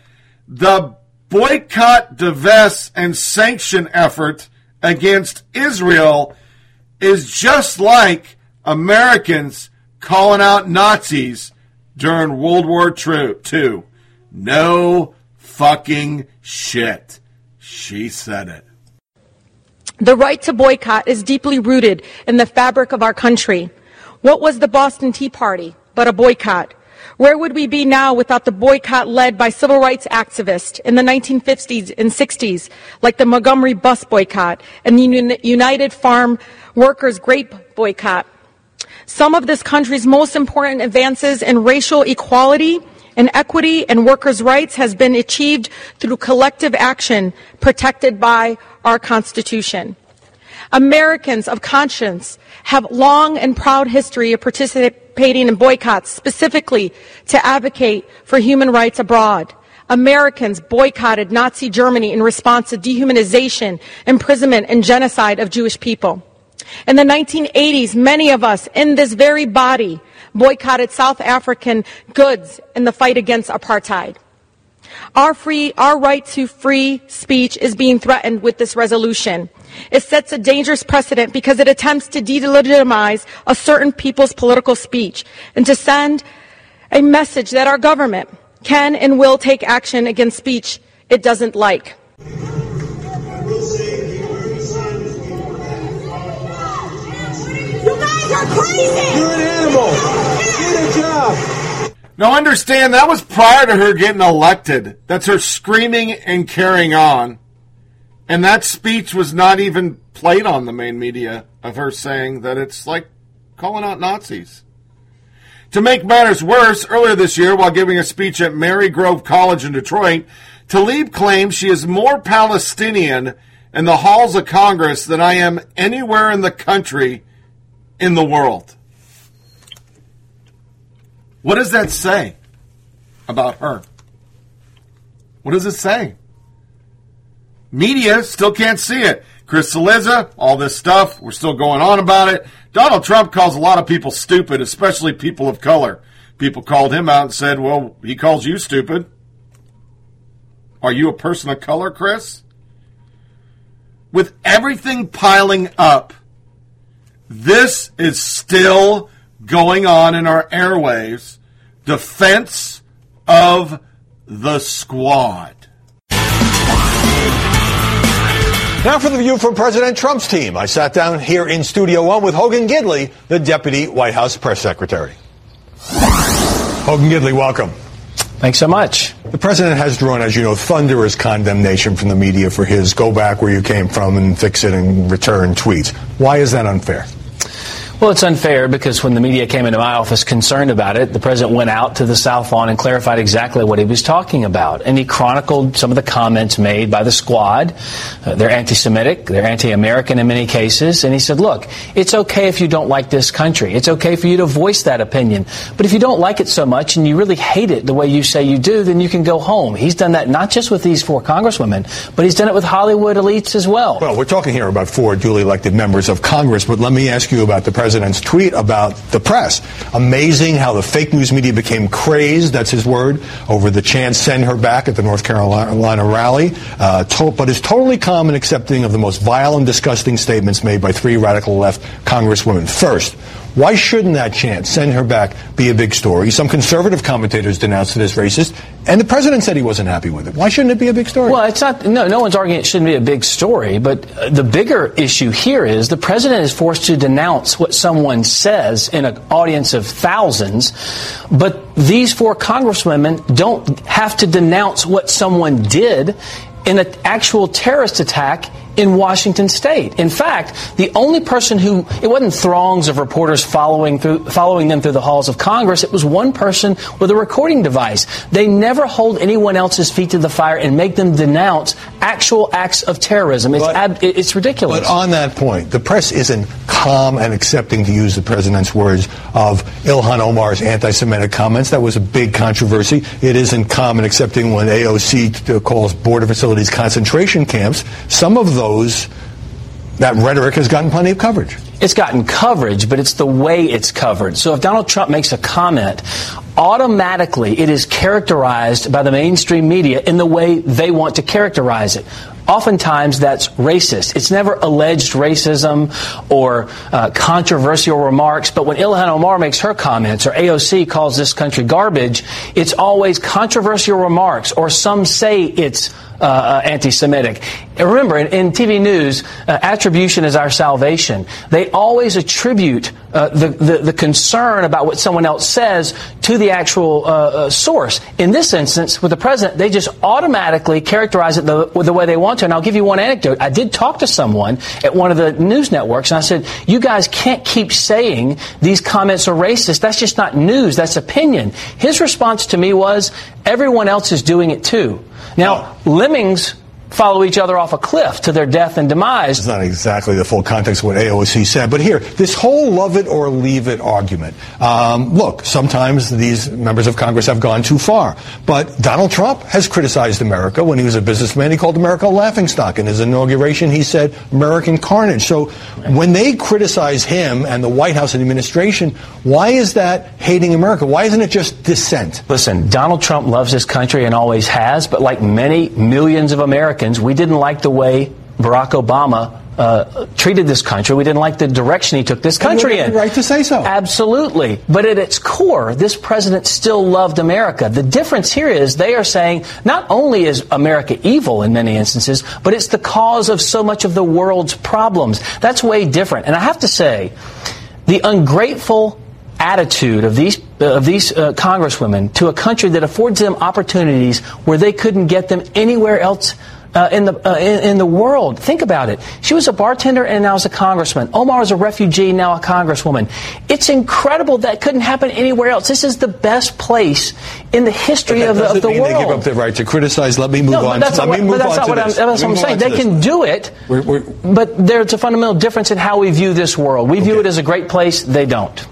the boycott, divest, and sanction effort against Israel is just like Americans calling out Nazis during World War II. No fucking shit. She said it. The right to boycott is deeply rooted in the fabric of our country. What was the Boston Tea Party but a boycott? Where would we be now without the boycott led by civil rights activists in the 1950s and 60s, like the Montgomery bus boycott and the United Farm Workers grape boycott? Some of this country's most important advances in racial equality and equity and workers' rights has been achieved through collective action protected by our Constitution. Americans of conscience have long and proud history of participating in boycotts specifically to advocate for human rights abroad. Americans boycotted Nazi Germany in response to dehumanization, imprisonment, and genocide of Jewish people. In the 1980s, many of us in this very body boycotted South African goods in the fight against apartheid. Our free, our right to free speech is being threatened with this resolution. It sets a dangerous precedent because it attempts to delegitimize a certain people's political speech and to send a message that our government can and will take action against speech it doesn't like. You guys are crazy! You're an animal. Job. Now understand that was prior to her getting elected. That's her screaming and carrying on. And that speech was not even played on the main media of her saying that it's like calling out Nazis. To make matters worse, earlier this year, while giving a speech at Marygrove College in Detroit, Tlaib claims she is more Palestinian in the halls of Congress than I am anywhere in the country in the world. What does that say about her? What does it say? Media still can't see it. Chris Cillizza, all this stuff, we're still going on about it. Donald Trump calls a lot of people stupid, especially people of color. People called him out and said, well, he calls you stupid. Are you a person of color, Chris? With everything piling up, this is still going on in our airwaves. Defense of the squad. Now for the view from President Trump's team. I sat down here in Studio One with Hogan Gidley, the Deputy White House Press Secretary. Hogan Gidley, welcome. Thanks so much. The president has drawn, as you know, thunderous condemnation from the media for his go back where you came from and fix it and return tweets. Why is that unfair? Well, it's unfair because when the media came into my office concerned about it, the president went out to the South Lawn and clarified exactly what he was talking about. And he chronicled some of the comments made by the squad. Uh, they're anti Semitic, they're anti American in many cases. And he said, look, it's okay if you don't like this country. It's okay for you to voice that opinion. But if you don't like it so much and you really hate it the way you say you do, then you can go home. He's done that not just with these four congresswomen, but he's done it with Hollywood elites as well. Well, we're talking here about four duly elected members of Congress, but let me ask you about the president's tweet about the press. Amazing how the fake news media became crazed, that's his word, over the chant send her back at the North Carolina rally, uh, to- but is totally calm and accepting of the most vile and disgusting statements made by three radical left congresswomen. First, why shouldn't that chant, send her back, be a big story? Some conservative commentators denounced it as racist, and the president said he wasn't happy with it. Why shouldn't it be a big story? Well, it's not. No, no one's arguing it shouldn't be a big story. But uh, the bigger issue here is the president is forced to denounce what someone says in an audience of thousands. But these four congresswomen don't have to denounce what someone did in an actual terrorist attack in Washington state. In fact, the only person who it wasn't throngs of reporters following through following them through the halls of Congress, it was one person with a recording device. They never hold anyone else's feet to the fire and make them denounce actual acts of terrorism. It's ab- it's ridiculous. But on that point, the press isn't calm and accepting, to use the president's words, of Ilhan Omar's anti-Semitic comments. That was a big controversy. It isn't calm and accepting when AOC calls border facilities concentration camps. Some of those, that rhetoric has gotten plenty of coverage. It's gotten coverage, but it's the way it's covered. So if Donald Trump makes a comment, automatically it is characterized by the mainstream media in the way they want to characterize it. Oftentimes that's racist. It's never alleged racism or uh, controversial remarks, but when Ilhan Omar makes her comments or AOC calls this country garbage, it's always controversial remarks or some say it's uh, uh, anti-Semitic. Remember, in, in TV news, uh, attribution is our salvation. They always attribute uh, the, the, the concern about what someone else says to the actual uh, uh, source. In this instance, with the president, they just automatically characterize it the, the way they want to. And I'll give you one anecdote. I did talk to someone at one of the news networks, and I said, "You guys can't keep saying these comments are racist. That's just not news. That's opinion." His response to me was, "Everyone else is doing it too." Now, lemmings follow each other off a cliff to their death and demise. It's not exactly the full context of what AOC said, but here, this whole love it or leave it argument. Um, look, sometimes these members of Congress have gone too far, but Donald Trump has criticized America. When he was a businessman, he called America a laughingstock. In his inauguration, he said American carnage. So when they criticize him and the White House and administration, why is that hating America? Why isn't it just dissent? Listen, Donald Trump loves this country and always has, but like many millions of Americans, we didn't like the way Barack Obama uh, treated this country. We didn't like the direction he took this country in. Right to say so. Absolutely. But at its core, this president still loved America. The difference here is they are saying not only is America evil in many instances, but it's the cause of so much of the world's problems. That's way different. And I have to say, the ungrateful attitude of these uh, of these uh, congresswomen to a country that affords them opportunities where they couldn't get them anywhere else uh, in the uh, in, in, the world. Think about it. She was a bartender and now is a congressman. Omar is a refugee, now a congresswoman. It's incredible that couldn't happen anywhere else. This is the best place in the history of the, of the mean world. They give up their right to criticize. Let me move no, on. That's Let not me move that's on not to what I'm, that's what I'm saying. They can do it, We're, we're, but there's a fundamental difference in how we view this world. We view it as a great place. They don't.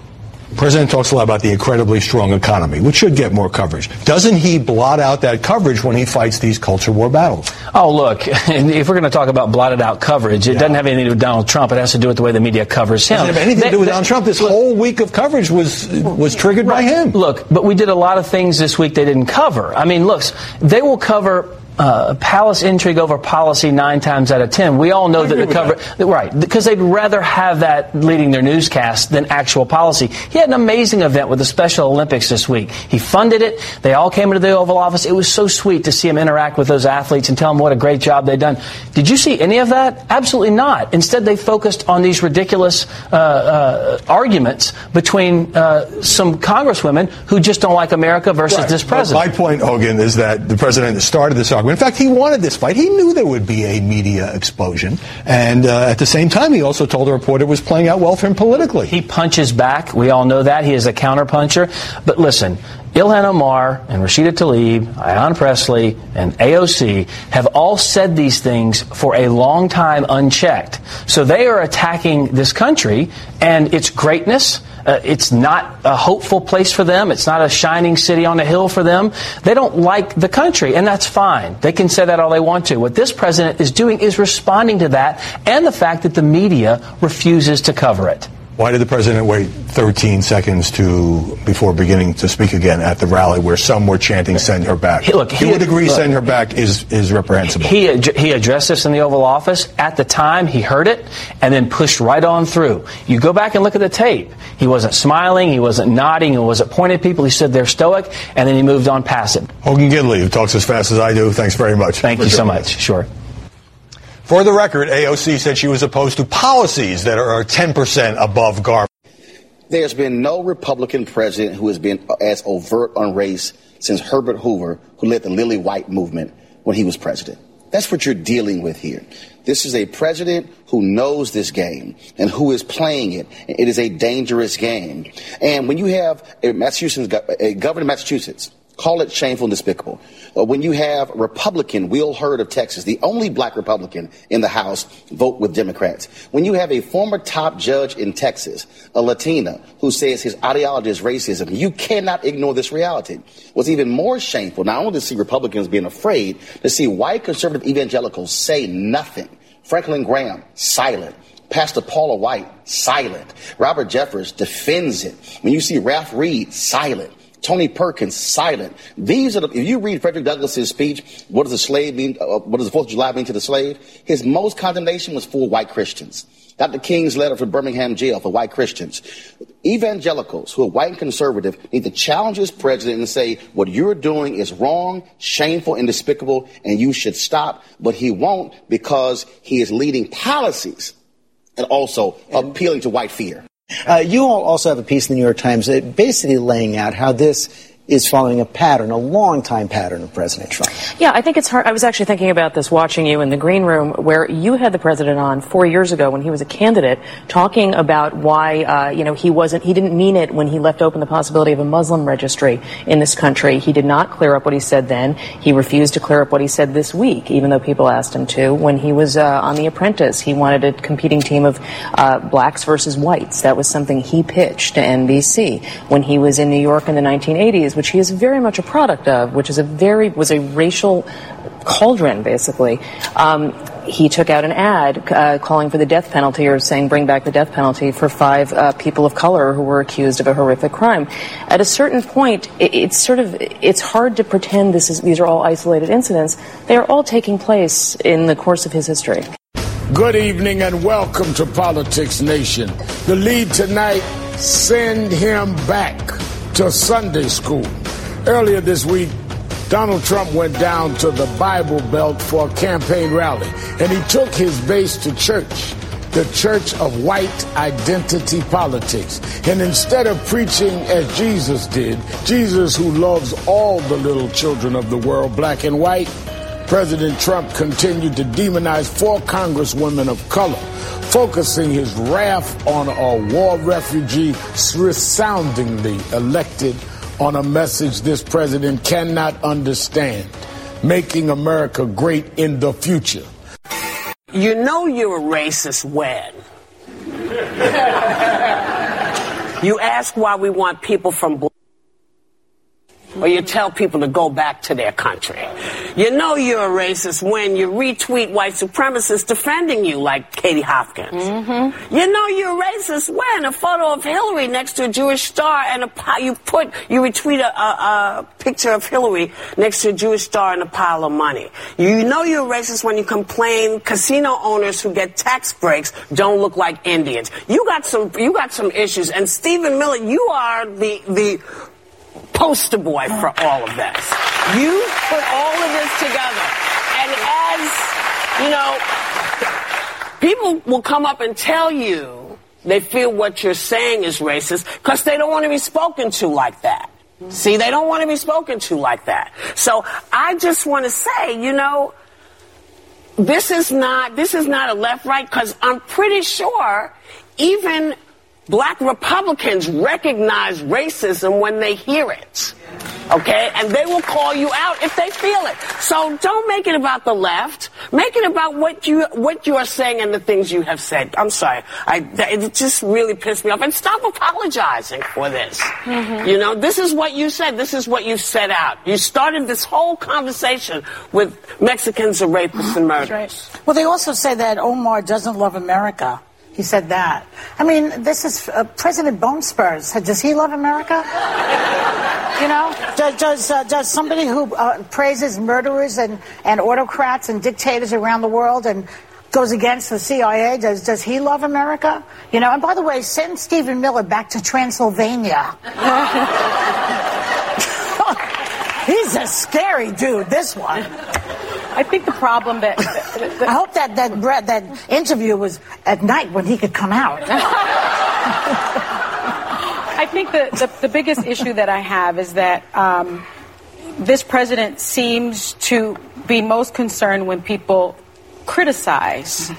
President talks a lot about the incredibly strong economy, which should get more coverage. Doesn't he blot out that coverage when he fights these culture war battles? Oh, look, if we're going to talk about blotted out coverage, it yeah. doesn't have anything to do with Donald Trump. It has to do with the way the media covers him. It doesn't have anything they, to do with they, Donald Trump. This look, whole week of coverage was was triggered right. by him. Look, but we did a lot of things this week they didn't cover. I mean, look, they will cover uh, palace intrigue over policy nine times out of ten. We all know that the cover, that. right, because they'd rather have that leading their newscast than actual policy. He had an amazing event with the Special Olympics this week. He funded it. They all came into the Oval Office. It was so sweet to see him interact with those athletes and tell them what a great job they'd done. Did you see any of that? Absolutely not. Instead, they focused on these ridiculous uh, uh, arguments between uh, some congresswomen who just don't like America versus right. this president. But my point, Hogan, is that the president started this argument in fact, he wanted this fight. He knew there would be a media explosion. And uh, at the same time, he also told the reporter it was playing out well for him politically. He punches back. We all know that. He is a counterpuncher. But listen, Ilhan Omar and Rashida Tlaib, Ayanna Pressley, and AOC have all said these things for a long time unchecked. So they are attacking this country and its greatness. Uh, it's not a hopeful place for them. It's not a shining city on a hill for them. They don't like the country, and that's fine. They can say that all they want to. What this president is doing is responding to that and the fact that the media refuses to cover it. Why did the president wait 13 seconds to before beginning to speak again at the rally, where some were chanting "Send her back"? He, look, he, would agree look, "Send her back" is is reprehensible. He he addressed this in the Oval Office at the time. He heard it and then pushed right on through. You go back and look at the tape. He wasn't smiling. He wasn't nodding. He wasn't pointing at people. He stood there stoic, and then he moved on past it. Hogan Gidley, who talks as fast as I do. Thanks very much. Thank you so much. Sure. For the record, AOC said she was opposed to policies that are 10% above GARP. There's been no Republican president who has been as overt on race since Herbert Hoover, who led the Lily White movement when he was president. That's what you're dealing with here. This is a president who knows this game and who is playing it. It is a dangerous game. And when you have a Massachusetts, a governor of Massachusetts Call it shameful and despicable. Uh, when you have Republican Will Hurd of Texas, the only black Republican in the House, vote with Democrats. When you have a former top judge in Texas, a Latina, who says his ideology is racism, you cannot ignore this reality. What's even more shameful, not only to see Republicans being afraid, to see white conservative evangelicals say nothing. Franklin Graham, silent. Pastor Paula White, silent. Robert Jeffress defends it. When you see Ralph Reed, silent. Tony Perkins, silent. These are the, if you read Frederick Douglass's speech, what does the slave mean, uh, what does the 4th of July mean to the slave? His most condemnation was for white Christians. Dr. King's letter from Birmingham jail for white Christians. Evangelicals who are white and conservative need to challenge this president and say, what you're doing is wrong, shameful, and despicable, and you should stop. But he won't because he is leading policies and also appealing to white fear. Uh, you all also have a piece in the New York Times basically laying out how this is following a pattern, a long time pattern of President Trump. Yeah, I think it's hard. I was actually thinking about this watching you in the green room where you had the president on four years ago when he was a candidate talking about why, uh, you know, he wasn't, he didn't mean it when he left open the possibility of a Muslim registry in this country. He did not clear up what he said then. He refused to clear up what he said this week, even though people asked him to. When he was uh, on The Apprentice, he wanted a competing team of uh, blacks versus whites. That was something he pitched to NBC. When he was in New York in the 1980s, which he is very much a product of, which is a very was a racial cauldron, basically. Um, he took out an ad uh, calling for the death penalty or saying bring back the death penalty for five uh, people of color who were accused of a horrific crime. At a certain point, it, it's sort of it's hard to pretend this is these are all isolated incidents. They are all taking place in the course of his history. Good evening and welcome to Politics Nation. The lead tonight send him back to Sunday school. Earlier this week, Donald Trump went down to the Bible Belt for a campaign rally, and he took his base to church, the church of white identity politics. And instead of preaching as Jesus did, Jesus who loves all the little children of the world, black and white, President Trump continued to demonize four congresswomen of color, focusing his wrath on a war refugee resoundingly elected on a message this president cannot understand making America great in the future. You know you're a racist when you ask why we want people from or you tell people to go back to their country. You know you're a racist when you retweet white supremacists defending you, like Katie Hopkins. Mm-hmm. You know you're a racist when a photo of Hillary next to a Jewish star and a you put you retweet a, a, a picture of Hillary next to a Jewish star and a pile of money. You know you're a racist when you complain casino owners who get tax breaks don't look like Indians. You got some you got some issues, and Stephen Miller, you are the the poster boy for all of this. You put all of this together. And as, you know, people will come up and tell you they feel what you're saying is racist because they don't want to be spoken to like that. See, they don't want to be spoken to like that. So I just want to say, you know, this is not this is not a left right because I'm pretty sure even black Republicans recognize racism when they hear it. Okay? And they will call you out if they feel it. So don't make it about the left. Make it about what you what you are saying and the things you have said. I'm sorry. I it just really pissed me off. And stop apologizing for this. Mm-hmm. You know, this is what you said. This is what you set out. You started this whole conversation with Mexicans are rapists and murderers. Well, they also say that Omar doesn't love America. He said that. I mean, this is uh, President Bone Spurs. Does he love America? you know, does does, uh, does somebody who uh, praises murderers and, and autocrats and dictators around the world and goes against the CIA, does does he love America? You know, and by the way, send Stephen Miller back to Transylvania. He's a scary dude. This one. I think the problem that, I hope that that Brett, that interview was at night when he could come out. I think the, the, the biggest issue that I have is that um, this president seems to be most concerned when people criticize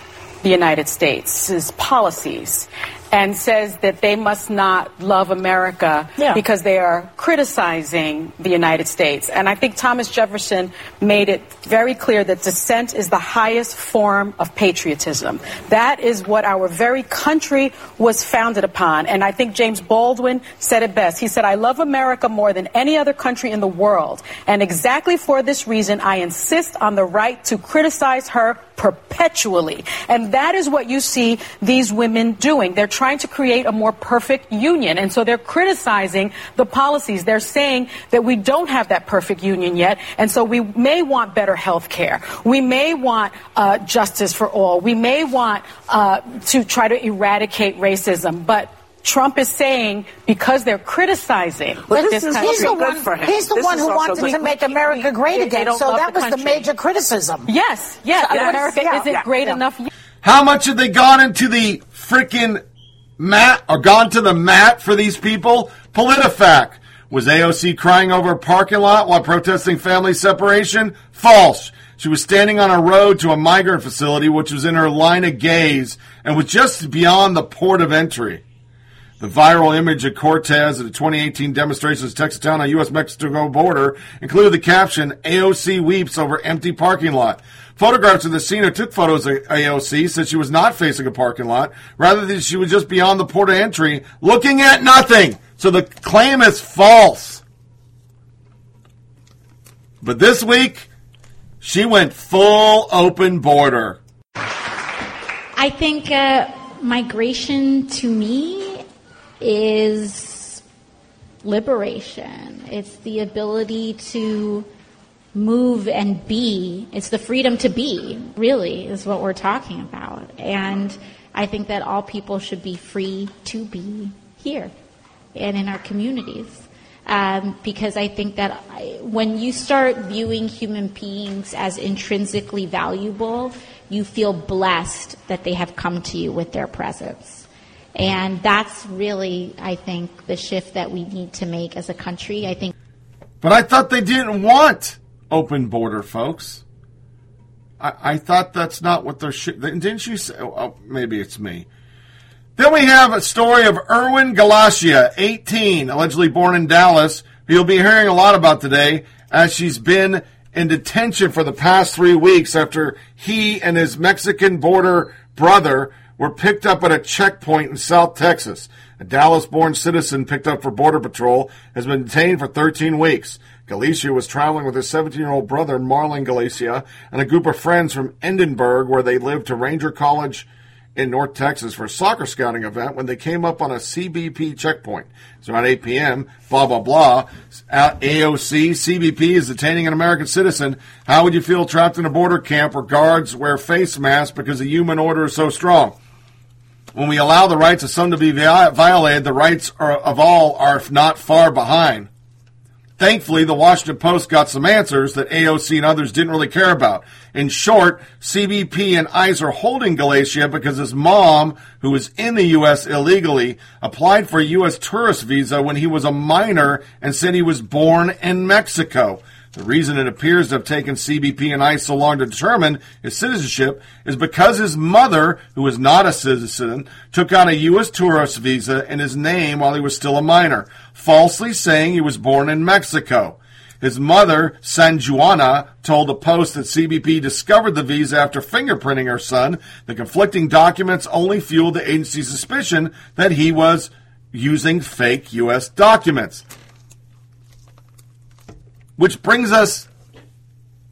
the United States' policies and says that they must not love America Yeah. because they are criticizing the United States. And I think Thomas Jefferson made it very clear that dissent is the highest form of patriotism. That is what our very country was founded upon. And I think James Baldwin said it best. He said, I love America more than any other country in the world. And exactly for this reason, I insist on the right to criticize her perpetually. And that is what you see these women doing. They're trying to create a more perfect union. And so they're criticizing the policies. They're saying that we don't have that perfect union yet. And so we may want better health care. We may want uh, justice for all. We may want uh, to try to eradicate racism. But Trump is saying because they're criticizing But this he's country. the one, he's the one who wanted to make America great They- they again. So that the was the major criticism. Yes, yes. So- America Yeah, isn't yeah, great yeah. enough. How much have they gone into the freaking mat or gone to the mat for these people? PolitiFact. Was AOC crying over a parking lot while protesting family separation? False. She was standing on a road to a migrant facility which was in her line of gaze and was just beyond the port of entry. The viral image of Cortez at the 2018 demonstrations in Texas town on U.S. Mexico border included the caption, AOC weeps over empty parking lot. Photographs of the scene took photos of AOC said she was not facing a parking lot, rather than she was just beyond the port of entry, looking at nothing. So the claim is false. But this week, she went full open border. I think uh, migration to me is liberation. It's the ability to move and be. It's the freedom to be, really, is what we're talking about. And I think that all people should be free to be here and in our communities. Um, because I think that I, when you start viewing human beings as intrinsically valuable, you feel blessed that they have come to you with their presence. And that's really, I think, the shift that we need to make as a country. I think. But I thought they didn't want open border, folks. I, I thought that's not what they're. Sh- didn't you say? Oh, oh, maybe it's me. Then we have a story of Erwin Galicia, 18, allegedly born in Dallas, who you'll be hearing a lot about today, as she's been in detention for the past three weeks after he and his Mexican border brother were picked up at a checkpoint in South Texas. A Dallas born citizen picked up for Border Patrol has been detained for 13 weeks. Galicia was traveling with his 17 year old brother, Marlon Galicia, and a group of friends from Edinburg, where they lived, to Ranger College in North Texas for a soccer scouting event when they came up on a CBP checkpoint. It's around 8 p.m., blah, blah, blah. AOC, CBP is detaining an American citizen. How would you feel trapped in a border camp where guards wear face masks because the human order is so strong? When we allow the rights of some to be violated, the rights of all are not far behind. Thankfully, the Washington Post got some answers that AOC and others didn't really care about. In short, CBP and ICE are holding Galicia because his mom, who was in the U.S. illegally, applied for a U.S. tourist visa when he was a minor and said he was born in Mexico. The reason it appears to have taken CBP and ICE so long to determine his citizenship is because his mother, who was not a citizen, took out a U.S. tourist visa in his name while he was still a minor, falsely saying he was born in Mexico. His mother, Sanjuana, told the Post that CBP discovered the visa after fingerprinting her son. The conflicting documents only fueled the agency's suspicion that he was using fake U.S. documents. Which brings us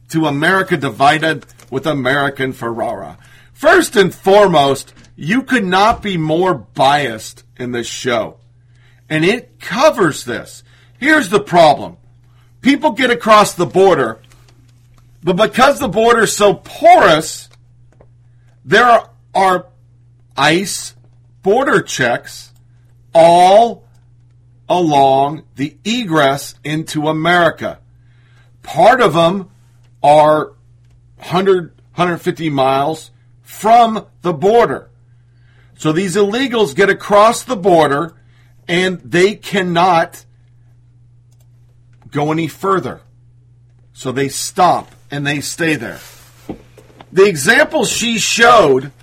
to America Divided with American Ferrera. First and foremost, you could not be more biased in this show. And it covers this. Here's the problem people get across the border, but because the border is so porous, there are, are ICE border checks all along the egress into America. Part of them are 100, 150 miles from the border. So these illegals get across the border and they cannot go any further. So they stop and they stay there. The example she showed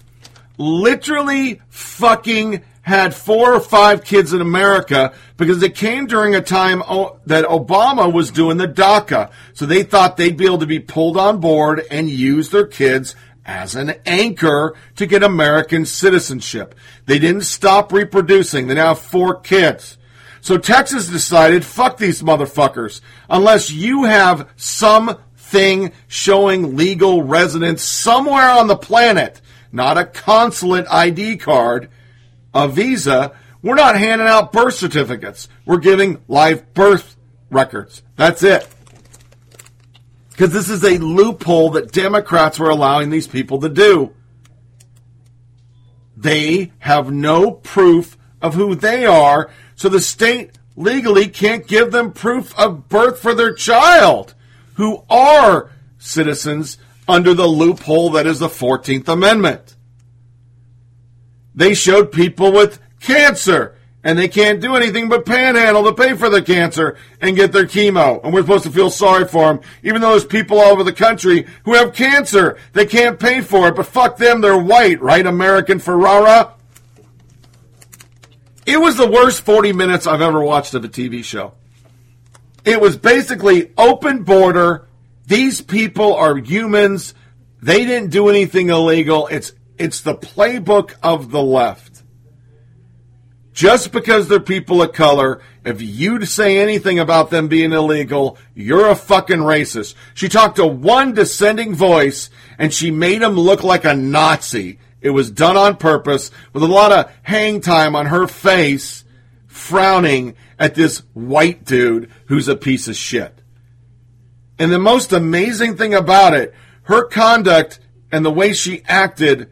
literally fucking had four or five kids in America because it came during a time that Obama was doing the DACA. So they thought they'd be able to be pulled on board and use their kids as an anchor to get American citizenship. They didn't stop reproducing. They now have four kids. So Texas decided, fuck these motherfuckers. Unless you have something showing legal residence somewhere on the planet, not a consulate ID card, a visa, we're not handing out birth certificates. We're giving live birth records. That's it. Because this is a loophole that Democrats were allowing these people to do. They have no proof of who they are, so the state legally can't give them proof of birth for their child, who are citizens under the loophole that is the 14th Amendment. They showed people with cancer and they can't do anything but panhandle to pay for the cancer and get their chemo. And we're supposed to feel sorry for them, even though there's people all over the country who have cancer. They can't pay for it, but fuck them, they're white, right? American Ferrera. It was the worst 40 minutes I've ever watched of a TV show. It was basically open border. These people are humans. They didn't do anything illegal. It's it's the playbook of the left. Just because they're people of color, if you say anything about them being illegal, you're a fucking racist. She talked to one dissenting voice and she made him look like a Nazi. It was done on purpose with a lot of hang time on her face, frowning at this white dude who's a piece of shit. And the most amazing thing about it, her conduct and the way she acted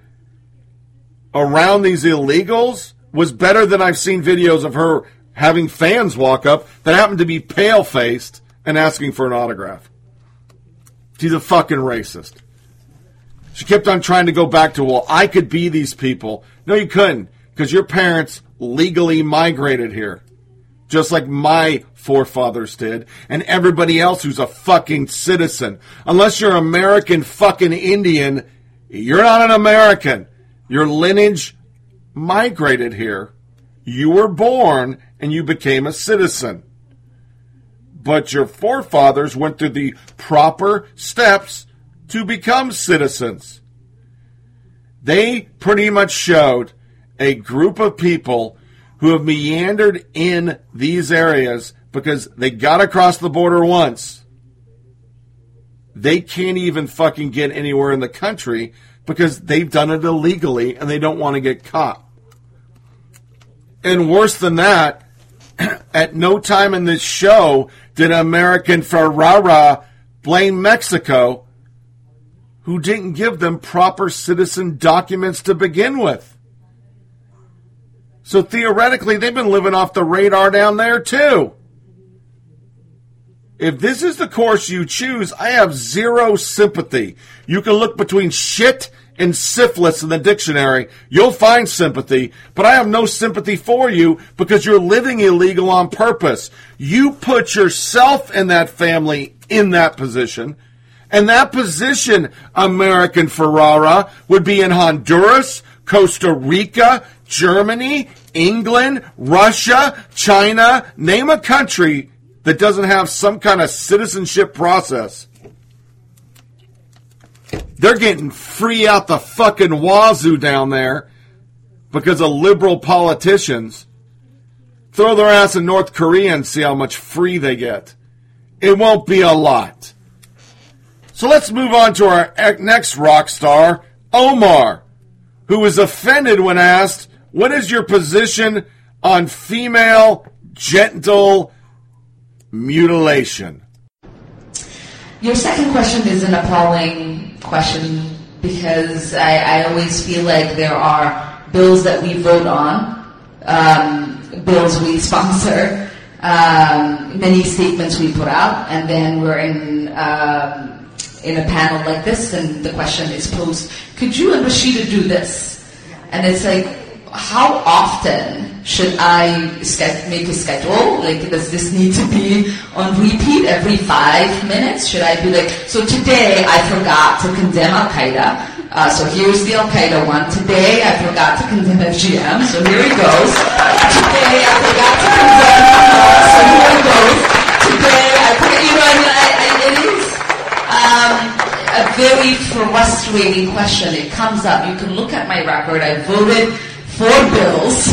around these illegals was better than I've seen videos of her having fans walk up that happen to be pale faced and asking for an autograph. She's a fucking racist. She kept on trying to go back to, well, I could be these people. No, you couldn't, because your parents legally migrated here, just like my forefathers did, and everybody else who's a fucking citizen. Unless you're American fucking Indian, you're not an American. Your lineage migrated here. You were born and you became a citizen. But your forefathers went through the proper steps to become citizens. They pretty much showed a group of people who have meandered in these areas because they got across the border once. They can't even fucking get anywhere in the country because they've done it illegally and they don't want to get caught. And worse than that, at no time in this show did American Ferrera blame Mexico, who didn't give them proper citizen documents to begin with. So theoretically, they've been living off the radar down there too. If this is the course you choose, I have zero sympathy. You can look between shit and syphilis in the dictionary. You'll find sympathy, but I have no sympathy for you because you're living illegal on purpose. You put yourself and that family in that position. And that position, American Ferrera, would be in Honduras, Costa Rica, Germany, England, Russia, China, name a country that doesn't have some kind of citizenship process. They're getting free out the fucking wazoo down there because of liberal politicians. Throw their ass in North Korea and see how much free they get. It won't be a lot. So let's move on to our next rock star, Omar, who was offended when asked, What is your position on female genital mutilation? Your second question is an appalling question because I, I always feel like there are bills that we vote on, um, bills we sponsor, um, many statements we put out, and then we're in um, in a panel like this, and the question is posed: Could you and Rashida do this? And it's like, how often should I make a schedule? Like, does this need to be on repeat every five minutes? Should I be like, so today I forgot to condemn Al Qaeda. Uh, so here's the Al Qaeda one. Today I forgot to condemn FGM. So here he goes. Today I forgot to condemn. Hamas. So here he goes. Today I forgot. You know, I mean, I, I, it is um, a very frustrating question. It comes up. You can look at my record. I voted for bills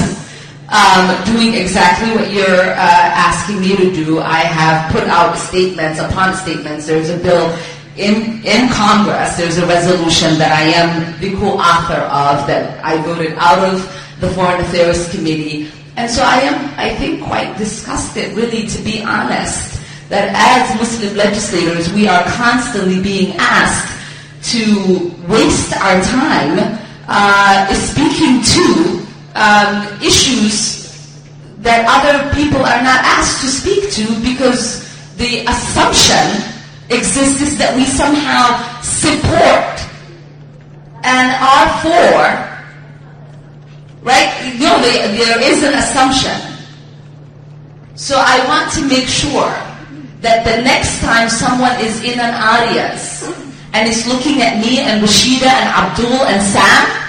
um, doing exactly what you're uh, asking me to do. I have put out statements upon statements. There's a bill in, in Congress, there's a resolution that I am the co-author of that I voted out of the Foreign Affairs Committee. And so I am, I think, quite disgusted, really, to be honest, that as Muslim legislators, we are constantly being asked to waste our time uh, speaking to um, issues that other people are not asked to speak to because the assumption exists is that we somehow support and are for, right? You know, there is an assumption. So I want to make sure that the next time someone is in an audience and is looking at me and Rashida and Abdul and Sam,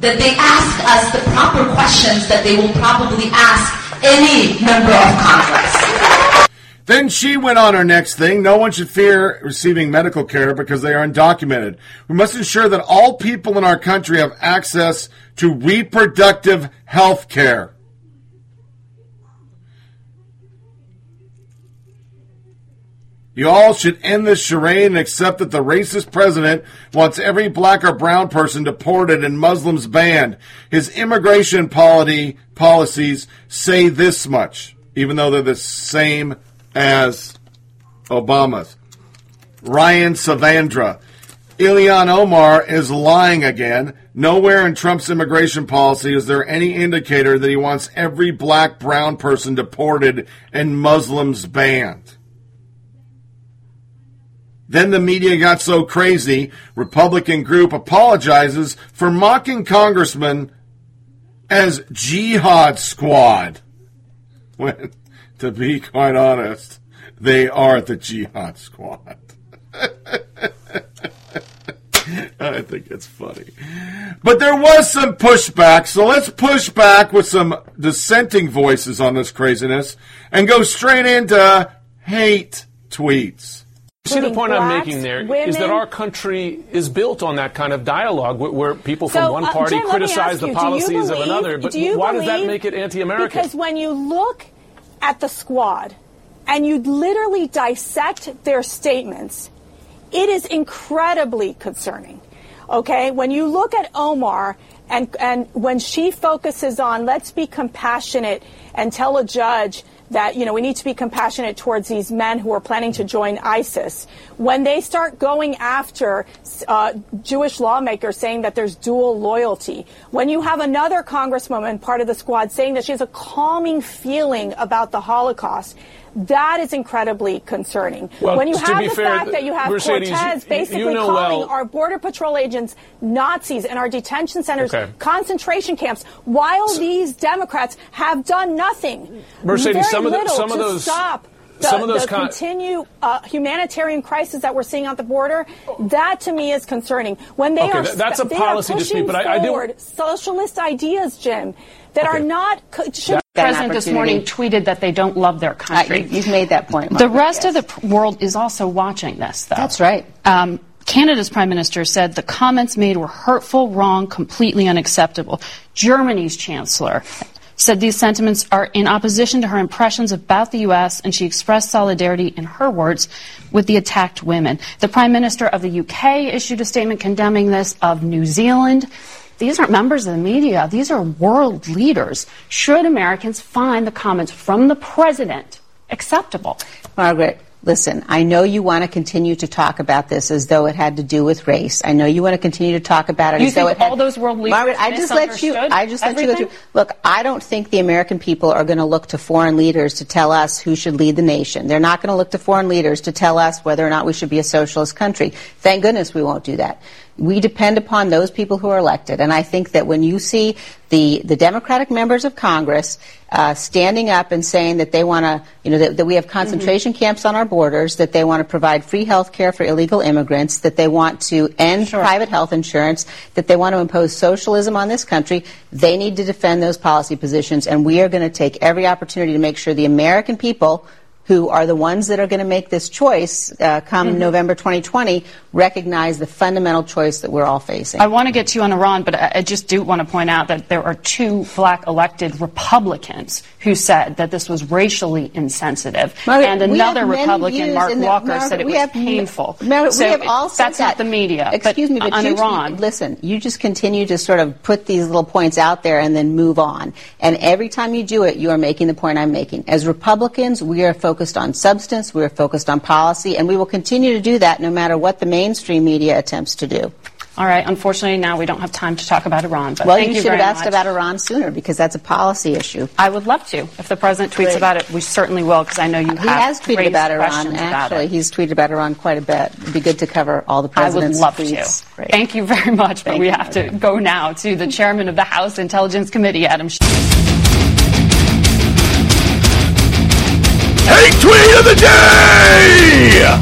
that they ask us the proper questions that they will probably ask any member of Congress. Then she went on her next thing. No one should fear receiving medical care because they are undocumented. We must ensure that all people in our country have access to reproductive health care. You all should end this charade and accept that the racist president wants every black or brown person deported and Muslims banned. His immigration polity, policies say this much, even though they're the same as Obama's. Ryan Saavedra. Ilhan Omar is lying again. Nowhere in Trump's immigration policy is there any indicator that he wants every black brown person deported and Muslims banned. Then the media got so crazy, Republican group apologizes for mocking congressman as jihad squad. When, to be quite honest, they are the jihad squad. I think it's funny. But there was some pushback, so let's push back with some dissenting voices on this craziness and go straight into hate tweets. See, the point I'm making there is women- that our country is built on that kind of dialogue where, where people from So, one uh, party Jim, criticize the you, do you policies of another. But do why does that make it anti-American? Because when you look at the squad and you literally dissect their statements, it is incredibly concerning. Okay, when you look at Omar and and when she focuses on let's be compassionate and tell a judge that you know we need to be compassionate towards these men who are planning to join ISIS. When they start going after uh, Jewish lawmakers saying that there's dual loyalty, when you have another congresswoman part of the squad saying that she has a calming feeling about the Holocaust. That is incredibly concerning. Well, when you have the fair, fact that you have Mercedes, Cortez you- you basically know calling well- our border patrol agents Nazis and our detention centers Okay. concentration camps, while these Democrats have done nothing. Mercedes, very some of the- little some of to those- stop. The, some of those the con- continued uh, humanitarian crisis that we're seeing at the border, that to me is concerning. When they Okay, are that's a policy dispute, pushing but I- I do- forward socialist ideas, Jim, that are not should The president this morning tweeted that they don't love their country. you've made that point. the rest yes. of the world is also watching this, though. That's right. Um, Canada's prime minister said the comments made were hurtful, wrong, completely unacceptable. Germany's chancellor said these sentiments are in opposition to her impressions about the U.S., and she expressed solidarity, in her words, with the attacked women. The prime minister of the UK issued a statement condemning this of New Zealand. These aren't members of the media. These are world leaders. Should Americans find the comments from the president acceptable? Margaret, listen, I know you want to continue to talk about this as though it had to do with race. I know you want to continue to talk about it You as though it had all those world leaders Margaret, I just let you I just let you go through. Look, I don't think the American people are going to look to foreign leaders to tell us who should lead the nation. They're not going to look to foreign leaders to tell us whether or not we should be a socialist country. Thank goodness we won't do that. We depend upon those people who are elected. And I think that when you see the, the Democratic members of Congress uh, standing up and saying that they want to, you know, that, that we have concentration camps on our borders, that they want to provide free health care for illegal immigrants, that they want to end private health insurance, that they want to impose socialism on this country, they need to defend those policy positions. And we are going to take every opportunity to make sure the American people who are the ones that are going to make this choice uh, come Mhm. November 2020 recognize the fundamental choice that we're all facing. I want to get to you on Iran, but I I just do want to point out that there are two black elected Republicans who said that this was racially insensitive. Margaret, and another Republican, Mark the- Walker, Margaret, said it was have- painful. Margaret, so we have all that's not the media. Excuse but me, but on you, Iran. listen, you just continue to sort of put these little points out there and then move on. And every time you do it, you are making the point I'm making. As Republicans, we are focused on substance, we are focused on policy, and we will continue to do that no matter what the mainstream media attempts to do. All right. Unfortunately, now we don't have time to talk about Iran. But well, thank you you should have asked much. about Iran sooner because that's a policy issue. I would love to. If the president tweets Great. about it, we certainly will because I know you have. He has tweeted about Iran. questions about Actually, he's tweeted about Iran quite a bit. It'd be good to cover all the presidents. I would love tweets. to. Thank you very much, but Thank we you, have to go now to the chairman of the House Intelligence Committee, Adam Schiff. Hate tweet of the day!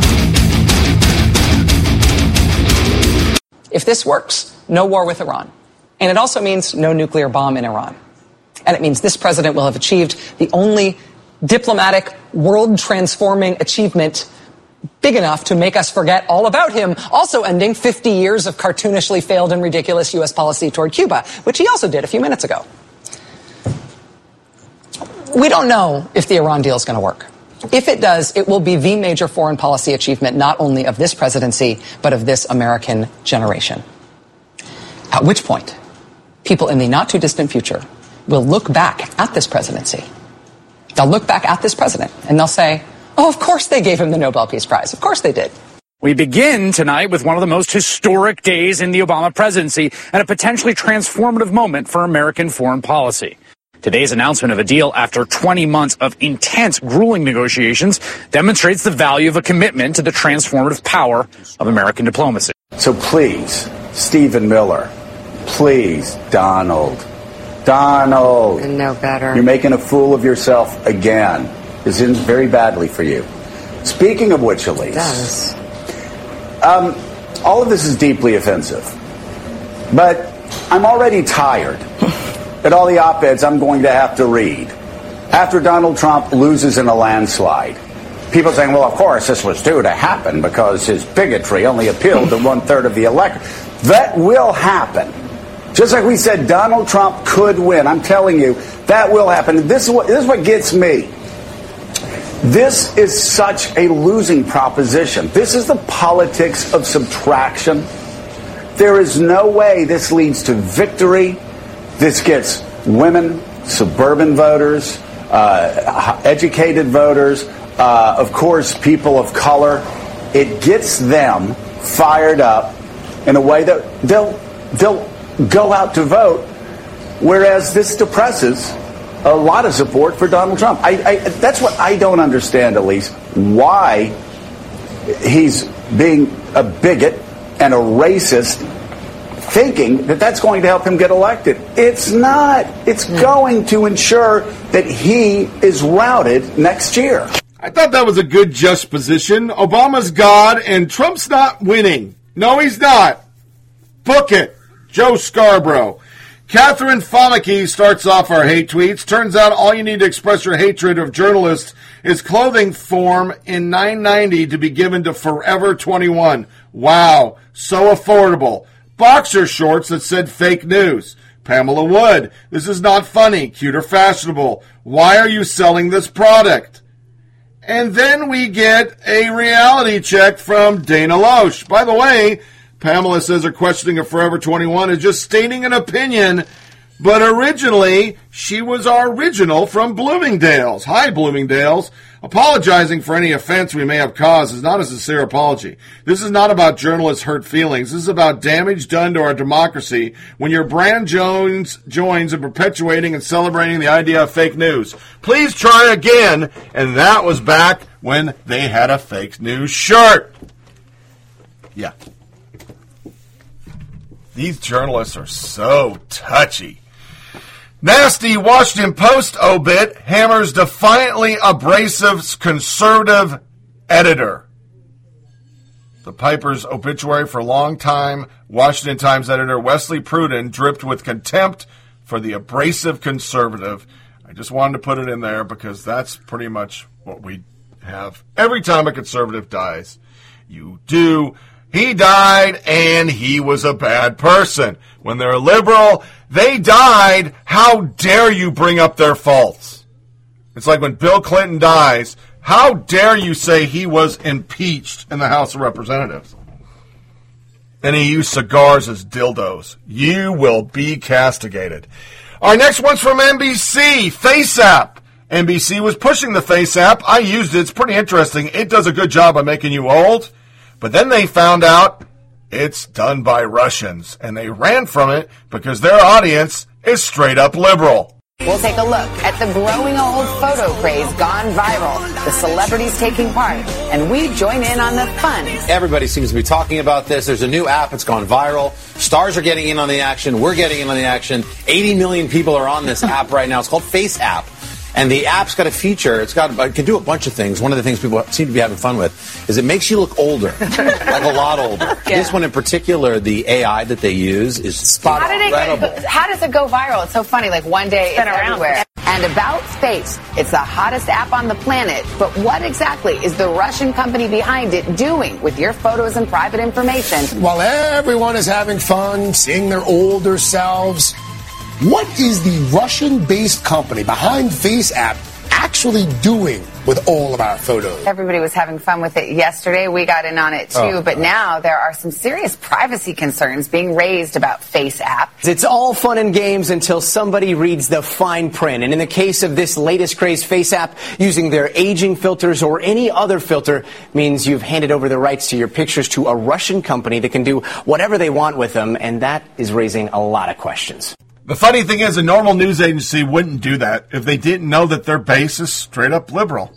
If this works, no war with Iran. And it also means no nuclear bomb in Iran. And it means this president will have achieved the only diplomatic, world transforming achievement big enough to make us forget all about him, also ending 50 years of cartoonishly failed and ridiculous U.S. policy toward Cuba, which he also did a few minutes ago. We don't know if the Iran deal is going to work. If it does, it will be the major foreign policy achievement not only of this presidency, but of this American generation. At which point, people in the not too distant future will look back at this presidency. They'll look back at this president and they'll say, Oh, of course they gave him the Nobel Peace Prize. Of course they did. We begin tonight with one of the most historic days in the Obama presidency and a potentially transformative moment for American foreign policy. Today's announcement of a deal after 20 months of intense, grueling negotiations demonstrates the value of a commitment to the transformative power of American diplomacy. So please, Stephen Miller, please, Donald, Donald. No better. You're making a fool of yourself again. This ends very badly for you. Speaking of which, Elise. does. Um, all of this is deeply offensive. But I'm already tired at all the op eds I'm going to have to read. After Donald Trump loses in a landslide, people saying, well, of course, this was due to happen because his bigotry only appealed to one third of the electorate. That will happen. Just like we said, Donald Trump could win. I'm telling you, that will happen. This is what, this is what gets me. This is such a losing proposition. This is the politics of subtraction. There is no way this leads to victory. This gets women, suburban voters, uh, educated voters, uh, of course, people of color. It gets them fired up in a way that they'll they'll go out to vote. Whereas this depresses a lot of support for Donald Trump. I, I, that's what I don't understand, Elise. Why he's being a bigot and a racist, thinking that that's going to help him get elected. It's not. It's going to ensure that he is routed next year. I thought that was a good juxtaposition. Obama's God and Trump's not winning. No, he's not. Book it. Joe Scarborough. Catherine Famike starts off our hate tweets. Turns out all you need to express your hatred of journalists is clothing form in 990 to be given to Forever 21. Wow, so affordable. Boxer shorts that said fake news. Pamela Wood, this is not funny, cute or fashionable. Why are you selling this product? And then we get a reality check from Dana Loesch. By the way, Pamela says her questioning of Forever 21 is just stating an opinion, but originally she was our original from Bloomingdale's. Hi, Bloomingdale's. Apologizing for any offense we may have caused is not a sincere apology. This is not about journalists' hurt feelings. This is about damage done to our democracy when your brand Jones joins in perpetuating and celebrating the idea of fake news. Please try again. And that was back when they had a fake news shirt. Yeah. These journalists are so touchy. Nasty Washington Post obit hammers defiantly abrasive conservative editor. The Piper's obituary for longtime Washington Times editor Wesley Pruden dripped with contempt for the abrasive conservative. I just wanted to put it in there because that's pretty much what we have every time a conservative dies. You do he died and he was a bad person. When they're a liberal, they died. How dare you bring up their faults? It's like when Bill Clinton dies, how dare you say he was impeached in the House of Representatives? And he used cigars as dildos. You will be castigated. Our next one's from NBC, FaceApp. NBC was pushing the FaceApp. I used it. It's pretty interesting. It does a good job of making you old. But then they found out it's done by Russians, and they ran from it because their audience is straight up liberal. We'll take a look at the growing old photo craze gone viral, the celebrities taking part, and we join in on the fun. Everybody seems to be talking about this. There's a new app. It's gone viral. Stars are getting in on the action. We're getting in on the action. 80 million people are on this app right now. It's called Face App. And the app's got a feature. It's got it can do a bunch of things. One of the things people seem to be having fun with is it makes you look older, like a lot older. Yeah. This one in particular, the AI that they use is spot How, did it incredible. get, how does it go viral? It's so funny. Like one day it's, been around. everywhere. And about space, it's the hottest app on the planet. But what exactly is the Russian company behind it doing with your photos and private information? While everyone is having fun seeing their older selves, what is the Russian based company behind Face App actually doing with all of our photos? Everybody was having fun with it yesterday. We got in on it too, Oh, but now there are some serious privacy concerns being raised about Face App. It's all fun and games until somebody reads the fine print. And in the case of this latest craze face app, using their aging filters or any other filter means you've handed over the rights to your pictures to a Russian company that can do whatever they want with them. And that is raising a lot of questions. The funny thing is, a normal news agency wouldn't do that if they didn't know that their base is straight up liberal.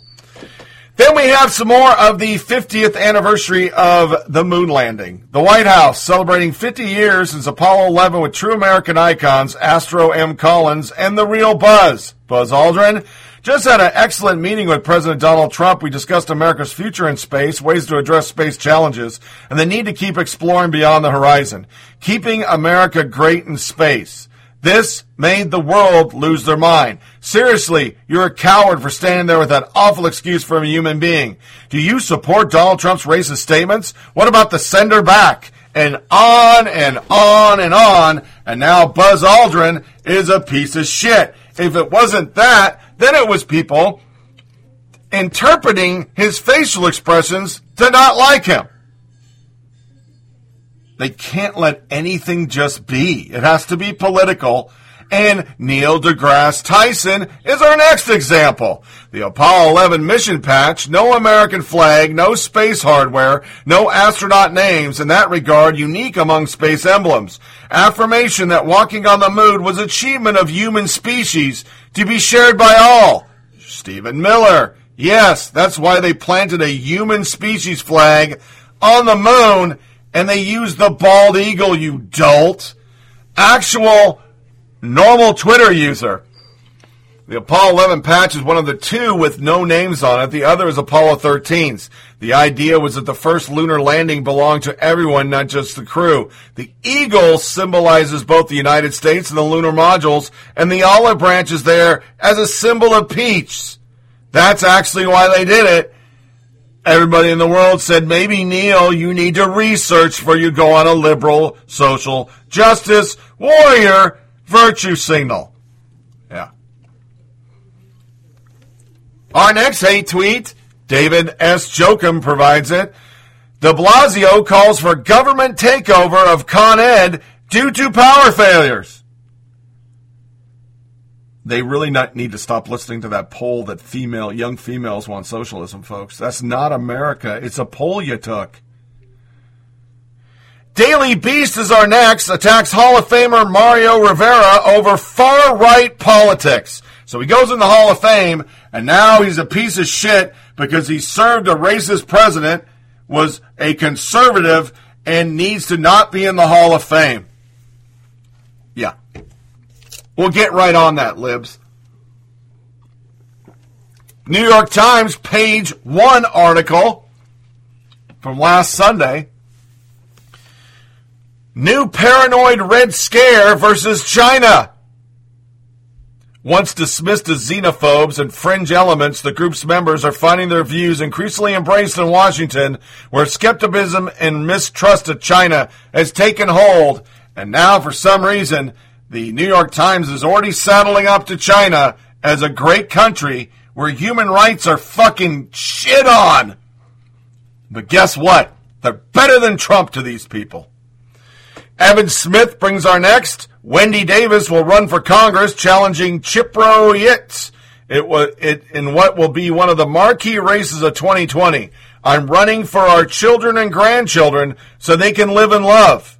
Then we have some more of the 50th anniversary of the moon landing. The White House celebrating 50 years since Apollo 11 with true American icons Astro M. Collins and the real Buzz. Buzz Aldrin just had an excellent meeting with President Donald Trump. We discussed America's future in space, ways to address space challenges, and the need to keep exploring beyond the horizon. Keeping America great in space. This made the world lose their mind. Seriously, you're a coward for standing there with that awful excuse from a human being. Do you support Donald Trump's racist statements? What about the sender back? And on and on and on. And now Buzz Aldrin is a piece of shit. If it wasn't that, then it was people interpreting his facial expressions to not like him. They can't let anything just be. It has to be political. And Neil deGrasse Tyson is our next example. The Apollo 11 mission patch, no American flag, no space hardware, no astronaut names, in that regard unique among space emblems. Affirmation that walking on the moon was achievement of human species to be shared by all. Stephen Miller. Yes, that's why they planted a human species flag on the moon and they used the bald eagle, you dolt. Actual normal Twitter user. The Apollo 11 patch is one of the two with no names on it. The other is Apollo 13's. The idea was that the first lunar landing belonged to everyone, not just the crew. The eagle symbolizes both the United States and the lunar modules, and the olive branch is there as a symbol of peace. That's actually why they did it. Everybody in the world said, maybe Neil, you need to research before you go on a liberal social justice warrior virtue signal. Yeah. Our next hate tweet, David S. Jokum provides it. De Blasio calls for government takeover of Con Ed due to power failures. They really not need to stop listening to that poll that female young females want socialism, folks. That's not America. It's a poll you took. Daily Beast is our next. Attacks Hall of Famer Mariano Rivera over far right politics. So he goes in the Hall of Fame, and now he's a piece of shit because he served a racist president, was a conservative, and needs to not be in the Hall of Fame. Yeah. We'll get right on that, libs. New York Times, page one article from last Sunday. New paranoid Red Scare versus China. Once dismissed as xenophobes and fringe elements, the group's members are finding their views increasingly embraced in Washington, where skepticism and mistrust of China has taken hold. And now, for some reason, the New York Times is already saddling up to China as a great country where human rights are fucking shit on. But guess what? They're better than Trump to these people. Evan Smith brings our next. Wendy Davis will run for Congress challenging Chipro Yitz. It was it in what will be one of the marquee races of 2020. I'm running for our children and grandchildren so they can live in love.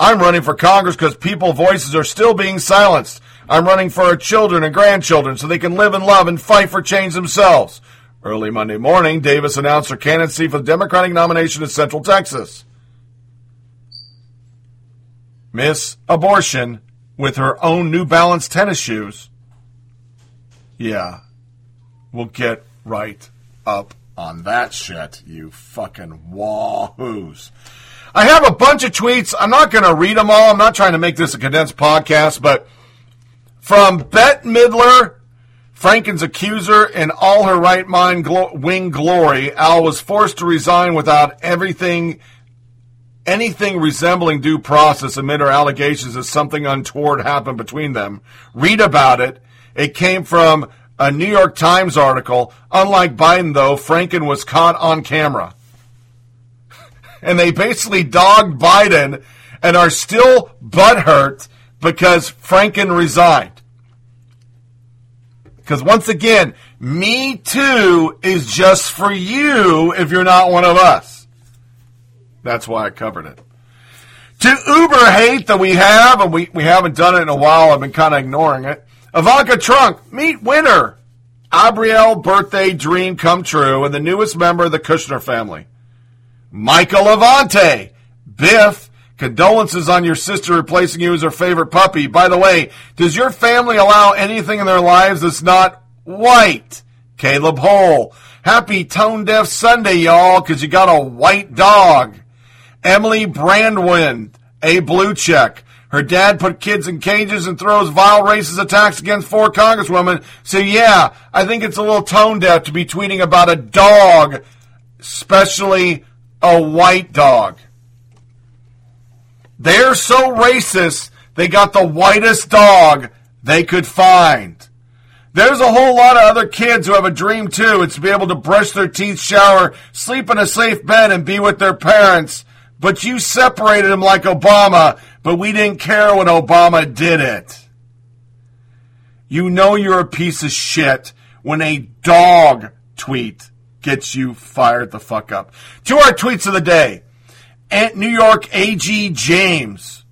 I'm running for Congress because people's voices are still being silenced. I'm running for our children and grandchildren so they can live in love and fight for change themselves. Early Monday morning, Davis announced her candidacy for the Democratic nomination in Central Texas. Miss Abortion with her own New Balance tennis shoes. Yeah, we'll get right up on that shit, you fucking wahoos. I have a bunch of tweets. I'm not going to read them all. I'm not trying to make this a condensed podcast, but from Bette Midler, Franken's accuser, in all her right mind glo- wing glory, Al was forced to resign without everything, anything resembling due process amid her allegations that something untoward happened between them. Read about it. It came from A New York Times article. Unlike Biden, though, Franken was caught on camera. And they basically dogged Biden and are still butthurt because Franken resigned. Because once again, Me Too is just for you if you're not one of us. That's why I covered it. To Uber hate that we have, and we, we haven't done it in a while, I've been kind of ignoring it. Ivanka Trump, meet winner. Arabella birthday dream come true, and the newest member of the Kushner family. Michael Levante, Biff, condolences on your sister replacing you as her favorite puppy. By the way, does your family allow anything in their lives that's not white? Caleb Hole, happy tone deaf Sunday, y'all, because you got a white dog. Emily Brandwin, a blue check. Her dad put kids in cages and throws vile racist attacks against four congresswomen. So yeah, I think it's a little tone deaf to be tweeting about a dog, especially a white dog. They're so racist, they got the whitest dog they could find. There's a whole lot of other kids who have a dream too. It's to be able to brush their teeth, shower, sleep in a safe bed, and be with their parents. But you separated them like Obama, but we didn't care when Obama did it. You know you're a piece of shit when a dog tweet gets you fired the fuck up. To our tweets of the day. At New York AG James.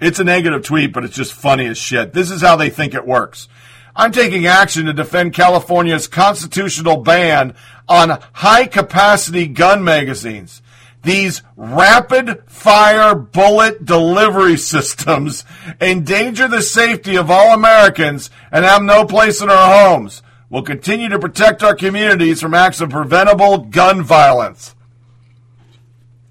It's a negative tweet, but it's just funny as shit. This is how they think it works. I'm taking action to defend California's constitutional ban on high capacity gun magazines. These rapid fire bullet delivery systems endanger the safety of all Americans and have no place in our homes. We'll continue to protect our communities from acts of preventable gun violence.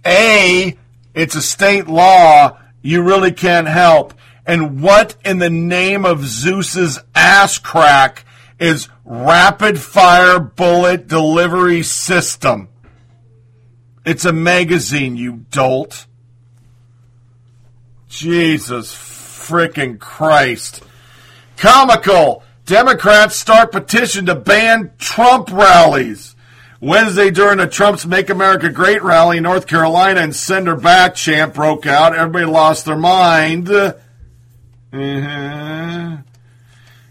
A, it's a state law. You really can't help. And what in the name of Zeus's ass crack is rapid fire bullet delivery system? It's a magazine, you dolt. Jesus frickin' Christ. Comical. Democrats start petition to ban Trump rallies. Wednesday, during the Trump's Make America Great rally in North Carolina and Send Her Back chant broke out, everybody lost their mind. Mm-hmm. And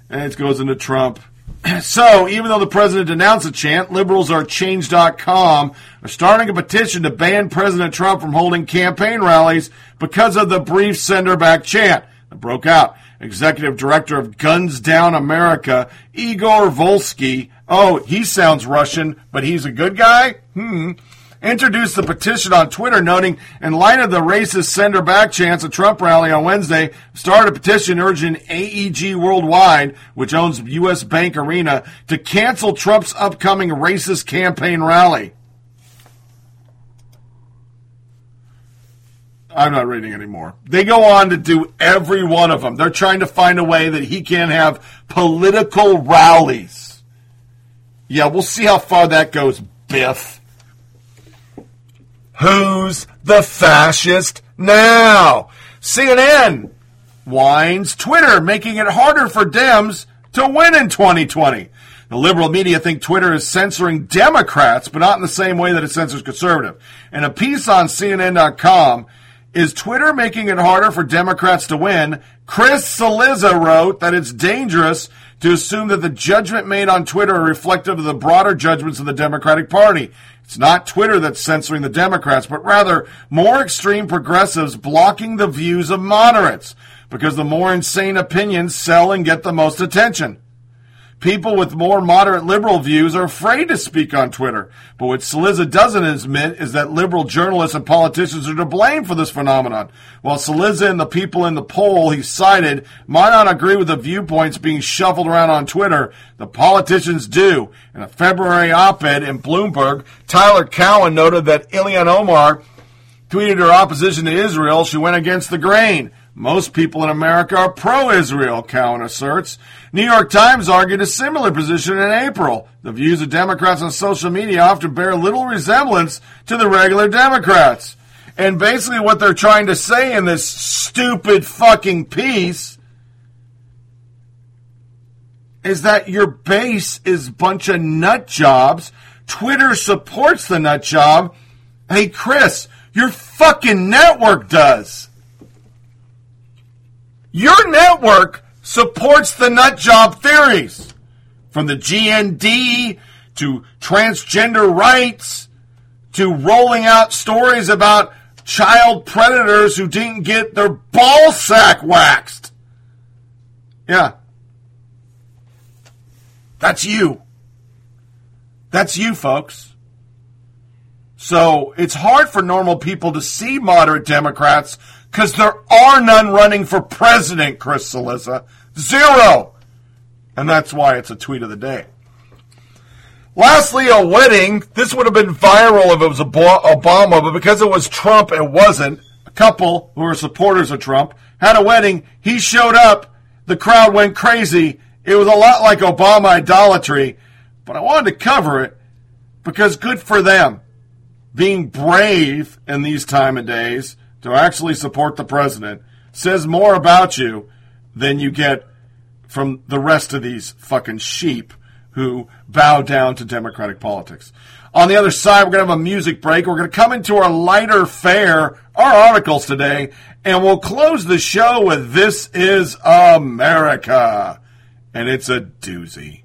it goes into Trump. So, even though the president announced the chant, liberals are change.com are starting a petition to ban President Trump from holding campaign rallies because of the brief Send Her Back chant that broke out. Executive Director of Guns Down America, Igor Volsky, oh, he sounds Russian, but he's a good guy? Hmm. Introduced the petition on Twitter, noting, in light of the racist Send Her Back chance at Trump rally on Wednesday, started a petition urging AEG Worldwide, which owns U.S. Bank Arena, to cancel Trump's upcoming racist campaign rally. I'm not reading anymore. They go on to do every one of them. They're trying to find a way that he can't have political rallies. Yeah, we'll see how far that goes, Biff. Who's the fascist now? CNN whines Twitter making it harder for Dems to win in 2020. The liberal media think Twitter is censoring Democrats, but not in the same way that it censors conservative. In a piece on CNN.com, is Twitter making it harder for Democrats to win? Chris Cillizza wrote that it's dangerous to assume that the judgment made on Twitter are reflective of the broader judgments of the Democratic Party. It's not Twitter that's censoring the Democrats, but rather more extreme progressives blocking the views of moderates because the more insane opinions sell and get the most attention. People with more moderate liberal views are afraid to speak on Twitter. But what Cillizza doesn't admit is that liberal journalists and politicians are to blame for this phenomenon. While Cillizza and the people in the poll he cited might not agree with the viewpoints being shuffled around on Twitter, the politicians do. In a February op-ed in Bloomberg, Tyler Cowen noted that Ilhan Omar tweeted her opposition to Israel. She went against the grain. Most people in America are pro Israel, Cowen asserts. New York Times argued a similar position in April. The views of Democrats on social media often bear little resemblance to the regular Democrats. And basically, what they're trying to say in this stupid fucking piece is that your base is a bunch of nut jobs. Twitter supports the nut job. Hey, Chris, your fucking network does. Your network supports the nut job theories. From the GND to transgender rights to rolling out stories about child predators who didn't get their ball sack waxed. Yeah. That's you. That's you, folks. So it's hard for normal people to see moderate Democrats because there are none running for president, Chris Cillizza. Zero. And that's why it's a tweet of the day. Lastly, a wedding. This would have been viral if it was Obama, but because it was Trump, it wasn't. A couple who were supporters of Trump had a wedding. He showed up. The crowd went crazy. It was a lot like Obama idolatry, but I wanted to cover it because good for them. Being brave in these time of days to actually support the president says more about you than you get from the rest of these fucking sheep who bow down to Democratic politics. On the other side, we're going to have a music break. We're going to come into our lighter fare, our articles today, and we'll close the show with This is America. And it's a doozy.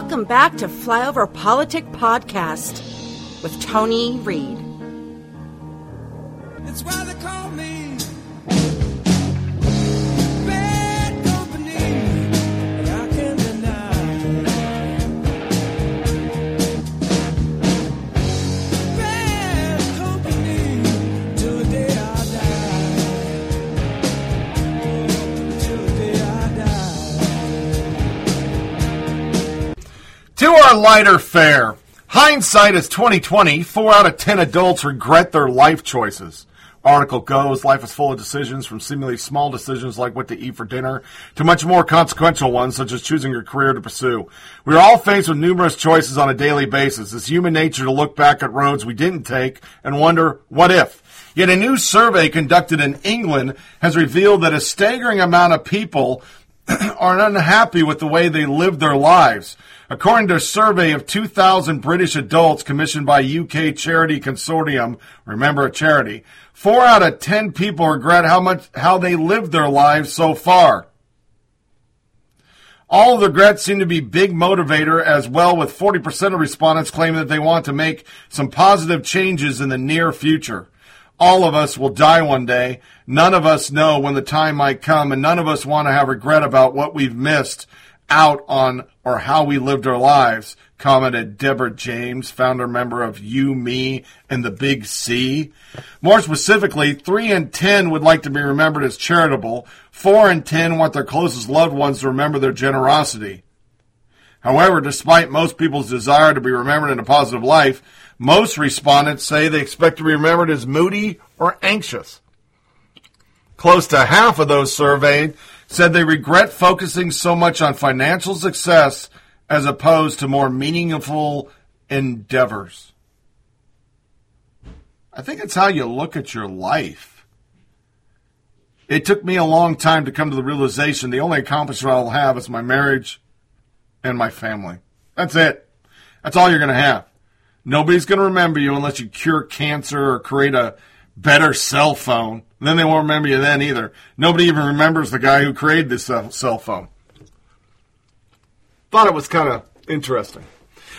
Welcome back to Flyover Politic Podcast with Tony Reed. Our lighter fare. Hindsight is 2020. Four out of ten adults regret their life choices. Article goes, life is full of decisions from seemingly small decisions like what to eat for dinner to much more consequential ones such as choosing your career to pursue. We are all faced with numerous choices on a daily basis. It's human nature to look back at roads we didn't take and wonder, what if? Yet a new survey conducted in England has revealed that a staggering amount of people are unhappy with the way they live their lives. According to a survey of 2,000 British adults commissioned by UK charity consortium, remember a charity, four out of 10 people regret how much, how they lived their lives so far. All of the regrets seem to be big motivator as well, with 40% of respondents claiming that they want to make some positive changes in the near future. All of us will die one day. None of us know when the time might come, and none of us want to have regret about what we've missed out on or how we lived our lives, commented Deborah James, founder member of You, Me, and the Big C. More specifically, 3 in 10 would like to be remembered as charitable. 4 in 10 want their closest loved ones to remember their generosity. However, despite most people's desire to be remembered in a positive life, most respondents say they expect to be remembered as moody or anxious. Close to half of those surveyed said they regret focusing so much on financial success as opposed to more meaningful endeavors. I think it's how you look at your life. It took me a long time to come to the realization the only accomplishment I'll have is my marriage and my family. That's it. That's all you're going to have. Nobody's going to remember you unless you cure cancer or create a better cell phone. Then they won't remember you then either. Nobody even remembers the guy who created this cell phone. Thought it was kind of interesting.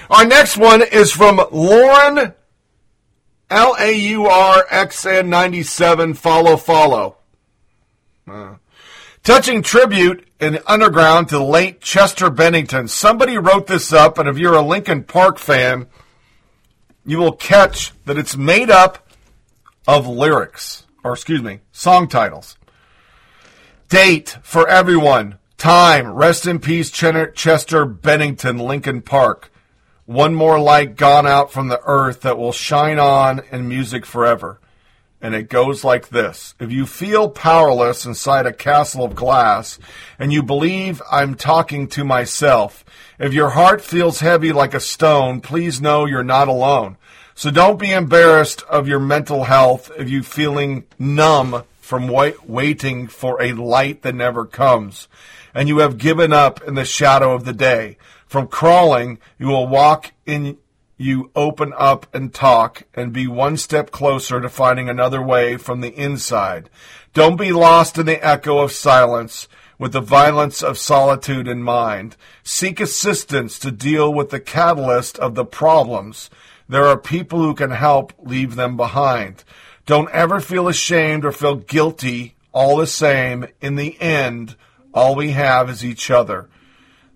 Our next one is from Lauren, L A U R X N 97, follow, follow. Uh, touching tribute in Underground to the late Chester Bennington. Somebody wrote this up, and if you're a Linkin Park fan, you will catch that it's made up of lyrics, or excuse me, song titles. Date for everyone. Time. Rest in peace, Chester Bennington, Linkin Park. One more light gone out from the earth that will shine on in music forever. And it goes like this. If you feel powerless inside a castle of glass and you believe I'm talking to myself, if your heart feels heavy like a stone, please know you're not alone. So don't be embarrassed of your mental health if you feeling numb from wait, waiting for a light that never comes and you have given up in the shadow of the day. From crawling, you will walk in you open up and talk and be one step closer to finding another way from the inside. Don't be lost in the echo of silence with the violence of solitude in mind. Seek assistance to deal with the catalyst of the problems. There are people who can help leave them behind. Don't ever feel ashamed or feel guilty. All the same, in the end, all we have is each other.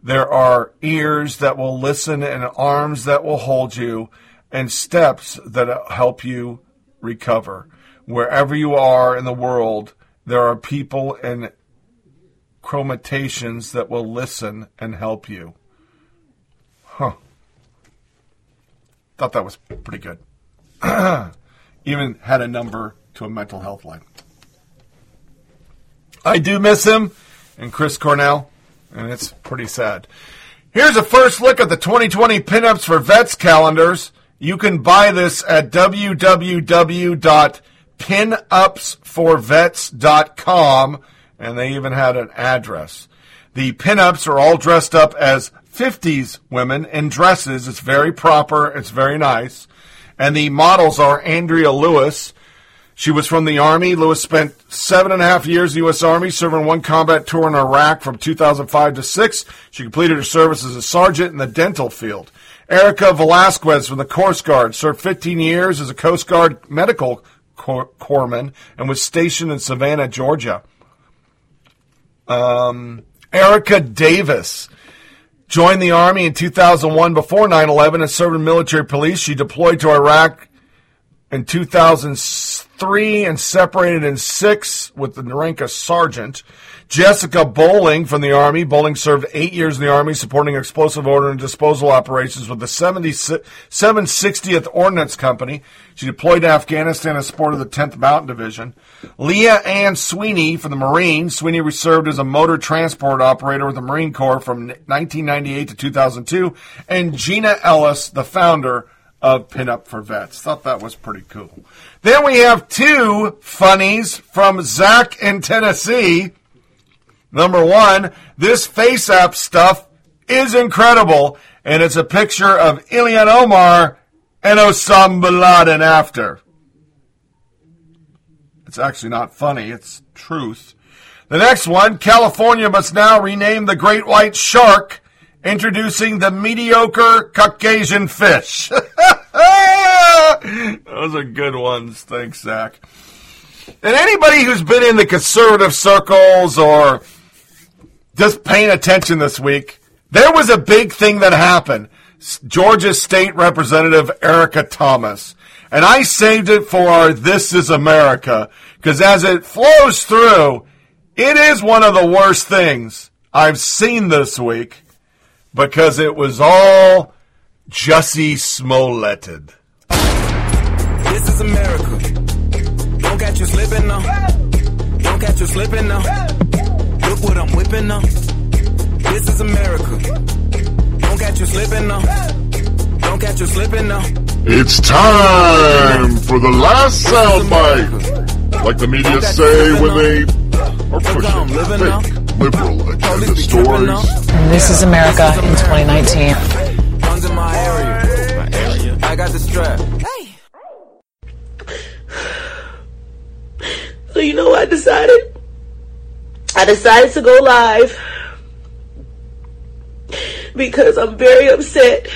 There are ears that will listen and arms that will hold you and steps that help you recover. Wherever you are in the world, there are people and chromatations that will listen and help you. Huh. Thought that was pretty good. Even had a number to a mental health line. I do miss him and Chris Cornell, and it's pretty sad. Here's a first look at the 2020 pinups for vets calendars. You can buy this at www.pinupsforvets.com, and they even had an address. The pinups are all dressed up as 50s women in dresses. It's very proper. It's very nice. And the models are Andrea Lewis, She was from the Army. Lewis spent seven and a half years in the U.S. Army, serving one combat tour in Iraq from 2005 to 6. She completed her service as a sergeant in the dental field. Erica Velasquez from the Coast Guard served 15 years as a Coast Guard medical cor- corpsman and was stationed in Savannah, Georgia. Um, Erica Davis joined the Army in 2001 before 9 11 and served in military police. She deployed to Iraq in 2003 and separated in six with the rank of sergeant. Jessica Bowling from the Army. Bowling served eight years in the Army supporting explosive ordnance disposal operations with the 70, 760th Ordnance Company. She deployed to Afghanistan as part of the 10th Mountain Division. Leah Ann Sweeney from the Marines. Sweeney served as a motor transport operator with the Marine Corps from 1998 to 2002. And Gina Ellis, the founder of Pinup for Vets. Thought that was pretty cool. Then we have two funnies from Zach in Tennessee. Number one, this face app stuff is incredible, and it's a picture of Ilhan Omar and Osama bin Laden after. It's actually not funny, it's truth. The next one, California must now rename the great white shark, introducing the mediocre Caucasian fish. Those are good ones. Thanks, Zach. And anybody who's been in the conservative circles or just paying attention this week, there was a big thing that happened. Georgia State Representative Erica Thomas. And I saved it for This is America because as it flows through, it is one of the worst things I've seen this week because it was all Jussie Smolletted. This is America. Don't catch you slipping now. Don't catch you slipping now. Look what I'm whipping now. This is America. Don't catch you slipping now. Don't catch you slipping now. It's time for the last soundbite. Like the media say when they are pushing fake liberal agenda stories. This is America in 2019. Guns in my area. My area. I got the strap. So you know what I decided? I decided to go live because I'm very upset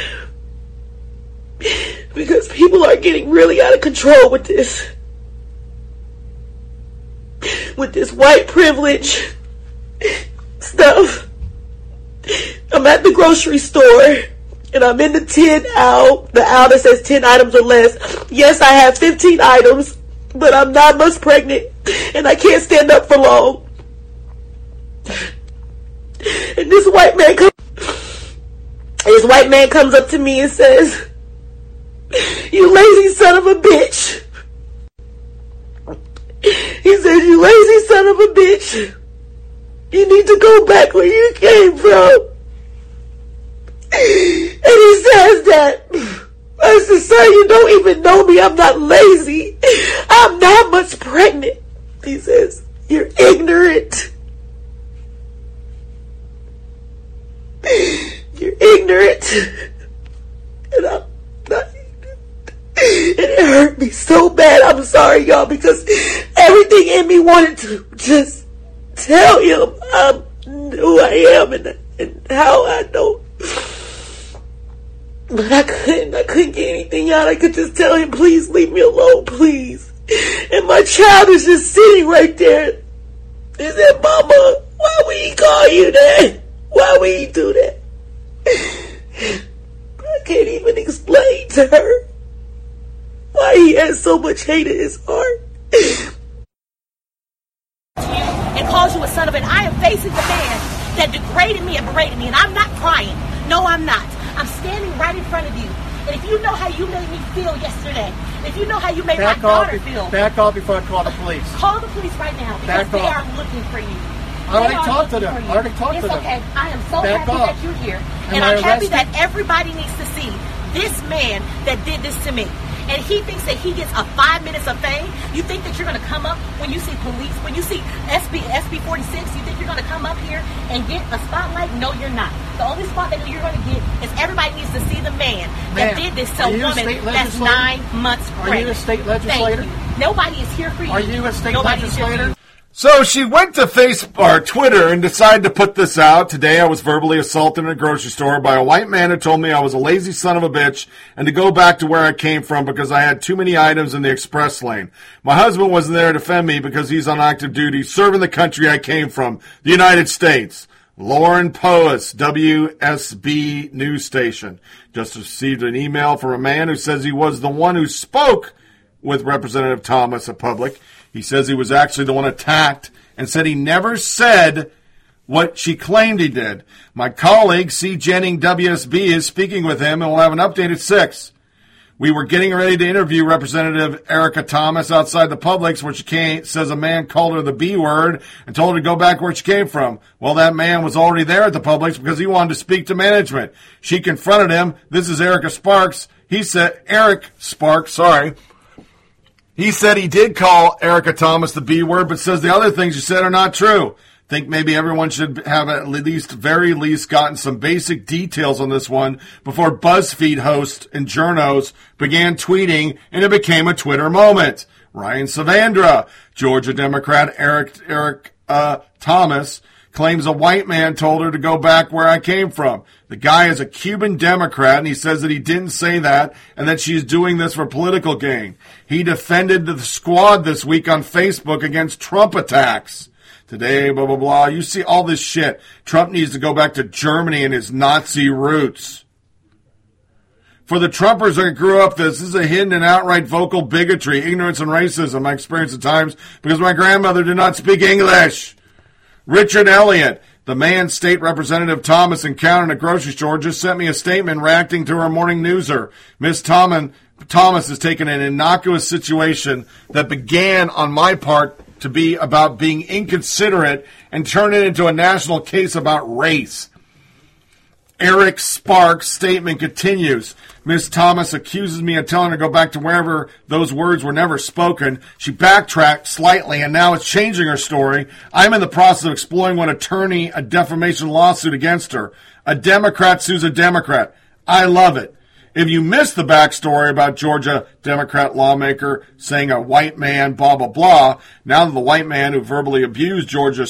because people are getting really out of control with this with this white privilege stuff. I'm at the grocery store and I'm in the 10 aisle, the aisle that says 10 items or less. Yes, I have 15 items, but I'm nine months pregnant and I can't stand up for long. And this white man comes, this white man comes up to me and says, you lazy son of a bitch. He says, you lazy son of a bitch. You need to go back where you came from. And he says that. I said, sir, you don't even know me. I'm not lazy. I'm not much pregnant. He says, you're ignorant. You're ignorant. And I'm not and it hurt me so bad. I'm sorry, y'all, because everything in me wanted to just tell him I'm who I am and, and how I know. But I couldn't. I couldn't get anything out. I could just tell him, please leave me alone, please. And my child is just sitting right there. He said, Mama, why would he call you that? Why would he do that? I can't even explain to her why he has so much hate in his heart. And calls you a son of an. I am facing the man that degraded me and berated me, and I'm not crying. No, I'm not. I'm standing right in front of you. And if you know how you made me feel yesterday, if you know how you made Back my off, daughter be- feel, back off before I call the police. call the police right now because Back they off. are looking for you. I already talked to them. I already talked it's to them. It's okay. I am so Back happy off. that you're here. Am and I I'm happy arrested? that everybody needs to see this man that did this to me. And he thinks that he gets a five minutes of fame. You think that you're going to come up when you see police, when you see SB, SB 46, you think you're going to come up here and get a spotlight? No, you're not. The only spot that you're going to get is everybody needs to see the man that Ma'am, did this to are a you a woman state that's legislator? nine months Are you pregnant. a state Thank legislator? you. Nobody is here for you. Are you a state legislator? So she went to Facebook or Twitter and decided to put this out. Today I was verbally assaulted in a grocery store by a white man who told me I was a lazy son of a bitch and to go back to where I came from because I had too many items in the express lane. My husband wasn't there to defend me because he's on active duty serving the country I came from, the United States. Lauren Poas, WSB News Station, just received an email from a man who says he was the one who spoke with Representative Thomas at Publix. He says he was actually the one attacked and said he never said what she claimed he did. My colleague, C. Jennings WSB, is speaking with him and we'll have an update at 6. We were getting ready to interview Representative Erica Thomas outside the Publix, where she came, says a man called her the B word and told her to go back where she came from. Well, that man was already there at the Publix because he wanted to speak to management. She confronted him. This is Erica Sparks. He said, Eric Sparks, sorry. He said he did call Erica Thomas the B word, but says the other things you said are not true. Think maybe everyone should have at least, very least, gotten some basic details on this one before BuzzFeed hosts and journos began tweeting, and it became a Twitter moment. Ryan Saavedra, Georgia Democrat Eric Eric uh, Thomas claims a white man told her to go back where I came from. The guy is a Cuban Democrat, and he says that he didn't say that and that she's doing this for political gain. He defended the squad this week on Facebook against Trump attacks. Today, blah, blah, blah. You see all this shit. Trump needs to go back to Germany and his Nazi roots. For the Trumpers that grew up this, this is a hidden and outright vocal bigotry, ignorance, and racism I experienced at times because my grandmother did not speak English. Richard Elliott, the man State Representative Thomas encountered in a grocery store, just sent me a statement reacting to our morning newser. Miss Thomas, Thomas has taken an innocuous situation that began on my part to be about being inconsiderate and turn it into a national case about race. Eric Sparks' statement continues. Miss Thomas accuses me of telling her to go back to wherever those words were never spoken. She backtracked slightly and now is changing her story. I'm in the process of exploring one attorney a defamation lawsuit against her. A Democrat sues a Democrat. I love it. If you missed the backstory about Georgia Democrat lawmaker saying a white man, blah, blah, blah, now that the white man who verbally abused Georgia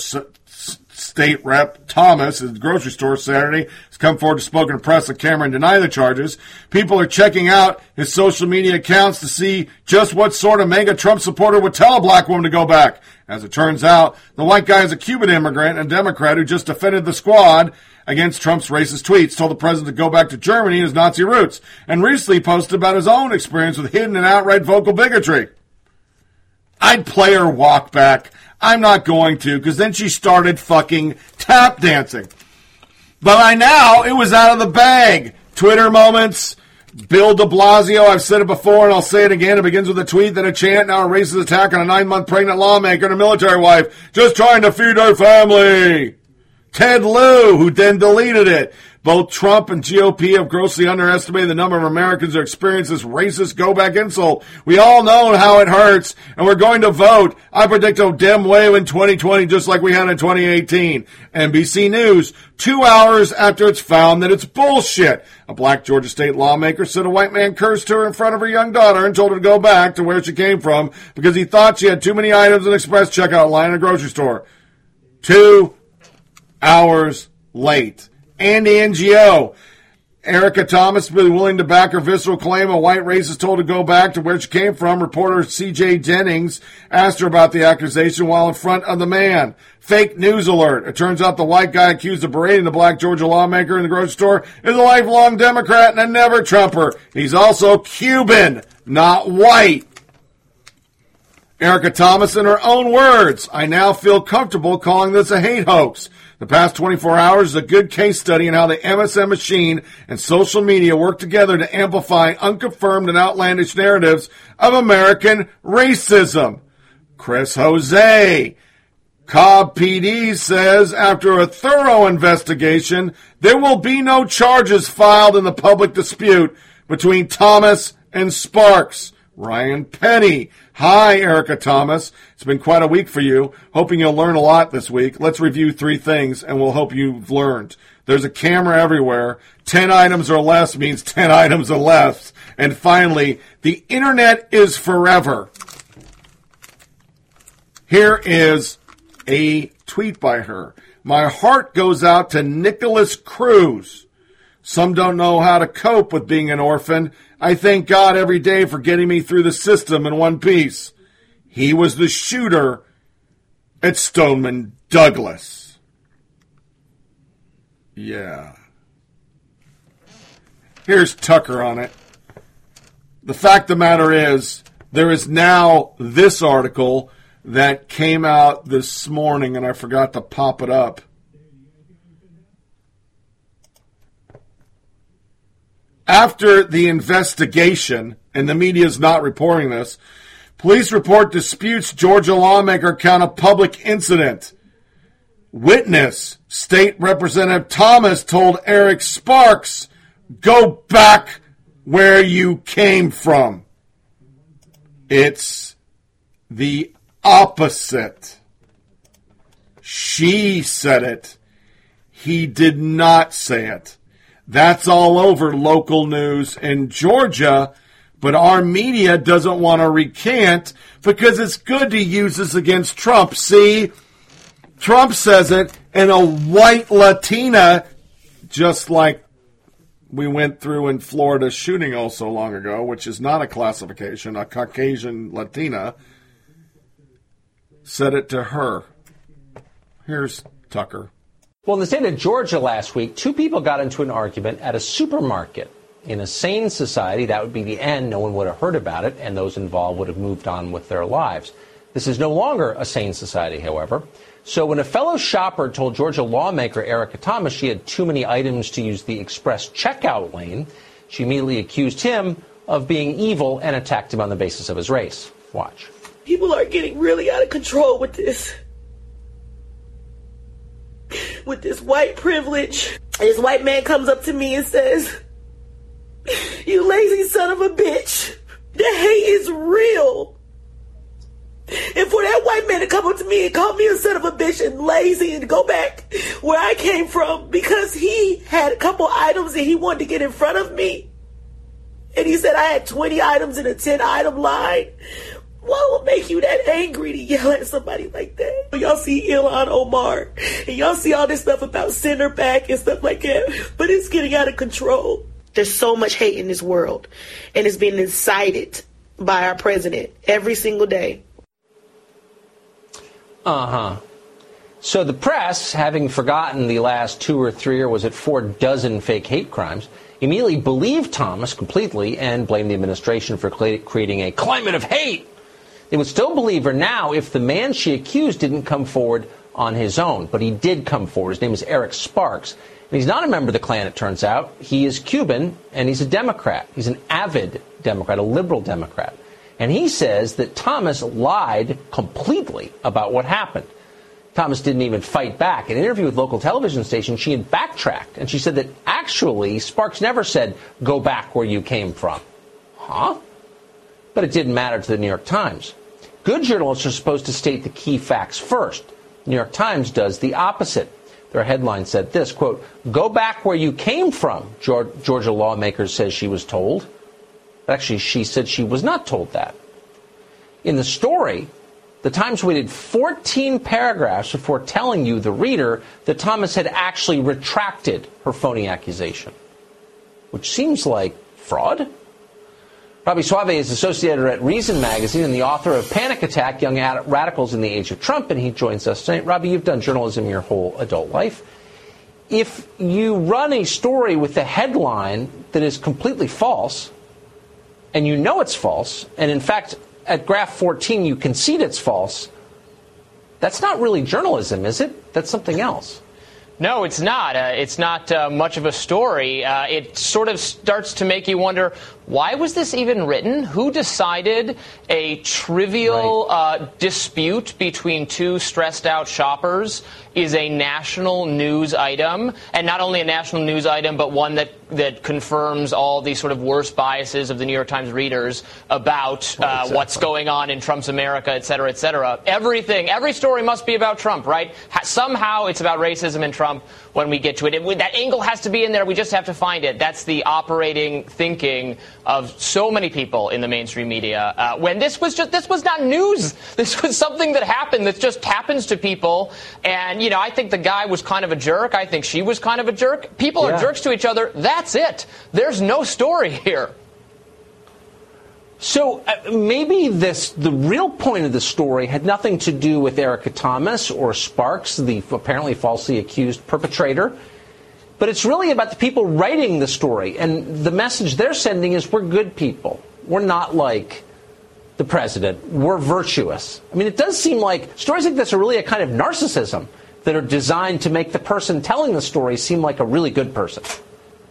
State Rep Thomas at the grocery store Saturday has come forward to spoken to press the camera and deny the charges. People are checking out his social media accounts to see just what sort of MAGA Trump supporter would tell a black woman to go back. As it turns out, the white guy is a Cuban immigrant and Democrat who just defended the squad against Trump's racist tweets, told the president to go back to Germany and his Nazi roots, and recently posted about his own experience with hidden and outright vocal bigotry. I'd play her walk back. I'm not going to, because then she started fucking tap dancing. But by now, it was out of the bag. Twitter moments. Bill de Blasio, I've said it before and I'll say it again. It begins with a tweet, then a chant, now a racist attack on a nine month pregnant lawmaker and a military wife just trying to feed her family. Ted Lieu, who then deleted it. Both Trump and GOP have grossly underestimated the number of Americans who experience this racist go back insult. We all know how it hurts, and we're going to vote. I predict a Dem wave in 2020 just like we had in 2018. NBC News, two hours after it's found that it's bullshit. A black Georgia state lawmaker said a white man cursed her in front of her young daughter and told her to go back to where she came from because he thought she had too many items in express checkout line in a grocery store. Two hours late. Andy Ngo. Erica Thomas been willing to back her visceral claim a white racist told to go back to where she came from. Reporter C.J. Jennings asked her about the accusation while in front of the man. Fake news alert. It turns out the white guy accused of berating the black Georgia lawmaker in the grocery store is a lifelong Democrat and a never Trumper. He's also Cuban, not white. Erica Thomas, in her own words, I now feel comfortable calling this a hate hoax. The past 24 hours is a good case study in how the MSM machine and social media work together to amplify unconfirmed and outlandish narratives of American racism. Chris Jose. Cobb PD says after a thorough investigation, there will be no charges filed in the Publix dispute between Thomas and Sparks. Ryan Penny. Hi, Erica Thomas. It's been quite a week for you. Hoping you'll learn a lot this week. Let's review three things and we'll hope you've learned. There's a camera everywhere. 10 items or less means 10 items or less. And finally, the internet is forever. Here is a tweet by her. My heart goes out to Nicholas Cruz. Some don't know how to cope with being an orphan. I thank God every day for getting me through the system in one piece. He was the shooter at Stoneman Douglas. Yeah. Here's Tucker on it. The fact of the matter is, there is now this article that came out this morning, and I forgot to pop it up. After the investigation, and the media is not reporting this, police report disputes Georgia lawmaker count a Publix incident. Witness, State Representative Thomas told Eric Sparks, go back where you came from. It's the opposite. She said it. He did not say it. That's all over local news in Georgia, but our media doesn't want to recant because it's good to use this against Trump. See, Trump says it, and a white Latina, just like we went through in Florida shooting oh so long ago, which is not a classification, a Caucasian Latina, said it to her. Here's Tucker. Well, in the state of Georgia last week, two people got into an argument at a supermarket. In a sane society, that would be the end. No one would have heard about it, and those involved would have moved on with their lives. This is no longer a sane society, however. So when a fellow shopper told Georgia lawmaker Erica Thomas she had too many items to use the express checkout lane, she immediately accused him of being evil and attacked him on the basis of his race. Watch. People are getting really out of control with this. With this white privilege. And This white man comes up to me and says, You lazy son of a bitch. The hate is real. And for that white man to come up to me and call me a son of a bitch and lazy and go back where I came from because he had a couple items that he wanted to get in front of me. And he said I had 20 items in a 10 item line. What will make you that angry to yell at somebody like that? Y'all see Ilhan Omar and y'all see all this stuff about center back and stuff like that, but it's getting out of control. There's so much hate in this world, and it's being incited by our president every single day. Uh huh. So the press, having forgotten the last two or three, or was it four dozen fake hate crimes, immediately believed Thomas completely and blamed the administration for creating a climate of hate. They would still believe her now if the man she accused didn't come forward on his own. But he did come forward. His name is Eric Sparks. And he's not a member of the Klan, it turns out. He is Cuban and he's a Democrat. He's an avid Democrat, a liberal Democrat. And he says that Thomas lied completely about what happened. Thomas didn't even fight back. In an interview with local television station, she had backtracked and she said that actually Sparks never said, go back where you came from. Huh? But it didn't matter to the New York Times. Good journalists are supposed to state the key facts first. New York Times does the opposite. Their headline said this, quote, go back where you came from, Georgia lawmaker says she was told. Actually, she said she was not told that. In the story, the Times waited 14 paragraphs before telling you, the reader, that Thomas had actually retracted her phony accusation, which seems like fraud. Robbie Soave is associate editor at Reason Magazine and the author of Panic Attack Young Radicals in the Age of Trump, and he joins us tonight. Robbie, you've done journalism your whole adult life. If you run a story with a headline that is completely false, and you know it's false, and in fact, at graph 14 you concede it's false, that's not really journalism, is it? That's something else. No, it's not. Uh, it's not uh, much of a story. Uh, it sort of starts to make you wonder why was this even written? Who decided a trivial right. Uh, dispute between two stressed out shoppers is a national news item? And not only a national news item, but one that, that confirms all the sort of worst biases of the New York Times readers about uh, exactly. what's going on in Trump's America, et cetera, et cetera. Everything, every story must be about Trump, right? Somehow it's about racism and Trump. When we get to it. it. That angle has to be in there. We just have to find it. That's the operating thinking of so many people in the mainstream media. Uh, when this was just this was not news. This was something that happened that just happens to people. And you know, I think the guy was kind of a jerk. I think she was kind of a jerk. People Yeah. are jerks to each other. That's it. There's no story here. So uh, maybe this the real point of the story had nothing to do with Erica Thomas or Sparks, the apparently falsely accused perpetrator. But it's really about the people writing the story. And the message they're sending is we're good people. We're not like the president. We're virtuous. I mean, it does seem like stories like this are really a kind of narcissism that are designed to make the person telling the story seem like a really good person.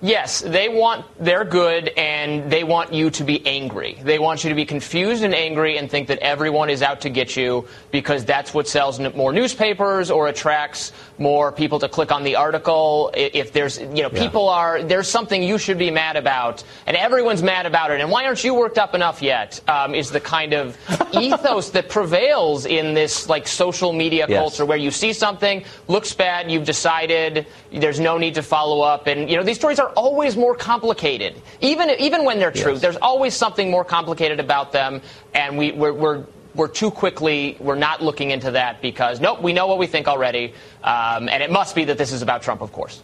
Yes, they want, they're good and they want you to be angry. They want you to be confused and angry and think that everyone is out to get you because that's what sells more newspapers or attracts more people to click on the article. If there's, you know, people are, there's something you should be mad about and everyone's mad about it. And why aren't you worked up enough yet? Um, is the kind of ethos that prevails in this like social media Yes. culture where you see something, looks bad, you've decided, there's no need to follow up. And, you know, these stories are always more complicated. Even, even when they're true, there's always something more complicated about them. And we, we're, we're, we're too quickly, we're not looking into that because, nope, we know what we think already. Um, and it must be that this is about Trump, of course.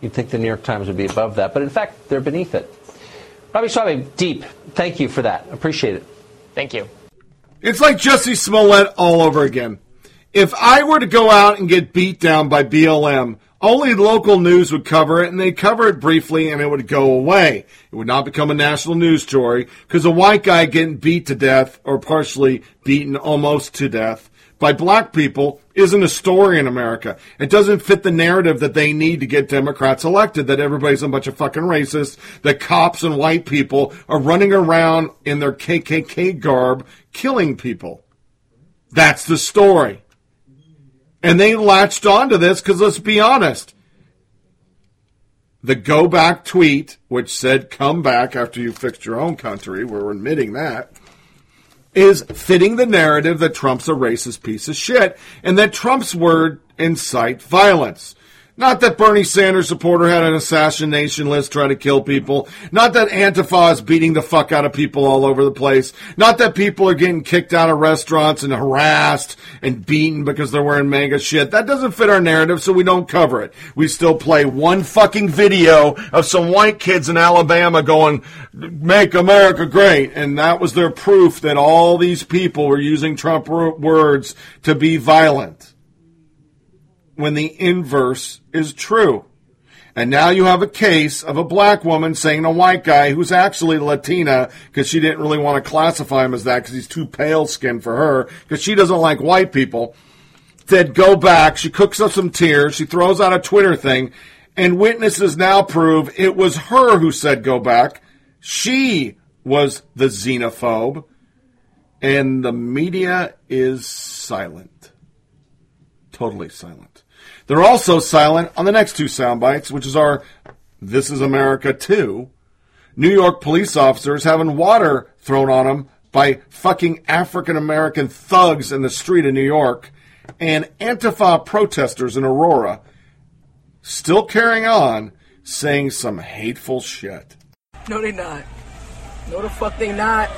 You'd think the New York Times would be above that, but in fact, they're beneath it. Robbie Soave, deep, thank you for that. Appreciate it. Thank you. It's like Jussie Smollett all over again. If I were to go out and get beat down by BLM, only local news would cover it, and they'd cover it briefly, and it would go away. It would not become a national news story because a white guy getting beat to death or partially beaten almost to death by black people isn't a story in America. It doesn't fit the narrative that they need to get Democrats elected, that everybody's a bunch of fucking racists, that cops and white people are running around in their KKK garb killing people. That's the story. And they latched onto this because let's be honest. The go back tweet, which said come back after you fixed your own country, we're admitting that, is fitting the narrative that Trump's a racist piece of shit and that Trump's word incite violence. Not that Bernie Sanders supporter had an assassination list trying to kill people. Not that Antifa is beating the fuck out of people all over the place. Not that people are getting kicked out of restaurants and harassed and beaten because they're wearing MAGA shit. That doesn't fit our narrative, so we don't cover it. We still play one fucking video of some white kids in Alabama going, make America great. And that was their proof that all these people were using Trump words to be violent when the inverse is true. And now you have a case of a black woman saying a white guy who's actually Latina because she didn't really want to classify him as that because he's too pale skinned for her because she doesn't like white people. Said go back. She cooks up some tears. She throws out a Twitter thing and witnesses now prove it was her who said go back. She was the xenophobe and the media is silent. Totally silent. They're also silent on the next two sound bites, which is our This is America 2. New York police officers having water thrown on them by fucking African American thugs in the street of New York, and Antifa protesters in Aurora still carrying on saying some hateful shit. No, they not. No, the fuck they not.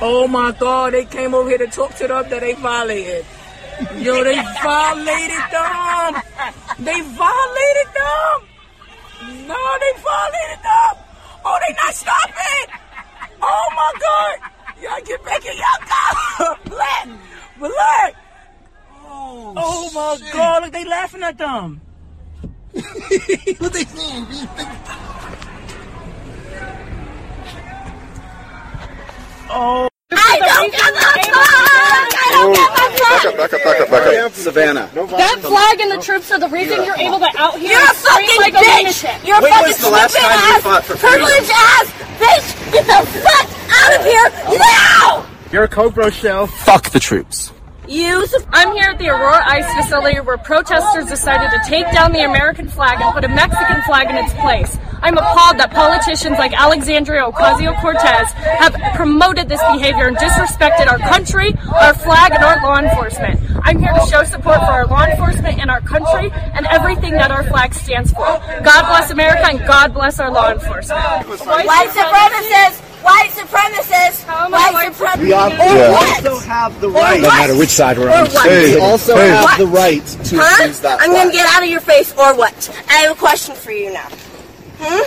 Oh my god, they came over here to talk to them that they violated. Yo, they violated them. They violated them. No, they violated them. Oh, they not stopping. Oh my god. Y'all get back in y'all car. Black. Black. Oh, oh my god, look, they laughing at them. what they saying? Oh. I don't give a fuck! I don't give a Back up, back up, back up, back up. Savannah. That flag and the troops are the reason you're able to out here You're a and scream fucking like a bitch! lunatic. You're a When fucking was the last stupid time you ass, fought for freedom? privileged ass bitch! Get the fuck out of here now! You're a Cobra shell. Fuck the troops. You. I'm here at the Aurora ICE facility where protesters decided to take down the American flag and put a Mexican flag in its place. I'm appalled that politicians like Alexandria Ocasio Cortez have promoted this behavior and disrespected our country, our flag, and our law enforcement. I'm here to show support for our law enforcement and our country and everything that our flag stands for. God bless America and God bless our law enforcement. White supremacists! White supremacists! White supremacists! We al- Or what? also have the Or right. what? No matter which side we're Or on. what? We also Or have what? the right to Huh? use that I'm gonna get out of your face, or what? I have a question for you now. Hmm?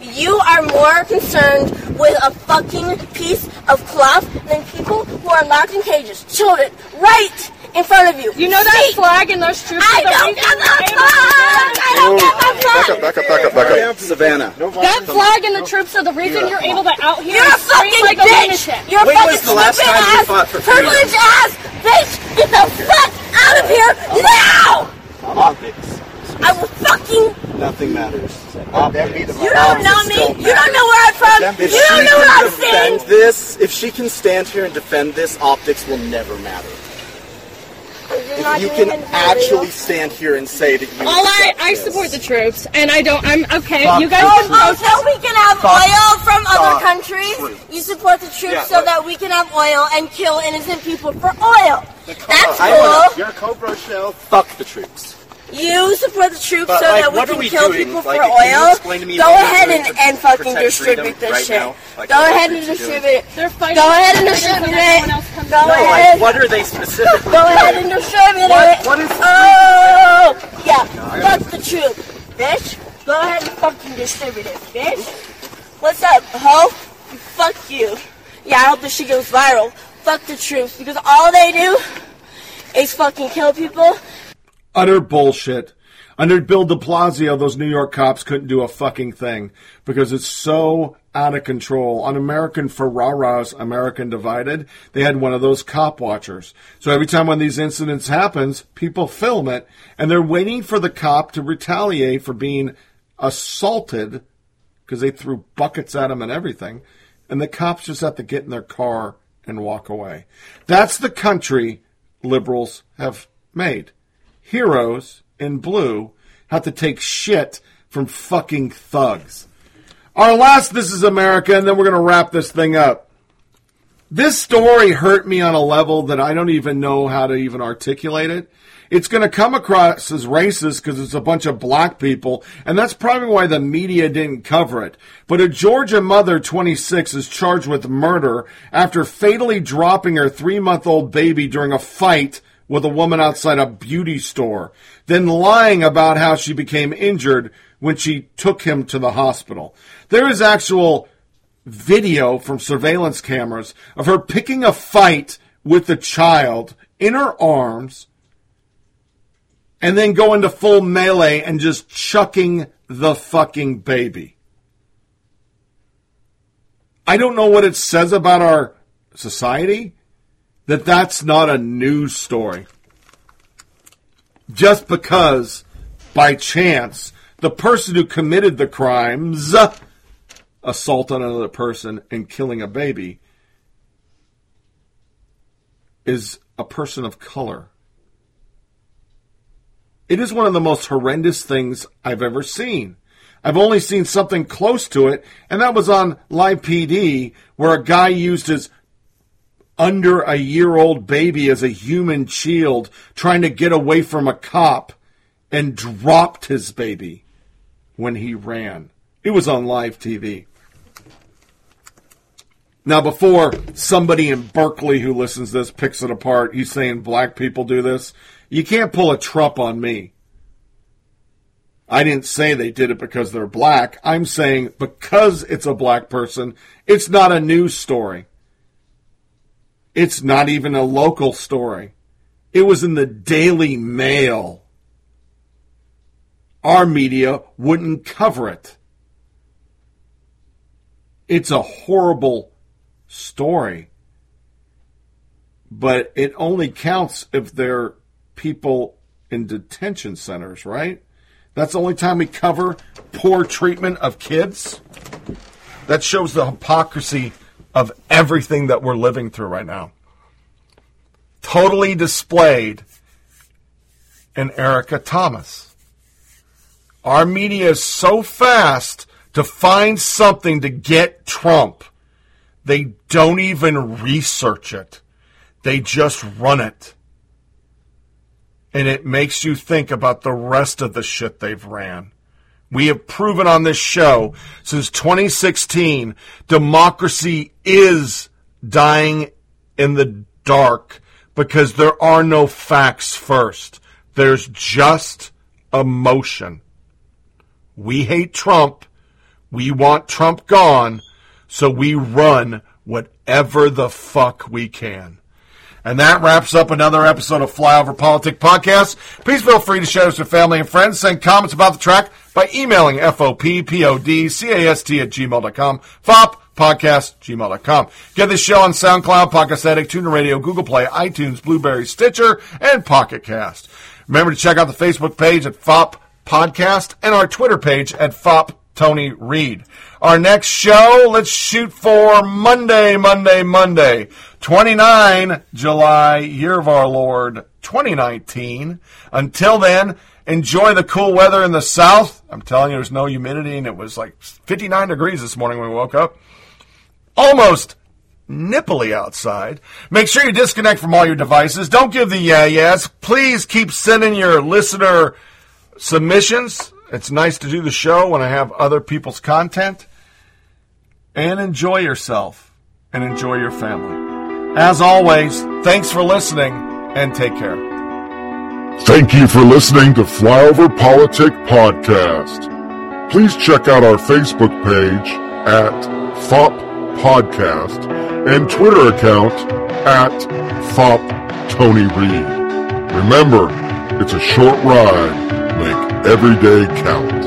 You are more concerned with a fucking piece of cloth than people who are locked in cages. Children, right in front of you. You know that See? flag and those troops I don't reason give a we're able to fuck! I don't give a Back up, back up, back up, back up. Savannah. That flag and the troops are the reason you're able to out here You're a fucking like bitch! lunatic. You're a When fucking was the last stupid time you ass, fought for freedom? privileged ass bitch! Get the fuck out of here now! Optics. I will fucking. Nothing matters. Optics. You don't know me. You don't know where I'm from. If You don't know can what I'm defend saying. this, if she can stand here and defend this, optics will never matter. If you can actually stand here and say that you All I, I this. support the troops, and I don't. I'm okay. Fuck you guys the can Oh, protest. so we can have Fuck oil from the other countries. troops. You support the troops Yeah, so but- that we can have oil and kill innocent people for oil. That's I wanna- cool. You're a Cobra shell. Fuck the troops. You support the troops But, so like, that we can we kill doing? people Like, for oil. explain to me Go ahead and, and fucking distribute this right shit. now? Like, Go ahead we're and doing? distribute it. They're fighting. Go ahead and distribute it. Go. No, ahead. like, what are they specifically Go ahead doing? and distribute What- it. what is- Oh, yeah. Fuck the truth, bitch. Go ahead and fucking distribute it, bitch. What's up, ho? Fuck you. Yeah, I hope this shit goes viral. Fuck the troops because all they do is fucking kill people. Utter bullshit. Under Bill de Blasio, those New York cops couldn't do a fucking thing because it's so out of control. On America Ferrera's, America Divided, they had one of those cop watchers. So every time one of these incidents happens, people film it and they're waiting for the cop to retaliate for being assaulted because they threw buckets at him and everything. And the cops just have to get in their car and walk away. That's the country liberals have made heroes in blue have to take shit from fucking thugs. Our last This is America, and then we're going to wrap this thing up. This story hurt me on a level that I don't even know how to even articulate it. It's going to come across as racist because it's a bunch of black people, and that's probably why the media didn't cover it. But a Georgia mother, 26, is charged with murder after fatally dropping her three month old baby during a fight with a woman outside a beauty store, then lying about how she became injured when she took him to the hospital. There is actual video from surveillance cameras of her picking a fight with the child in her arms and then going to full melee and just chucking the fucking baby. I don't know what it says about our society that that's not a news story. Just because, by chance, the person who committed the crimes, uh, assault on another person and killing a baby, is a person of color. It is one of the most horrendous things I've ever seen. I've only seen something close to it, and that was on Live PD, where a guy used his under a year old baby as a human shield trying to get away from a cop and dropped his baby when he ran. It was on live TV. Now, before somebody in Berkeley who listens to this picks it apart, he's saying black people do this. You can't pull a Trump on me. I didn't say they did it because they're black. I'm saying because it's a black person, it's not a news story. It's not even a local story. It was in the Daily Mail. Our media wouldn't cover it. It's a horrible story. But it only counts if they're people in detention centers, right? That's the only time we cover poor treatment of kids. That shows the hypocrisy of everything that we're living through right now. totally displayed in Erica Thomas. Our media is so fast to find something to get Trump, they don't even research it. They just run it. And it makes you think about the rest of the shit they've ran. We have proven on this show since 2016 democracy is dying in the dark because there are no facts first. There's just emotion. We hate Trump. We want Trump gone. So we run whatever the fuck we can. And that wraps up another episode of Flyover Politic Podcast. Please feel free to share this with family and friends. Send comments about the track by emailing FOPPODCAST at gmail.com. FOP podcast, gmail.com. Get this show on SoundCloud, Podcast Addict, TuneIn Radio, Google Play, iTunes, Blubrry, Stitcher, and Pocket Cast. Remember to check out the Facebook page at FOP Podcast and our Twitter page at FOP Tony Reed. Our next show, let's shoot for Monday, Monday, Monday, 29 July, year of our Lord, 2019. Until then, enjoy the cool weather in the south. I'm telling you, there's no humidity, and it was like 59 degrees this morning when we woke up. Almost nipply outside. Make sure you disconnect from all your devices. Don't give the yeah yes. Please keep sending your listener submissions. It's nice to do the show when I have other people's content and enjoy yourself and enjoy your family. As always, thanks for listening and take care. Thank you for listening to Flyover Politic Podcast. Please check out our Facebook page at FOP Podcast and Twitter account at FOP Tony Reed. Remember, it's a short ride. Make every day count.